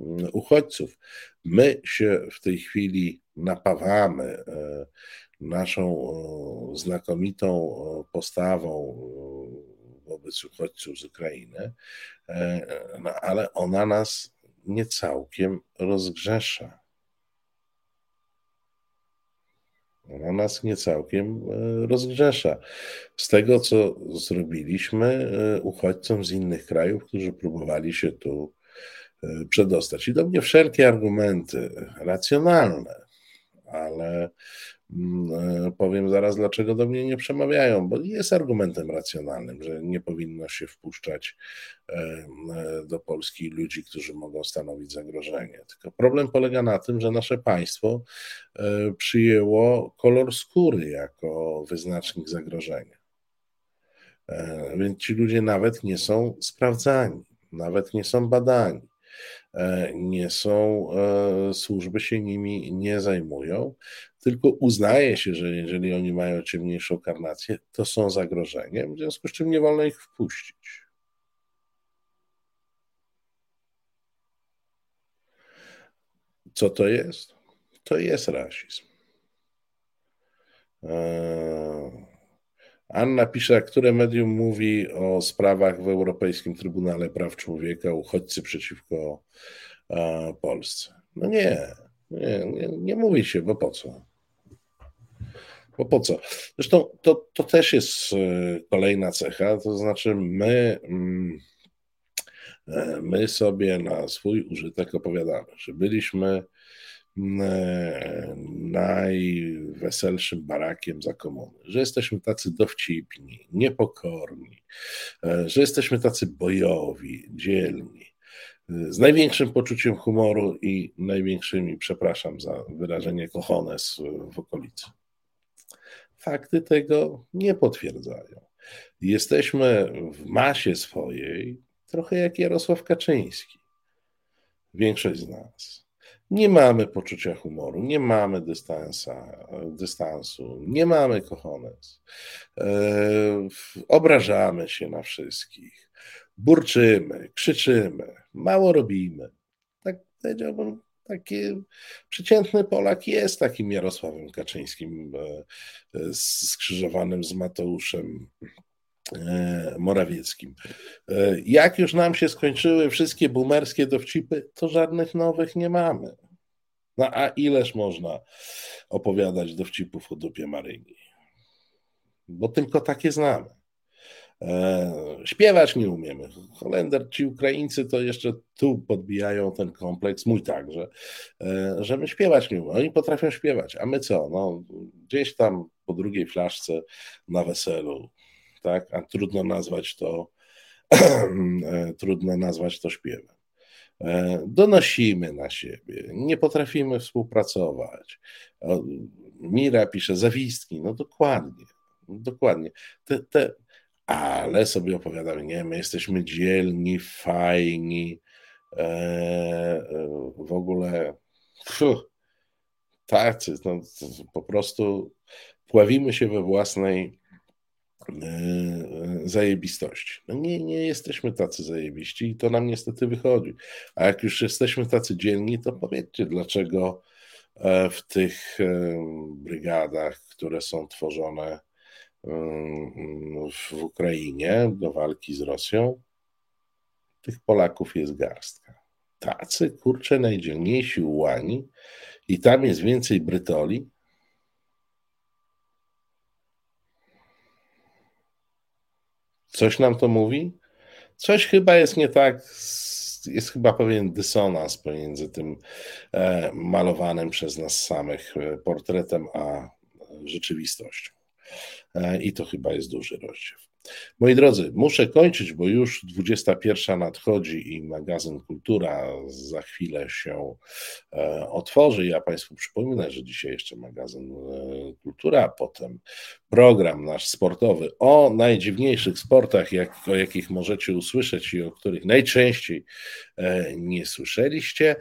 mm, uchodźców. My się w tej chwili napawamy e, naszą znakomitą postawą wobec uchodźców z Ukrainy, e, no, ale ona nas nie całkiem rozgrzesza. Ona nas nie całkiem e, rozgrzesza. Z tego, co zrobiliśmy e, uchodźcom z innych krajów, którzy próbowali się tu przedostać. I do mnie wszelkie argumenty racjonalne, ale powiem zaraz, dlaczego do mnie nie przemawiają, bo jest argumentem racjonalnym, że nie powinno się wpuszczać e, e, do Polski ludzi, którzy mogą stanowić zagrożenie. Tylko problem polega na tym, że nasze państwo przyjęło kolor skóry jako wyznacznik zagrożenia. Więc ci ludzie nawet nie są sprawdzani, nawet nie są badani. E, nie są, e, służby się nimi nie zajmują, tylko uznaje się, że jeżeli oni mają ciemniejszą karnację, to są zagrożeniem, w związku z czym nie wolno ich wpuścić. Co to jest? To jest rasizm. E, Anna pisze, które medium mówi o sprawach w Europejskim Trybunale Praw Człowieka, uchodźcy przeciwko e, Polsce. No nie, nie, nie, nie mówi się, bo po co? Bo po co? Zresztą to, to też jest e, kolejna cecha, to znaczy my, mm, e, my sobie na swój użytek opowiadamy, że byliśmy najweselszym barakiem za komuny, że jesteśmy tacy dowcipni, niepokorni, e, że jesteśmy tacy bojowi, dzielni, z największym poczuciem humoru i największymi, przepraszam za wyrażenie, kochones w okolicy. Fakty tego nie potwierdzają. Jesteśmy w masie swojej trochę jak Jarosław Kaczyński. Większość z nas nie mamy poczucia humoru, nie mamy dystansa, dystansu, nie mamy kochones. E, obrażamy się na wszystkich, burczymy, krzyczymy, mało robimy. Tak powiedziałbym taki przeciętny Polak jest takim Jarosławem Kaczyńskim skrzyżowanym z Mateuszem Morawieckim. Jak już nam się skończyły wszystkie boomerskie dowcipy, to żadnych nowych nie mamy. No a ileż można opowiadać dowcipów o dupie Maryni? Bo tylko takie znamy. E, śpiewać nie umiemy. Holender, ci Ukraińcy to jeszcze tu podbijają ten kompleks, mój także, e, że my śpiewać nie umiemy. Oni potrafią śpiewać, a my co? No, gdzieś tam po drugiej flaszce na weselu, tak? A trudno nazwać to, e, trudno nazwać to śpiewem. Donosimy na siebie, nie potrafimy współpracować. Mira pisze zawistki, no dokładnie, dokładnie. Te, te, ale sobie opowiadamy, nie, my jesteśmy dzielni, fajni, e, e, w ogóle fuh, tacy, no, po prostu pławimy się we własnej e, zajebistości. No nie, nie jesteśmy tacy zajebiści i to nam niestety wychodzi. A jak już jesteśmy tacy dzielni, to powiedzcie, dlaczego w tych brygadach, które są tworzone w Ukrainie do walki z Rosją, tych Polaków jest garstka. Tacy, kurcze, najdzielniejsi ułani i tam jest więcej Brytoli. Coś nam to mówi? Coś chyba jest nie tak, jest chyba pewien dysonans pomiędzy tym e, malowanym przez nas samych e, portretem, a rzeczywistością. E, I to chyba jest duży rozdział. Moi drodzy, muszę kończyć, bo już 21 nadchodzi i magazyn Kultura za chwilę się e, otworzy. Ja Państwu przypominam, że dzisiaj jeszcze magazyn e, Kultura, a potem program nasz sportowy o najdziwniejszych sportach, jak, o jakich możecie usłyszeć i o których najczęściej nie słyszeliście.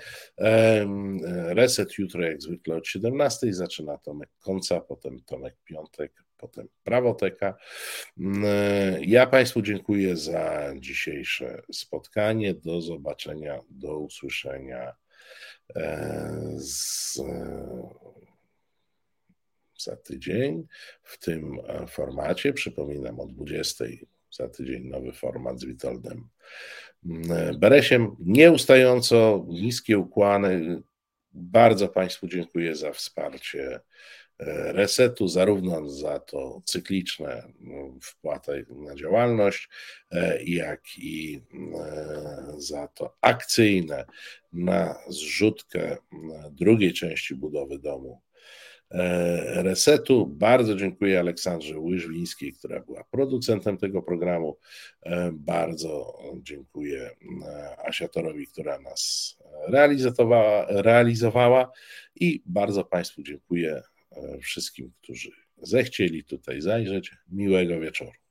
Reset jutro jak zwykle od 17 zaczyna Tomek Końca, potem Tomek Piątek potem prawoteka. Mm, ja Państwu dziękuję za dzisiejsze spotkanie. Do zobaczenia, do usłyszenia e, z, za tydzień w tym formacie. Przypominam o 20 za tydzień nowy format z Witoldem mm, Beresiem. Nieustająco niskie ukłony. Bardzo Państwu dziękuję za wsparcie resetu, zarówno za to cykliczne no, wpłatę na działalność, e, jak i e, za to akcyjne na zrzutkę drugiej części budowy domu e, resetu. Bardzo dziękuję Aleksandrze Łyżwińskiej, która była producentem tego programu. Bardzo dziękuję Asiatorowi, która nas realizowała, realizowała i bardzo Państwu dziękuję wszystkim, którzy zechcieli tutaj zajrzeć. Miłego wieczoru.